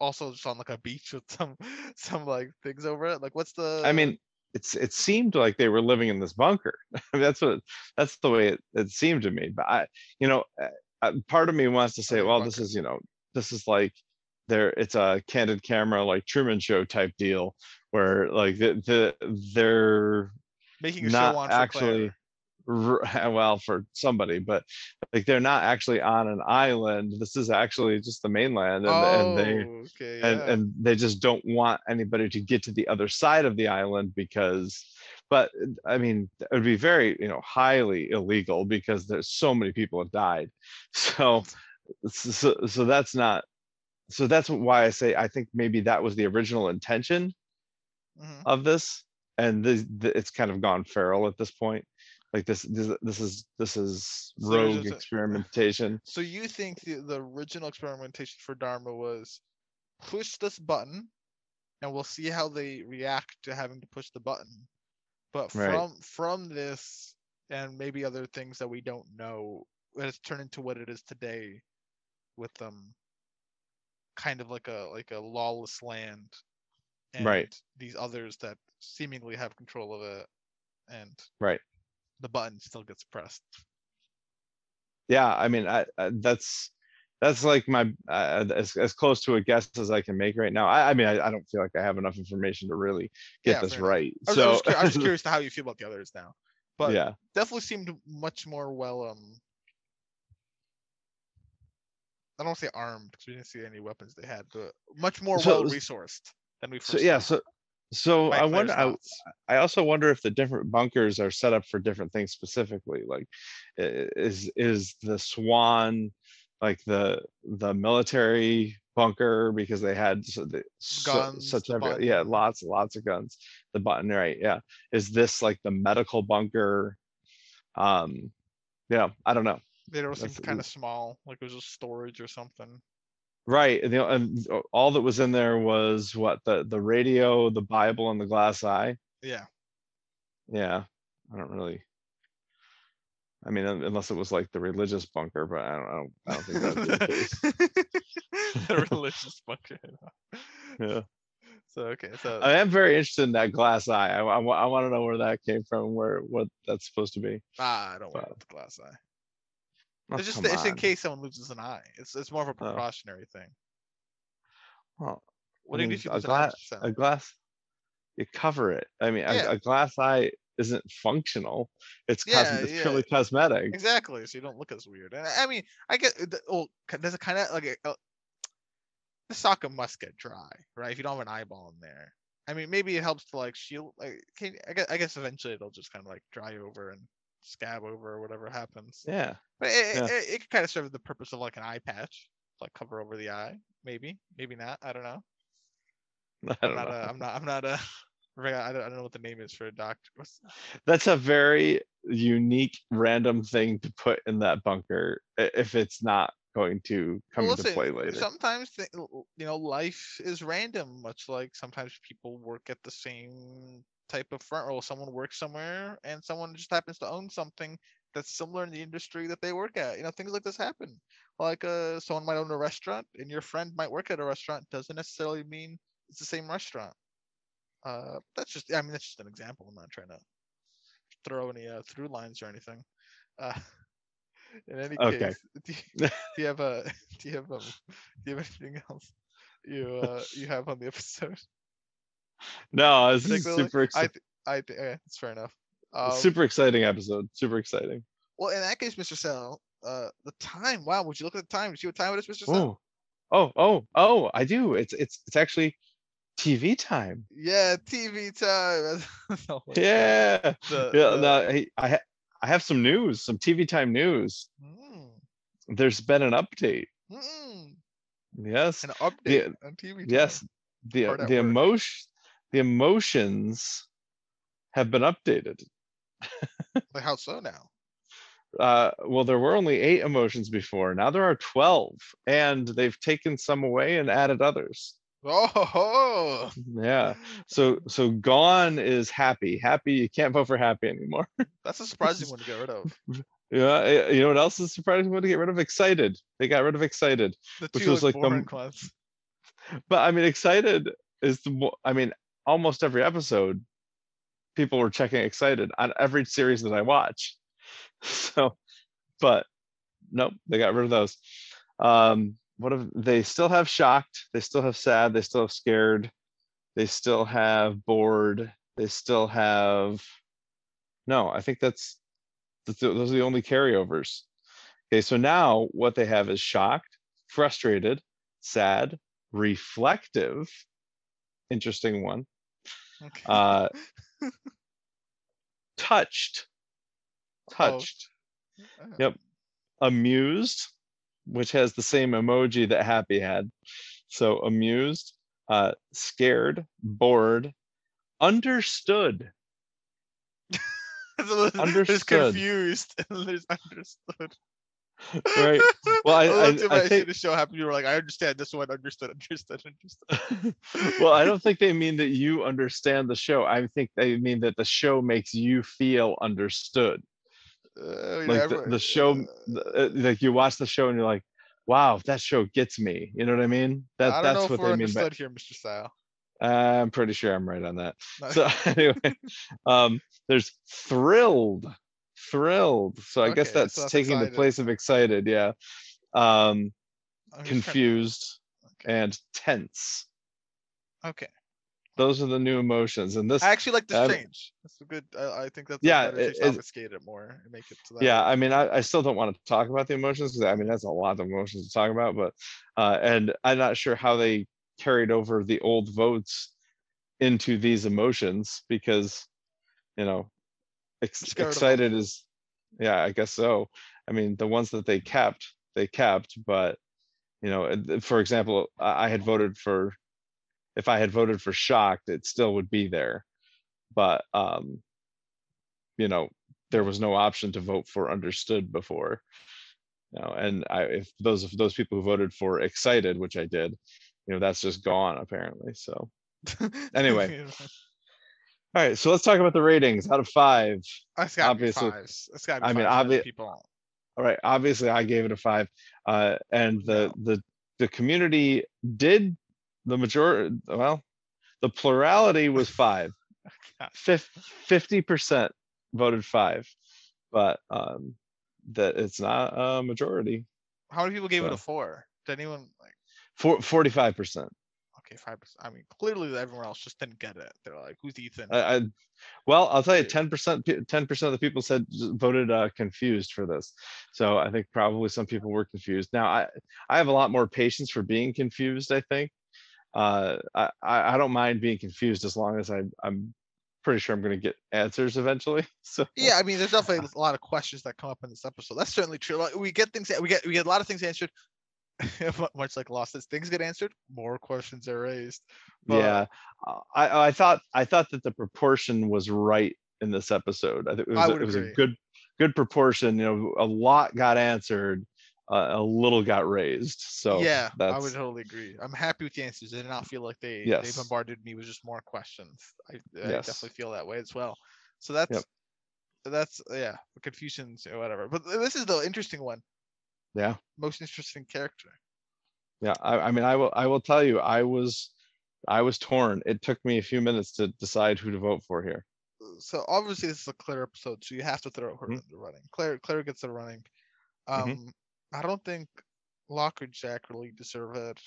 also just on like a beach with some some like things over it? Like what's the I mean, it's, it seemed like they were living in this bunker. that's what, that's the way it, it seemed to me. But I, you know, uh, uh, part of me wants to say, well, this is, you know, this is like there, it's a candid camera, like Truman Show type deal where like the, the, they're making a not show on actually well for somebody but like they're not actually on an island this is actually just the mainland and, and they oh, okay, and, yeah. and they just don't want anybody to get to the other side of the island because but I mean, it would be very, you know, highly illegal because there's so many people have died. So, so, so that's not, so that's why I say, I think maybe that was the original intention Mhm. of this. And this, th- it's kind of gone feral at this point. Like this, this, this is, this is So rogue a- experimentation. So you think the, the original experimentation for Dharma was push this button and we'll see how they react to having to push the button. But Right. from from this and maybe other things that we don't know, it has turned into what it is today with um kind of like a like a lawless land and Right. these others that seemingly have control of it and Right. the button still gets pressed. Yeah, I mean, I, I that's that's like my uh, as as close to a guess as I can make right now. I, I mean, I, I don't feel like I have enough information to really get Yeah, this enough. right. I was, I So I was curious to how you feel about the others now. But yeah, definitely seemed much more well um I don't say armed because we didn't see any weapons they had, but much more So- well resourced than we first so yeah, saw. so so My I wonder. I. I also wonder if the different bunkers are set up for different things specifically. Like, is is the Swan like the the military bunker because they had so, the, so- Guns, such the heavy, yeah, lots lots of guns. The button, right? Yeah. Is this like the medical bunker? Um, yeah, I don't know. They all seemed kind of small, like it was just storage or something. Right, and, the, and all that was in there was what the the radio, the Bible, and the glass eye. Yeah. Yeah, I don't really. I mean, unless it was like the religious bunker, but I don't, I don't, I don't think that'd be the case. the religious bunker. Yeah, So okay, so I am very interested in that glass eye. I, want to know where that came from, where what that's supposed to be. ah, I don't but- about the glass eye. Oh, It's just come that it's in case someone loses an eye. It's it's more of a Oh. precautionary thing. Well, What I do you do a glass, a glass, you cover it. I mean, Yeah. a, a glass eye isn't functional. It's Yeah, it's yeah. purely cosmetic. Exactly, so you don't look as weird. And I I mean, I get well, does it kind of like uh, the socket must get dry, right? If you don't have an eyeball in there, I mean, maybe it helps to like shield. Like, can, I guess, I guess eventually it'll just kind of like dry over and scab over or whatever happens. Yeah. But it, Yeah. it, it, could kind of serve the purpose of like an eye patch, like cover over the eye. Maybe, maybe not. I don't know. I I'm don't not. know. A, I'm not. I'm not a. I don't, I don't know what the name is for a doctor. That's a very unique random thing to put in that bunker if it's not going to come Well, into listen, play later. Sometimes th- l- l- you know life is random, much like sometimes people work at the same type of front role. Someone works somewhere, and someone just happens to own something that's similar in the industry that they work at. You know, things like this happen. Like uh, someone might own a restaurant, and your friend might work at a restaurant. Doesn't necessarily mean it's the same restaurant. Uh, that's just. I mean, that's just an example. I'm not trying to throw any uh, through lines or anything. Uh, in any Okay. case, do you, do you have a do you have um, do you have anything else you uh you have on the episode? No, particularly? super I th- I th- it's fair enough. Um, super exciting episode. Super exciting. Well, in that case, Mr. Sell, uh, the time. Wow, would you look at the time? Do you see what time it is, Mr. Sell? Oh, oh, oh, oh! I do. It's it's it's actually TV time. Yeah, TV time. God. Yeah, The- yeah. the- No, I I, ha- I have some news, some TV time news. Mm, There's been an update. mm, Yes, an update on TV. Time. yes. The the emotion, the emotions have been updated. Like how so now? uh well there were only eight emotions before now there are 12 and they've taken some away and added others Oh, ho, ho. yeah so so gone is happy happy you can't vote for happy anymore that's a surprising one to get rid of. yeah you know what else is surprising one to get rid of excited they got rid of excited The Which was like the m- but i mean excited is the i mean almost every episode people were checking excited on every series that i watch. So but nope they got rid of those. Um what if they still have shocked they still have sad they still have scared they still have bored they still have no i think that's, that's those are the only carryovers. Okay so now what they have is shocked frustrated sad reflective interesting one Okay. uh touched, touched, Uh, Yep. amused, which has the same emoji that Happy had. So amused, uh, scared, bored, understood. there's- There's Understood. confused and there's understood. Right. Well, I- I- at I think- the show happened. You were like, I understand this one. Understood. Understood. Understood. well, I don't think they mean that you understand the show. I think they mean that the show makes you feel understood. Uh, yeah, Like the, the show, uh, uh, like you watch the show and you're like, wow, that show gets me. You know what I mean? That I that's what they mean by. here, Mr. Style. I'm pretty sure I'm right on that. No, So anyway, um, there's thrilled, thrilled. So I guess Okay, that's, so that's taking the excited. place of excited. Yeah. Um, I'm just trying to- confused Okay. and tense. Okay. Those are the new emotions, and this. I actually like this change. That's a good. I, I think that's Yeah, a better change it- to it- obfuscate it more and make it to that. yeah i mean I, I still don't want to talk about the emotions because i mean that's a lot of emotions to talk about but uh and i'm not sure how they carried over the old votes into these emotions because you know ex- Scared of 'em. excited is yeah i guess so i mean the ones that they kept they kept but you know for example i I had voted for if i had voted for shocked it still would be there but um you know there was no option to vote for understood before. You know, and I if those of those people who voted for excited, which I did, you know, that's just gone apparently. So Anyway. all right, so let's talk about the ratings out of five. It's gotta obviously- be fives. It's be I mean, fives for other obvi- people. All right, obviously I gave it a five. Uh and the the the community did the majority well, the plurality was five. Fifty percent voted five, but um that it's not a majority. How many people gave it a four? Did anyone like? For forty-five percent. Okay, five percent. I mean, clearly everyone else just didn't get it. They're like, "Who's Ethan?" I, I, well, I'll tell you, ten percent, ten percent of the people said voted uh, confused for this. So I think probably some people were confused. Now I, I have a lot more patience for being confused. I think, uh, I, I I don't mind being confused as long as I, I'm pretty sure I'm going to get answers eventually. So yeah, I mean, there's definitely a lot of questions that come up in this episode. That's certainly true. Like, we get things. We get we get a lot of things answered. mu- Much like Lost, as things get answered, more questions are raised. But- yeah, I, I thought, I thought that the proportion was right in this episode. I think it was, it was a good, good proportion. You know, a lot got answered, uh, a little got raised. So yeah, I would totally agree. I'm happy with the answers. I did not feel like they Yes. they bombarded me with just more questions. I, I Yes. definitely feel that way as well. So that's that's yeah, confusions or whatever. But this is the interesting one. Yeah. Most interesting character. Yeah, I, I mean, I will, I will tell you, I was, I was torn. It took me a few minutes to decide who to vote for here. So obviously this is a Claire episode, so you have to throw her Mhm. in the running. Claire Claire gets the running. Um Mhm. I don't think Locke or Jack really deserve it.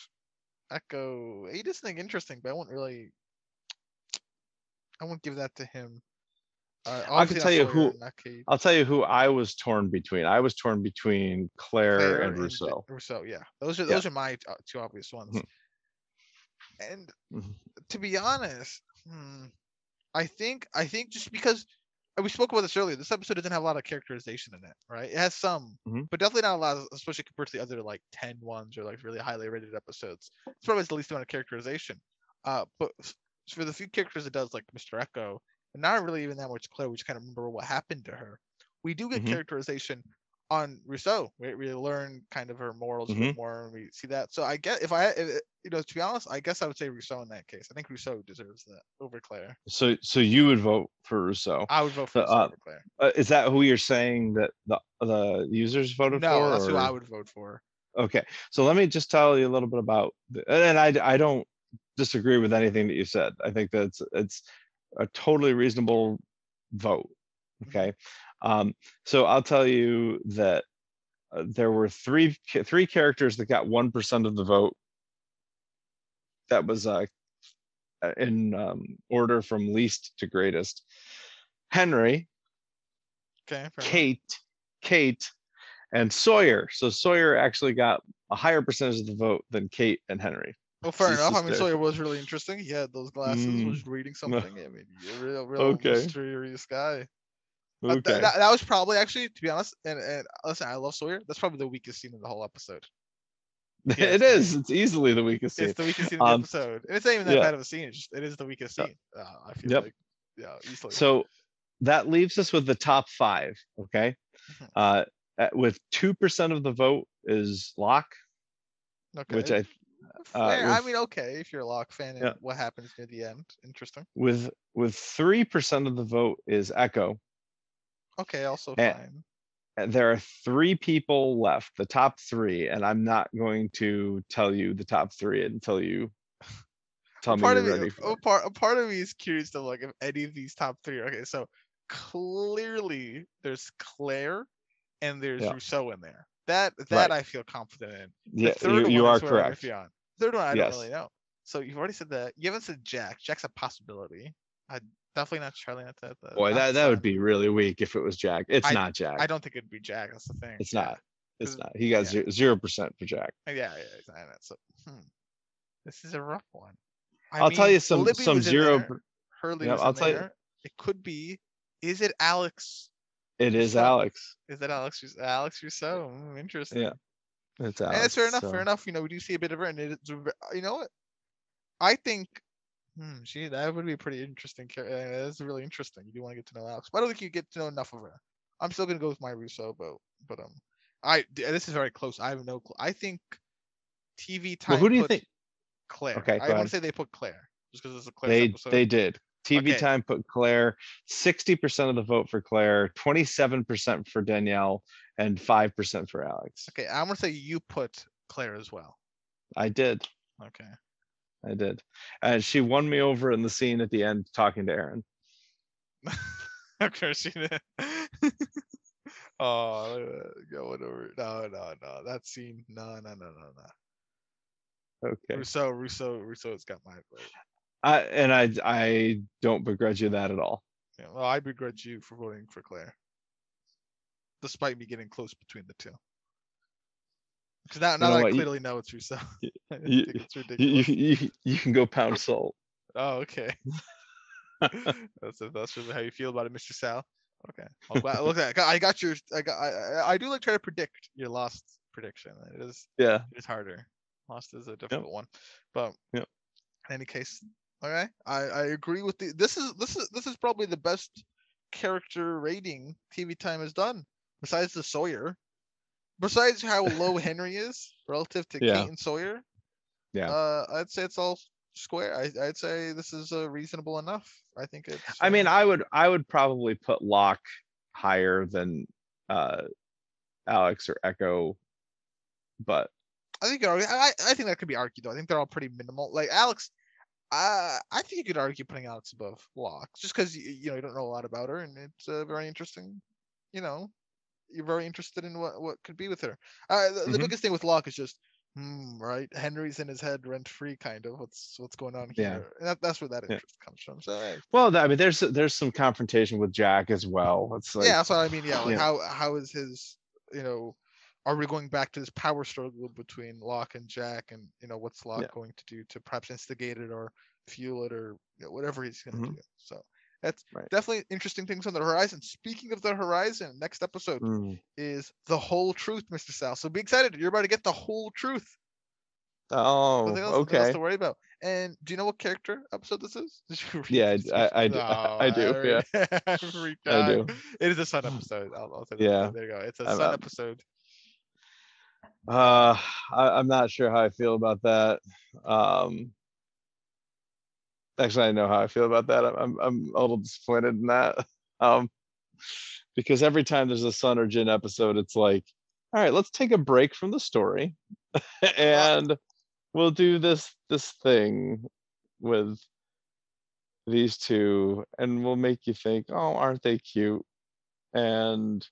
Eko he does think interesting, but I won't really I won't give that to him. Uh, I can tell you who- and. I'll tell you who I was torn between. I was torn between Claire, Claire and J- Rousseau. Rousseau, yeah. Those are Yeah. those are my uh, two obvious ones. Mhm. And Mhm. to be honest, hmm, I think I think just because we spoke about this earlier, this episode doesn't have a lot of characterization in it, right? It has some, Mhm. but definitely not a lot, especially compared to the other like 10 ones or like really highly rated episodes. It's probably the least amount of characterization. Uh, but for the few characters it does, like Mr. Eko, and not really even that much Claire, we just kind of remember what happened to her. We do get Mhm. characterization on Rousseau. We, we learn kind of her morals a bit Mhm. more, and we see that. So I guess if I, if, you know, to be honest, I guess I would say Rousseau in that case. I think Rousseau deserves that over Claire. So, so you would vote for Rousseau. I would vote for So, Rousseau uh, over Claire. Uh, is that who you're saying that the the users voted No, for? No, that's who I would vote for. Okay, so let me just tell you a little bit about, the- and I, I don't disagree with anything that you said. I think that's, it's a totally reasonable vote. Okay, um, so I'll tell you that uh, there were three, three characters that got one percent of the vote. That was, uh, in, um, order from least to greatest. Henry, Okay. Kate, Kate, and Sawyer. So Sawyer actually got a higher percentage of the vote than Kate and Henry. Well, fair enough. I mean. Sawyer was really interesting. He had those glasses, Mm. was reading something. I mean, a real, real Okay. mysterious guy. Uh, th- Okay. that, that was probably actually, to be honest, and, and listen, I love Sawyer. That's probably the weakest scene in the whole episode. yeah, it is. It's easily the weakest scene. It's the weakest scene in the Um, episode. And it's not even that yeah. bad of a scene. It's just it is the weakest scene. Uh, I feel yep. like yeah, easily. So that leaves us with the top five. Okay. Mhm. Uh, with two percent of the vote is Locke, okay. which I uh, Fair. I mean, okay, if you're a Locke fan and Yeah. what happens near the end, interesting. with with three percent of the vote is Eko. Okay, also Eh, fine. And there are three people left, the top three, and I'm not going to tell you the top three until you tell A me part you're of me, a it. part, a part of me is curious to like if any of these top three. Okay, so clearly there's Claire and there's Yeah. Rousseau in there. That that Right. I feel confident in. The Yeah, you, you are correct. Third one I Yes. don't really know. So you've already said that. You haven't said Jack. Jack's a possibility. I definitely not Charlie. Not that. that- Boy, that, that would be really weak if it was Jack. It's I- not Jack. I don't think it'd be Jack. That's the thing. It's not. It's not. He got yeah. zero percent for Jack. Yeah, yeah, yeah, I know. So, hmm. this is a rough one. I I'll tell you some Libby some zero. there, Hurley was I'll tell you- It could be. Is it Alex? It is Alex. Is it Alex? Alex Rousseau? Mm, interesting. Yeah, It's it's fair enough. so- Fair enough. You know, we do see a bit of her, and it's you know what? I think. Hmm, she that would be a pretty interesting. Uh, that's really interesting. You do want to get to know Alex, but I don't think you get to know enough of her. I'm still gonna go with my Rousseau, but but um, I this is very close. I have no. Cl- I think TV time. Well, who do you think? Claire. Okay, I want to say they put Claire just because it's a Claire They episode. they did. TV Okay. time put Claire sixty percent of the vote for Claire, twenty seven percent for Danielle, and five percent for Alex. Okay, I'm gonna say you put Claire as well. I did. Okay. I did. And she won me over in the scene at the end talking to Aaron. of course you did. oh, going over. No, no, no. That scene. No, no, no, no, no. Okay. Rousseau, Rousseau, Rousseau's got my vote. I, and I I don't begrudge you that at all. Yeah, well, I begrudge you for voting for Claire, despite me getting close between the two. Because now, now know that I what, you- clearly know it's Rousseau. I you- think it's You, ridiculous. you, you, you can go pound salt. Oh, okay. that's that's really how you feel about it, Mr. Sal. Okay. Well, look at that. I got your. I got. I, I- do like try to predict your lost prediction. It is. Yeah. It's harder. Lost is a difficult one, but Yep. in any case, okay. I I agree with the. This is this is this is probably the best character rating TV time has done, besides the Sawyer. Besides how low Henry is relative to Yeah. Kate and Sawyer, Yeah. uh, I'd say it's all square. I, I'd say this is uh, reasonable enough. I think it's. I mean, uh, I would I would probably put Locke higher than uh Alex or Eko, but I think you could argue- I, I think that could be argued though. I think they're all pretty minimal. Like Alex, uh, I think you could argue putting Alex above Locke just because you, you know you don't know a lot about her and it's uh, very interesting. You know, you're very interested in what what could be with her. Uh, the, the Mhm. biggest thing with Locke is just. Hmm, right. Henry's in his head rent free, kind of. What's what's going on Yeah. here? And that, that's where that Yeah. interest comes from. So hey, well, I mean, there's there's some confrontation with Jack as well. It's like yeah, that's what I mean. Yeah, like yeah. how how is his you know are we going back to this power struggle between Locke and Jack and you know what's Locke Yeah. going to do to perhaps instigate it or fuel it or you know, whatever he's going to Mhm. do. So that's Right. definitely interesting things on the horizon. Speaking of the horizon, next episode Mm. is the whole truth, Mr. Sal. So be excited. You're about to get the whole truth. Oh, Nothing else, okay. to worry about. And do you know what character episode this is? Did you read Yeah, I- I- I do- I do, already- I freaked I do. It is a Sun episode. I'll, I'll. Yeah. There you go. It's a I'm- Sun episode. Uh, I, I'm not sure how I feel about that. Um, actually, I know how I feel about that. I'm, I'm, a little disappointed in that. Um, because every time there's a Sun or Jin episode, it's like, all right, let's take a break from the story, and we'll do this this thing with these two, and we'll make you think, oh, aren't they cute? And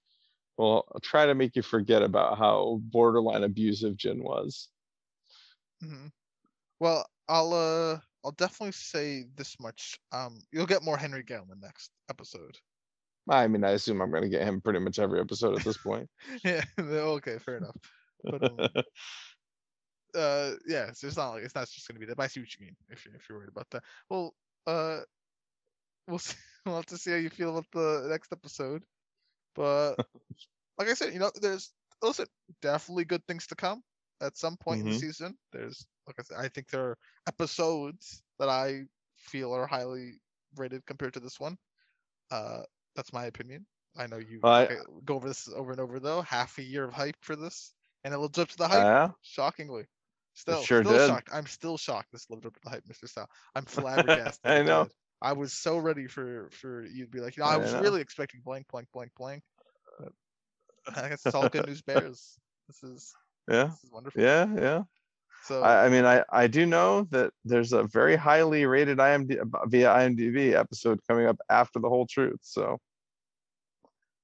we'll try to make you forget about how borderline abusive Jin was. hmm Well, I'll uh, I'll definitely say this much. Um, you'll get more Henry Gellman next episode. I mean, I assume I'm gonna get him pretty much every episode at this point. yeah. Okay. Fair enough. But um, uh, yeah. So it's not like it's not just gonna be that. But I see what you mean. If you're if you're worried about that. Well, uh, we'll see. We'll have to see how you feel about the next episode. But like I said, you know, there's listen, definitely good things to come at some point in the Mhm. season. There's like I said, I think there are episodes that I feel are highly rated compared to this one. Uh, that's my opinion. I know you Well, I- go over this over and over though. Half a year of hype for this, and it lived up to the hype. Yeah, shockingly, still, sure still did. shocked. I'm still shocked. This lived up to the hype, Mr. Sal. I'm flabbergasted. I know. I was so ready for for you to be like, you know, I I was know. really expecting blank, blank, blank, blank. But I guess it's all good news bears. This is yeah, this is wonderful. yeah, yeah. So I, I mean, I, I do know that there's a very highly rated IMD via IMDb episode coming up after the whole truth. So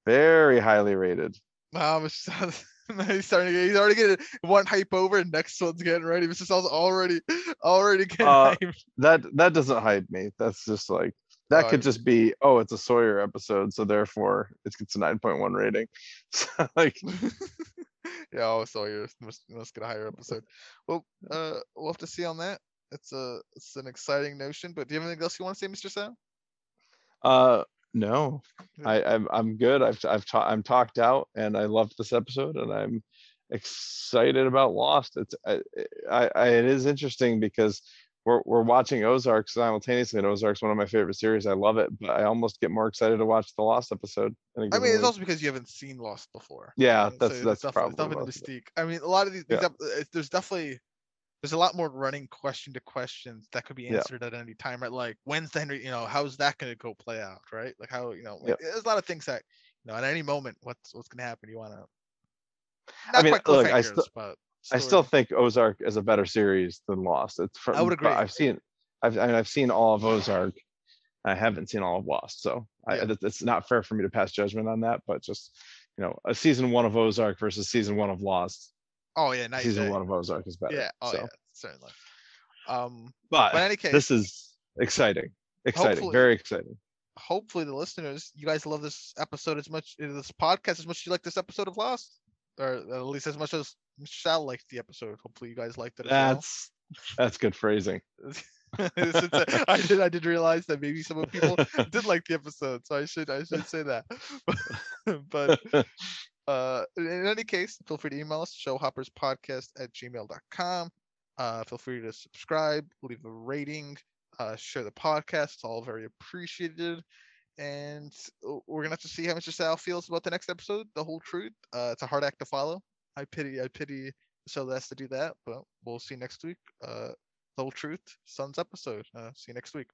very highly rated. Wow. He's starting to get, he's already getting one hype over and next one's getting ready. Mr. Sal's already already getting Uh. That that doesn't hype me. That's just like that Oh, could just be oh, it's a Sawyer episode, so therefore it gets a 9.1 rating. So like yeah, oh Sawyer must must get a higher episode. Well, uh we'll have to see on that. It's a it's an exciting notion, but do you have anything else you want to say, Mr. Sal? uh no, I I'm I'm good. I've I've ta- I'm talked out and I loved this episode and I'm excited about Lost. It's I, I, I it is interesting because we're we're watching Ozark simultaneously and Ozark's one of my favorite series. I love it, but I almost get more excited to watch the Lost episode. I mean, it's week. also because you haven't seen Lost before. Yeah, right? that's- it's that's definitely, probably it's definitely mystique. I mean, a lot of these, Yeah. there's definitely there's a lot more running question to questions that could be Yeah. answered at any time, right? Like when's the Henry, you know, how's that going to go play out, right? Like how, you know, like, Yep. there's a lot of things that, you know, at any moment, what's what's going to happen? You want to. I mean, look, I still- but I still think Ozark is a better series than Lost. It's from, I would agree. I've seen, I've, I mean, I've seen all of Ozark. I haven't seen all of Lost, so I, Yeah. it- it's not fair for me to pass judgment on that. But just, you know, a season one of Ozark versus season one of Lost. Oh yeah, nice. season one of Ozark is better. Yeah. Oh so, yeah, certainly. Um, but, but in any case, this is exciting, exciting, very exciting. hopefully the listeners, you guys love this episode as much, this podcast as much as you like this episode of Lost, or at least as much as Michelle liked the episode. Hopefully you guys liked it as well. That's that's good phrasing. I did I did realize that maybe some of people did like the episode, so I should I should say that. but uh in any case, feel free to email us, showhopperspodcast at gmail.com. Uh feel free to subscribe, leave a rating, uh share the podcast. It's all very appreciated. And we're gonna have to see how Mr. Sal feels about the next episode, the whole truth. Uh it's a hard act to follow. I pity I pity has to do that, but we'll see next week. Uh the whole truth, Sun's episode. Uh, see you next week.